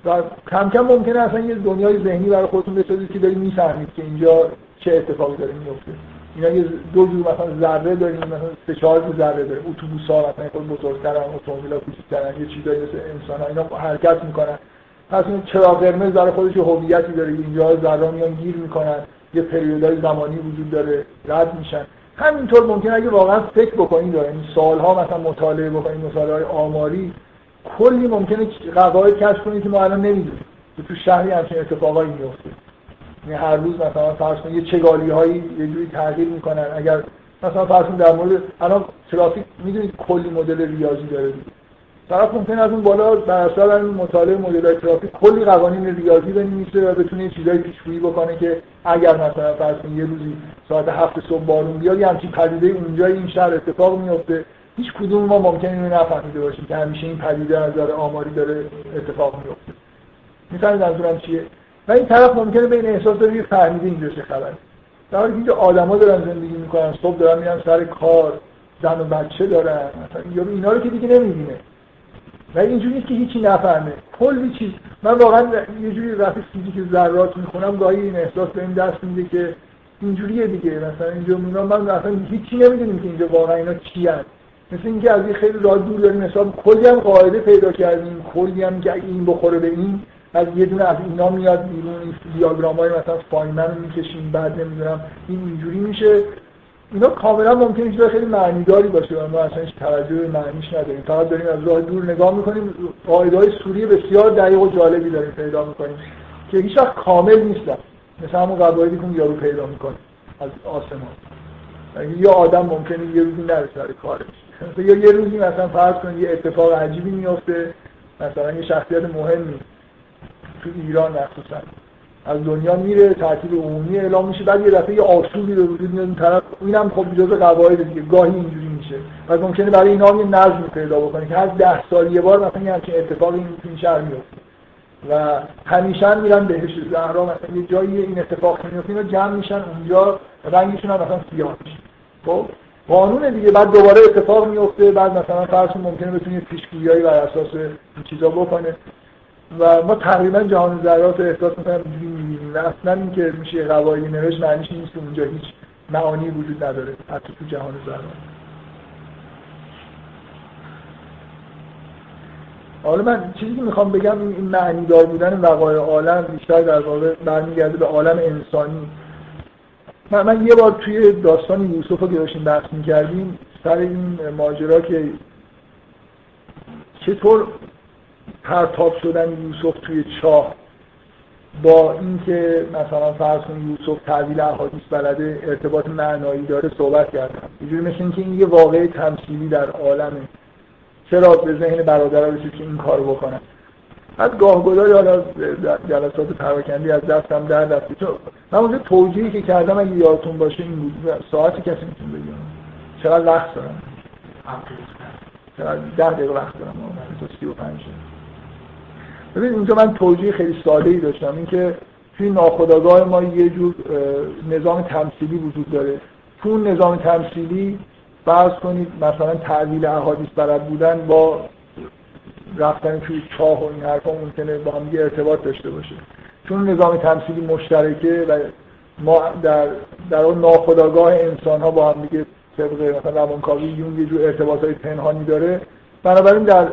[SPEAKER 1] و کم کم ممکنه اصلا یه دنیای ذهنی برای خودتون بسازید که دارید می‌فهمید که اینجا چه اتفاقی داره میفته اینا یه دو جور مثلا ذره داریم مثلا سه چهار جور ذره داره. اتوبوس ها مثلا خود بزرگترن اتومبیل ها کوچیک‌ترن یه چیزایی مثل انسان ها اینا حرکت می‌کنن. پس این چراغ قرمز برای خودش هویتی داره. اینجا ذره میان گیر می‌کنن. یه پریودای زمانی وجود داره. رد میشن. همینطور ممکن اگه واقعا فکر بکنید این سالها مثلا مطالعه بکنید مطالعه آماری کلی ممکنه قواعد کشف کنید که ما الان نمی‌دونیم. تو شهری همچین اتفاقایی میفته یعنی هر روز مثلا فرض کنید یه چگالی هایی یه جوری تغییر می‌کنن. اگر مثلا فرض کنید در مورد الان ترافیک می‌دونید کلی مدل ریاضی داره طرف ممکن از اون بالا بر این مطالعه مدل ترافیک کلی قوانین ریاضی بنویسه و بتونه یه چیزایی پیشگویی بکنه که اگر مثلا فرض کنید یه روزی ساعت هفت صبح بارون بیاد یه همچین پدیده اونجا این شهر اتفاق میفته هیچ کدوم ما ممکنه اینو نفهمیده باشیم که همیشه این پدیده از نظر آماری داره اتفاق میفته می‌فهمید منظورم چیه؟ و این طرف ممکنه بین احساس داره فهمیده اینجا چه خبره. در حالی که آدما دارن زندگی می‌کنن صبح دارن میرن سر کار زن و بچه دارن مثلا اینا رو که دیگه نمی‌بینه. و اینجوری نیست که هیچی نفهمه. کلی چیز. من واقعا یه جوری وقتی فیزیک ذرات می‌خونم گاهی این احساس به این دست میده که اینجوریه دیگه. مثلا اینجا مینا من اصلا هیچی نمی‌دونیم که اینجا واقعا اینا چی هست مثل اینکه از این خیلی راه دور داریم حساب کلی هم قاعده پیدا کردیم. کلی هم که این بخوره به این از یه دونه از اینا میاد بیرون. این دیاگرام های مثلا فاینمن می‌کشیم بعد نمی‌دونم این اینجوری میشه. اینا کاملا ممکنه که خیلی معنیداری باشه و ما اصلا هیچ توجه به معنیش نداریم. فقط داریم از راه دور نگاه می‌کنیم قاعده های سوری بسیار دقیق و جالبی داریم پیدا می‌کنیم که هیچ وقت کامل نیستن مثل همون قواعدی که یارو پیدا می‌کنه از آسمان. یا آدم ممکنه یه روزی نره سر کارش یا یه روزی مثلا فرض کنید یه اتفاق عجیبی میفته مثلا یه شخصیت مهمی تو ایران مخصوصا. از دنیا میره تعطیل عمومی اعلام میشه. بعد یه دفعه یه آسوبی به وجود میاد این طرف. اینم خب جزء قواعد دیگه. گاهی اینجوری میشه. و ممکنه برای اینا هم یه نظم پیدا بکنه که هر ده سال یه بار مثلا یه همچین اتفاقی این شهر میفته. و همیشه میرن بهش. زهرا مثلا یه جایی این اتفاق میفته اینا جمع میشن اونجا رنگشون هم مثلا سیاه میشه. خب؟ قانون دیگه. بعد دوباره اتفاق میفته. بعد مثلا فرض ممکنه بتونه پیشگویی بر اساس چیزا بکنه. و ما تقریبا جهان ذرات رو احساس می‌کنم می‌بینیم و اصلا این که میشه قواعدی نوشت معنیش نیست که اونجا هیچ معانی وجود نداره حتی تو جهان ذرات. حالا من چیزی که می‌خوام بگم این معنی دار بودن وقایع عالم بیشتر در واقع برمیگرده به عالم انسانی. من, من یه بار توی داستان یوسف رو که داشتیم بحث می‌کردیم سر این ماجرا که چطور پرتاب شدن یوسف توی چاه. با اینکه مثلا فرض کنید یوسف تعویل احادیث بلده ارتباط معنایی داره صحبت کردم. اینجوری مثل اینکه این یه واقعی تمثیلی در عالمه. چرا به ذهن برادرها رسید که این کارو بکنن؟ از گاه گداری حالا جلسات پراکندی از دستم در دستی چون من اونجا توجیهی که کردم اگه یادتون باشه این بود. ساعتی کسی می‌تونه بگیم چقدر وقت دارم؟ چقدر ده دقیقه وقت دارم؟ تا سی و پنج ببین اینجا من توجیه خیلی ساده ای داشتم. اینکه توی ناخودآگاه ما یه جور نظام تمثیلی وجود داره. تو اون نظام تمثیلی فرض کنید مثلا تعویل احادیث بلد بودن با رفتن توی چاه و این حرفا ممکنه با هم ارتباط داشته باشه. چون نظام تمثیلی مشترکه و ما در در اون ناخودآگاه انسان ها با هم دیگه طبق مثلا روانکاوی یون یه جور ارتباط های پنهانی داره. بنابراین در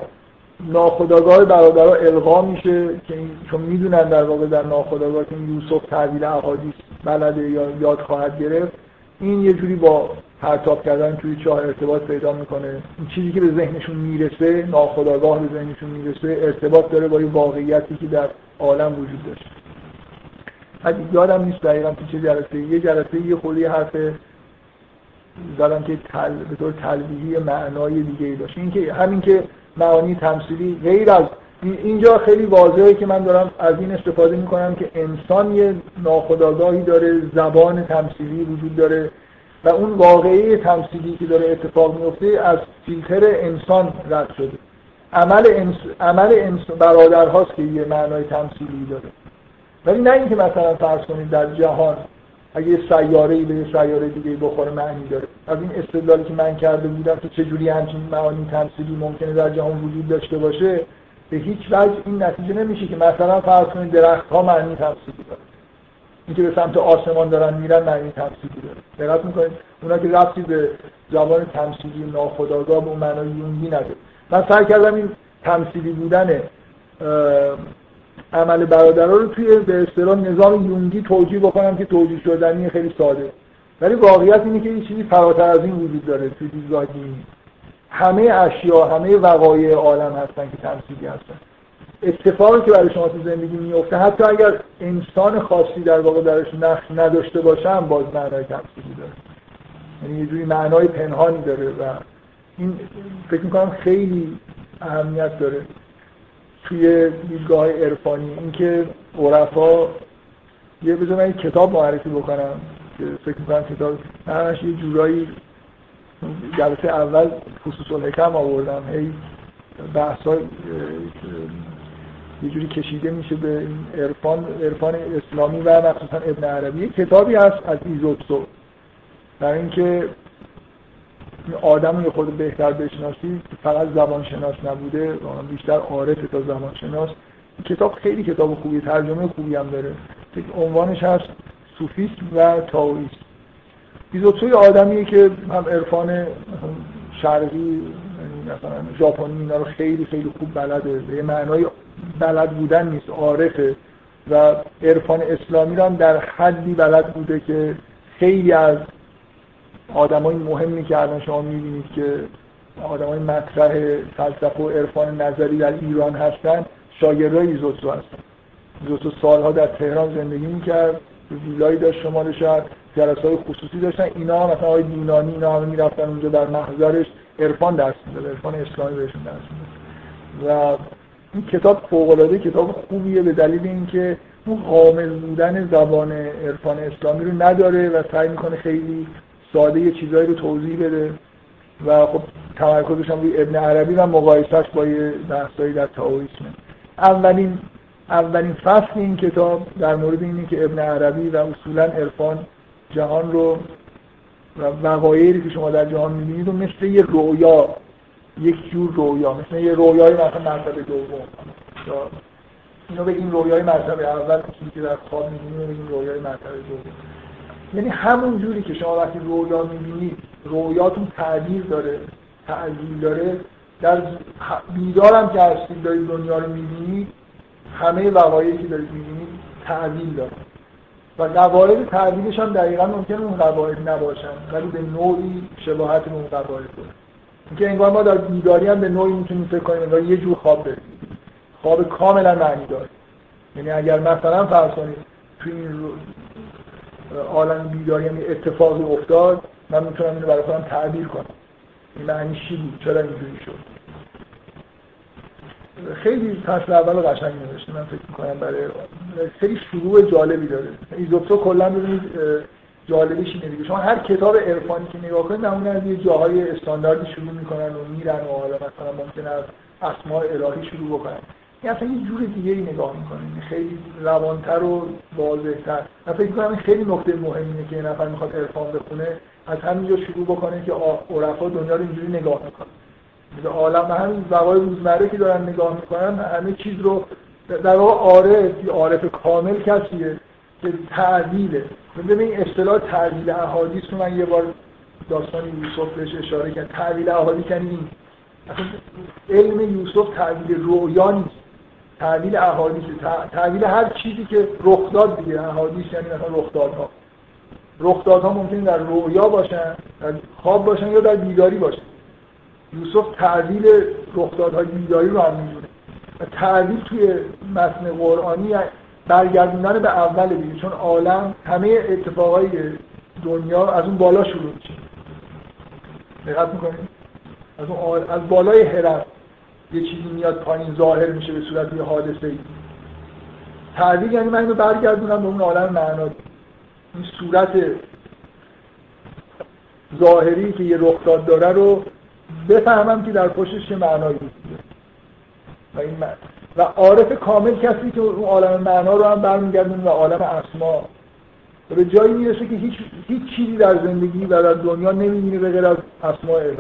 [SPEAKER 1] ناخداگاه برادرها القا میشه که چون می‌دونن در واقع در ناخداگاه که یوسف تعبیل احادیث بلده یا یاد خواهد گرفت. این یه جوری با پرتاب کردن توی چاه ارتباط پیدا می‌کنه. این چیزی که به ذهنشون می‌رسه ناخداگاه به ذهنشون می‌رسه ارتباط داره با این واقعیتی که در عالم وجود داشته یادم نیست دقیقا تو چه جلسه یه جلسه یه خودی حرف زدم که تل... به طور تلویحی معنای دیگه ای داشت. اینکه همین که معانی تمثیلی غیر از اینجا خیلی واضحه که من دارم از این استفاده می‌کنم که انسان یه ناخداگاهی داره زبان تمثیلی وجود داره و اون واقعی تمثیلی که داره اتفاق میفته از فیلتر انسان رد شده. عمل انس... عمل انس... برادر هاست که یه معنای تمثیلی داره. ولی نه اینکه مثلا فرض کنید در جهان اگه یه سیاره ای به یه سیاره دیگه بخوره معنی داره از این استدلالی که من کرده بودم که چجوری همچین معانی تمثیلی ممکنه در جهان وجود داشته باشه به هیچ وجه این نتیجه نمیشه که مثلا فرض کنید درخت ها معنی تمثیلی داره اینکه به سمت آسمان دارن میرن معنی تمثیلی داره. دقت می‌کنید؟ اونا که رفتی به زبان تمثیلی ناخودآگاه به معنای یونگی نداره. من سعی کردم این تمثیلی بودن عمل برادرها رو توی به اصطلاح نظام یونگی توجیه بکنم که توجیه شدنی خیلی ساده. ولی واقعیت اینه که این چیزی فراتر از این وجود داره توی دیدگاه دینی همه اشیا همه وقایع عالم هستن که تمثیلی هستن. اتفاقی که برای شما تو زندگی میفته حتی اگر انسان خاصی در واقع درش نقش نداشته باشم باز معنای تمثیلی داره. یعنی یه جوری معنای پنهانی داره و این فکر می‌کنم خیلی اهمیت داره. توی دیدگاه عرفانی. اینکه عرفا یه بذار من کتاب معرفی بکنم که فکر می‌کنم کتاب همش یه جورایی جلسه اول خصوص الحکم آوردم. هی بحثای یه جوری کشیده میشه به عرفان عرفان اسلامی و مخصوصا ابن عربی. کتابی هست از ایزوتسو برای اینکه آدم رو خود بهتر بشناسید فقط زبان شناس نبوده بیشتر عارف تا زبان شناس کتاب خیلی کتاب خوبی ترجمه خوبی هم داره. عنوانش هست سوفیسم و تاویسم بیزوتسوی آدمیه که هم عرفان شرقی یعنی مثلا ژاپنی اینا رو خیلی خیلی خوب بلده. به معنای بلد بودن نیست عارفه. و عرفان اسلامی رو هم در حدی بلد بوده که خیلی از آدمای مهمی که الان شما می‌بینید که آدمای مطرح فلسفه و عرفان نظری در ایران هستن شاگردای ایزوتسو هستن. ایزوتسو سالها در تهران زندگی می‌کرد ویلایی داشت شمال شهر جلسه های خصوصی داشتن. اینا مثلا آقای دینانی اینا همه می‌رفتن اونجا در محضرش. عرفان درس می‌داد عرفان اسلامی بهشون درس می‌داد. و این کتاب فوق کتاب خوبیه به دلیل اینکه اون حامل بودن زبان عرفان اسلامی رو نداره و سعی می‌کنه خیلی ساده یه چیزایی رو توضیح بده. و خب تمرکزش هم روی ابن عربی و مقایسهش با یه بحثایی در تاویسمه اولین اولین فصل این کتاب در مورد اینه که ابن عربی و اصولا عرفان جهان رو و وقایعی که شما در جهان می‌بینید و مثل یه رویا یک جور رویا مثل یه رویای مثلا مرتبه دوم. اینو بگیم رویای مرتبه اول که در خواب می‌بینید بگیم رویای مرتبه دوم. یعنی همون جوری که شما وقتی رویا می‌بینید رویاتون تعبیر داره تعبیر داره. در بیدارم که هستید دارید دنیا رو می‌بینید همه وقایعی که دارید می‌بینید تعبیر داره. و قواعد تعبیرش هم دقیقا ممکنه اون قواعد نباشن ولی به نوعی شباهت اون قواعد داره. اینکه انگار ما در بیداری هم به نوعی می‌تونیم فکر کنیم انگار یه جور خواب بریم خواب کاملا معنی داره. یعنی اگر مثلا فرض کنید تو این عالم بیداری هم اتفاقی افتاد من می‌تونم اینو برای خودم تعبیر کنم. این معنی چی بود؟ چرا اینجوری شد؟ خیلی فصل اول قشنگ نوشته من فکر می‌کنم برای خیلی شروع جالبی داره. ایزوپسو کلا ببینید جالبش اینه دیگه. شما هر کتاب عرفانی که نگاه کنید معمولا از یه جاهای استانداردی شروع می‌کنن و میرن و حالا مثلا ممکن از اسماء الهی شروع بکنن. این اصلا یه جور دیگه ای نگاه می‌کنه. خیلی روانتر و واضحتر. من فکر کنم خیلی نکته مهمیه که یه نفر می‌خواد عرفان بخونه از همینجا شروع بکنه که عرفا دنیا رو اینجوری نگاه می‌کنه. عالم همین زوای روزمره که دارن نگاه می‌کنن همه چیز رو در واقع عارف یا عارف کامل کسیه که تعویله ببین اصطلاح تعویل احادیث رو من یه بار داستان یوسف بهش اشاره کرد تعویل احادیث یعنی این. علم یوسف تعویل رویا نیست. تعویل احادیث تعویل هر چیزی که رخ داد دیگه احادیث یعنی مثلا رخدادها رخدادها ممکن در رویا باشن در خواب باشن یا در بیداری باشن. یوسف تعویل رخدادهای بیداری رو هم می‌دونه. و تعویل توی متن قرآنی برگردوندن به اول دیگه چون عالم همه اتفاقای دنیا از اون بالا شروع میشه. دقت می‌کنید؟ از اون از بالای هرم. یه چیزی میاد پایین ظاهر میشه به صورت یه حادثه ای تعویل یعنی من اینو برگردونم به اون عالم معنا. این صورت ظاهری که یه رخداد داره رو بفهمم که در پشتش چه معنایی و این و عارف کامل کسی که اون عالم معنا رو هم برمیگردونه و عالم اسما. به جایی می‌رسه که هیچ, هیچ چیزی در زندگی و در دنیا نمی‌بینه به غیر از اسماء الهی.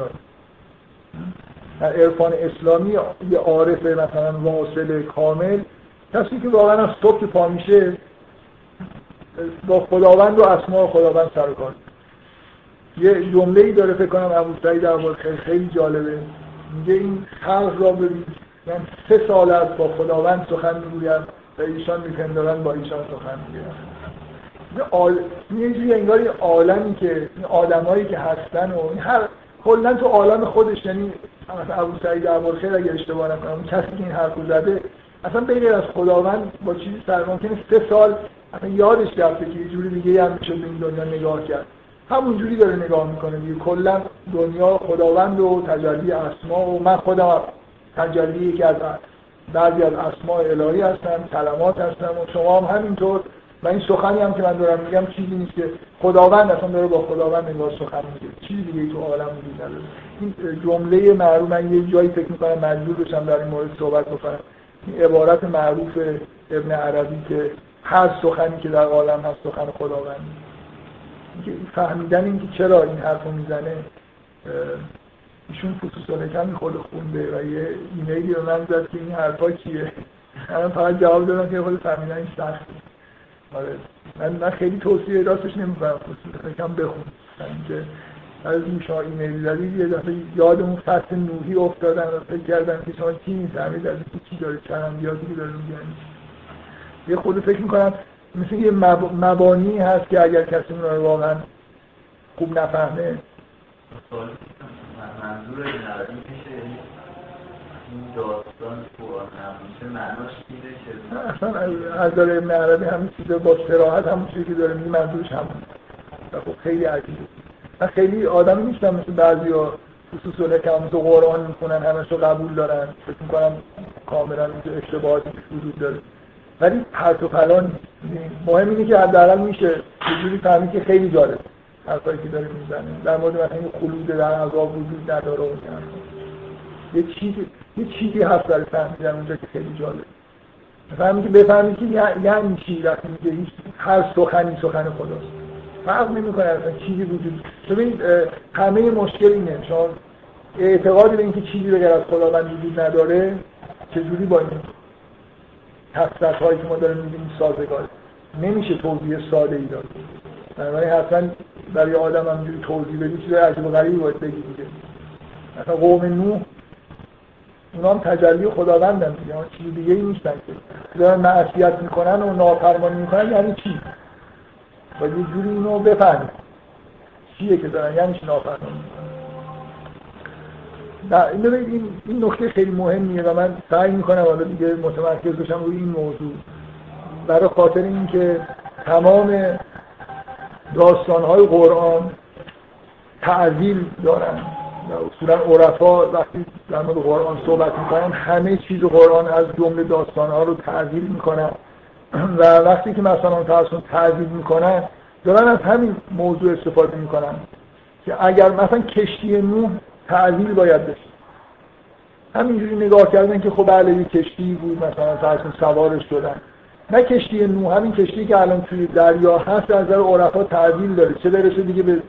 [SPEAKER 1] در عرفان اسلامی یه عارف مثلا واصل کامل کسی که واقعا از صبح که پا میشه با خداوند و اسماء خداوند سر کار. یه جمله ای داره فکر کنم ابو سعید خیلی خیلی جالبه. میگه این خلق را ببین. من سه سال از با خداوند سخن می‌گویم و ایشان میپندارن با ایشان سخن می‌گویم. آل... یه جوری انگار عالمی که این آدمایی که هستن و هر کلا تو عالم خودش یعنی مثلا ابو سعید خیلی اگه اشتباه نکنم کسی که این حرفو زده اصلا بغیر از خداوند با چیزی سر ممکنه سه سال اصلا یادش رفته که یه جوری دیگه هم میشه به این دنیا نگاه کرد. همونجوری داره نگاه می‌کنه دیگه. کلا دنیا خداوند و تجلی اسما و من خودم تجلی که از بعضی از اسماء الهی هستم کلمات هستم و شما هم همینطور. و این سخنی هم که من دارم میگم چیزی نیست که خداوند اصلا داره با خداوند انگار سخن میگه. چیزی دیگه تو عالم وجود نداره. این جمله معروف من یه جایی فکر می‌کنم مجبور بشم در این مورد صحبت بکنم. این عبارت معروف ابن عربی که هر سخنی که در عالم هست سخن خداوند. فهمیدن اینکه چرا این حرفو می‌زنه ایشون خصوص کمی خود خونده و یه ایمیلی به من زد که این حرفا کیه؟ من فقط جواب دادم که خود فهمیدن سخت آره. من, من خیلی توصیه راستش نمی‌کنم. کم بخون. اینکه از این شما ایمیل یه دفعه یادمون فصل نوحی افتادن و فکر کردم که شما چی می‌فهمید از اینکه چی داره چند بیادی که داره میگن یه خود فکر می‌کنم مثل یه مبانی هست که اگر کسی اون رو واقعا خوب نفهمه.
[SPEAKER 2] منظور این یعنی داستان قرآن همیشه معناش اینه که
[SPEAKER 1] اصلا از داره ابن عربی همین چیزا با سراحت همون چیزی که داره میگه منظورش همون خب خیلی عجیبه. من خیلی آدمی نیستم مثل بعضی ها خصوص که هم تو قرآن می‌کنن همش رو قبول دارن. فکر می‌کنم کاملا اینجا اشتباهاتی وجود داره. ولی پرت و پلان مهم اینه که حداقل میشه یه جوری فهمید که خیلی جالب. حرفایی که داره می‌زنه. در مورد مثلا خلود در عذاب وجود نداره و یه چیزی یه چیزی هست برای فهمیدن اونجا که خیلی جالب فهمی که بفهمی که یعنی چی وقتی میگه هیچ هر سخنی سخن خداست. فرق نمی‌کنه اصلا چیزی وجود ببینید همه مشکل اینه. شما اعتقادی به اینکه چیزی غیر از خداوند وجود نداره چجوری با این تفسیر هایی که ما داریم می‌بینیم سازگار نمیشه توضیح ساده ای داد. بنابراین حتما برای آدم همینجوری توضیح بدی چیز عجب غریبی باید بگی دیگه. مثلا قوم نوح اونا هم تجلی خداوندن دیگه چیز دیگه ای نیستن که. دارن معصیت می‌کنن و نافرمانی می‌کنن یعنی چی؟ باید یه جوری اینو بفهمید چیه که دارن؟ یعنی چی نافرمانی می‌کنن؟ این این این نکته خیلی مهمیه و من سعی می‌کنم حالا دیگه متمرکز بشم روی این موضوع. برای خاطر اینکه تمام داستانهای قرآن تعویل دارن. و اصولا عرفا وقتی در مورد قرآن صحبت می‌کنن همه چیز قرآن از جمله داستانها رو تعویل می‌کنن. و وقتی که مثلا فرسون تعویل می‌کنن دارن از همین موضوع استفاده می‌کنن که اگر مثلا کشتی نوح تعویل باید بشه. همینجوری نگاه کردن که خب بله کشتی بود مثلا فرسون سوارش شدن. نه کشتی نو همین کشتی که الان توی دریا هست از نظر عرفا تعبیل داره. چه برسه دیگه به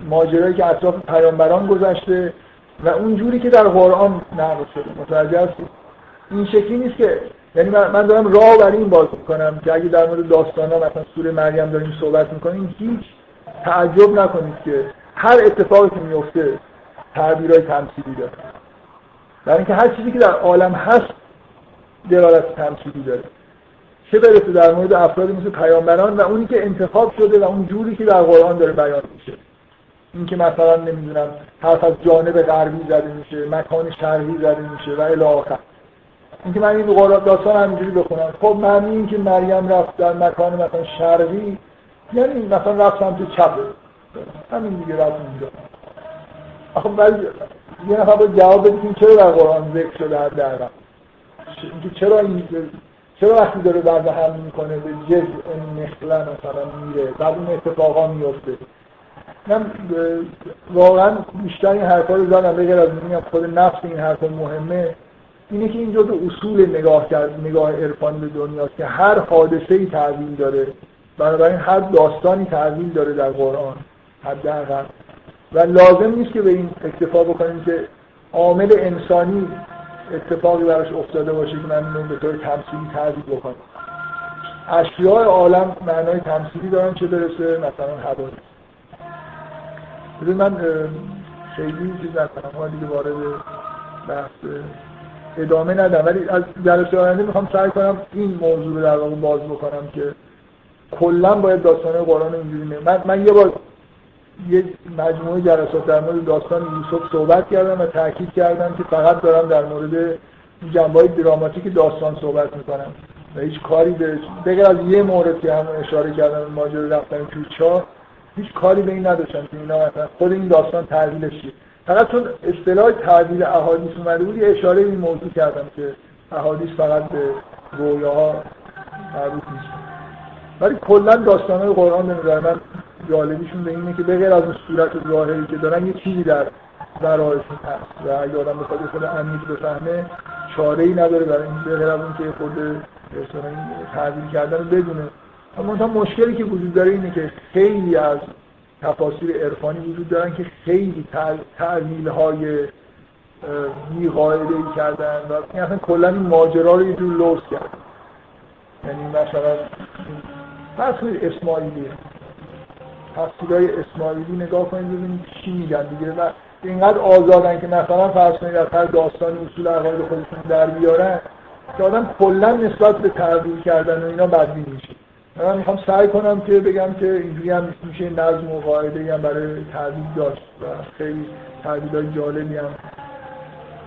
[SPEAKER 1] ماجرایی که اطراف پیامبران گذشته و اون جوری که در قرآن نقل شده متوجه هستید این شکلی نیست که یعنی من دارم راه برای این باز کنم که اگه در مورد داستانا مثلا سوره مریم داریم صحبت می‌کنیم هیچ تعجب نکنید که هر اتفاقی که میفته تعبیرهای تمثیلی داره. در اینکه هر چیزی که در عالم هست دلالت تمثیلی داره. چه برسه در مورد افرادی مثل پیامبران و اونی که انتخاب شده و اون جوری که در قرآن داره بیان میشه. این که مثلا نمی‌دونم حرف از جانب غربی زده میشه مکان شرقی زده میشه و الی آخر. اینکه من این قرآن داستان همینجوری بخونم. خب معنی این که مریم رفت در مکان مثلا شرقی یعنی مثلا رفت سمت چپ. همین دیگه رفت اونجا آخه ولی یه نفر باید جواب بده چرا در قرآن ذکر شده حداقل اینکه چرا این چرا وقتی داره بعد هم می‌کنه به جز اون نخله مثلا میره بعد اون اتفاقا میفته من واقعا بیشتر این حرفا رو زدم بگر از میگم خود نفس این حرف مهمه اینه که این جزء اصول نگاه کرد نگاه عرفانی به دنیاست که هر حادثه ای تعویل داره بنابراین هر داستانی تعویل داره در قرآن حداقل. و لازم نیست که به این اکتفا بکنیم که عامل انسانی اتفاقی براش افتاده باشه که من اینو به طور تمثیلی تعریف بکنم. اشیاء عالم معنای تمثیلی دارن چه برسه؟ مثلا حوادث. ببین من خیلی چیز نکنم دیگه وارد بحث ادامه ندم ولی از جلسه آینده می‌خوام سعی کنم این موضوع رو در واقع باز بکنم که کلا باید داستان قرآن اینجوری من, من یه بار یه مجموعه جلسات در مورد داستان یوسف صحبت کردم و تاکید کردم که فقط دارم در مورد جنبه دراماتیک داستان صحبت می‌کنم. و هیچ کاری به بغیر از یه مورد که همون اشاره کردم ماجرا رفتن تو چاه هیچ کاری به این نداشتن که اینا مثلا خود این داستان تعدیلش فقط چون اصطلاح تعدیل احادیث اومده بود یه اشاره این موضوع کردم که احادیث فقط به رویاها مربوط نیست. ولی کلا داستانهای قرآن به من جالبیشون به اینه که بغیر از اون صورت ظاهری که دارن یه چیزی در ورایشون هست. و اگه آدم بخواد خود عمیق بفهمه چاره ای نداره برای این بغیر از اون که خود این تعبیر کردن بدونه اما مشکلی که وجود داره اینه که خیلی از تفاسیر عرفانی وجود دارن که خیلی تعمیل های کردن و این اصلا کلا این ماجرا رو یه جور لوس کرد. یعنی مثلا فرض اسماعیلی تفسیرهای اسماعیلی نگاه کنید ببینید چی میگن دیگه. و اینقدر آزادن که مثلا فرض کنید از هر داستان اصول عقاید خودشون در بیارن که آدم کلا نسبت به تعبیر کردن و اینا بدبین میشه. من می‌خوام سعی کنم که بگم که اینجوری هم میشه نظم و قاعده هم برای تعبیر داشت و خیلی تعبیرهای جالبی هم.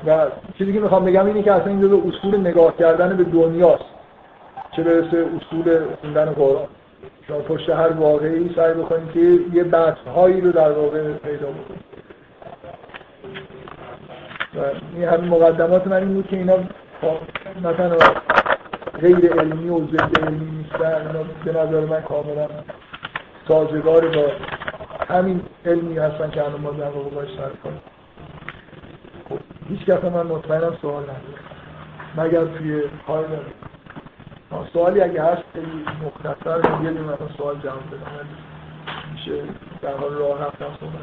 [SPEAKER 1] و چیزی که می‌خوام بگم اینه که اصلا این جزو اصول نگاه کردن به دنیاست چه برسه اصول خوندن قرآن. شما پشت هر واقعی سعی بکنید که یه بحث هایی رو در واقع پیدا بکنید. و این همین مقدمات من این بود که اینا مثلا غیر علمی و ضد علمی نیستن. اینا به نظر من کاملا سازگار با همین علمی هستن که الان ما در واقع باش سر کنیم. خب هیچ کس من مطمئنم سوال نداره. مگر توی کار سوالی اگه هست خیلی مختصر یه دونه سوال جواب بدم. میشه در حال راه رفتن صحبت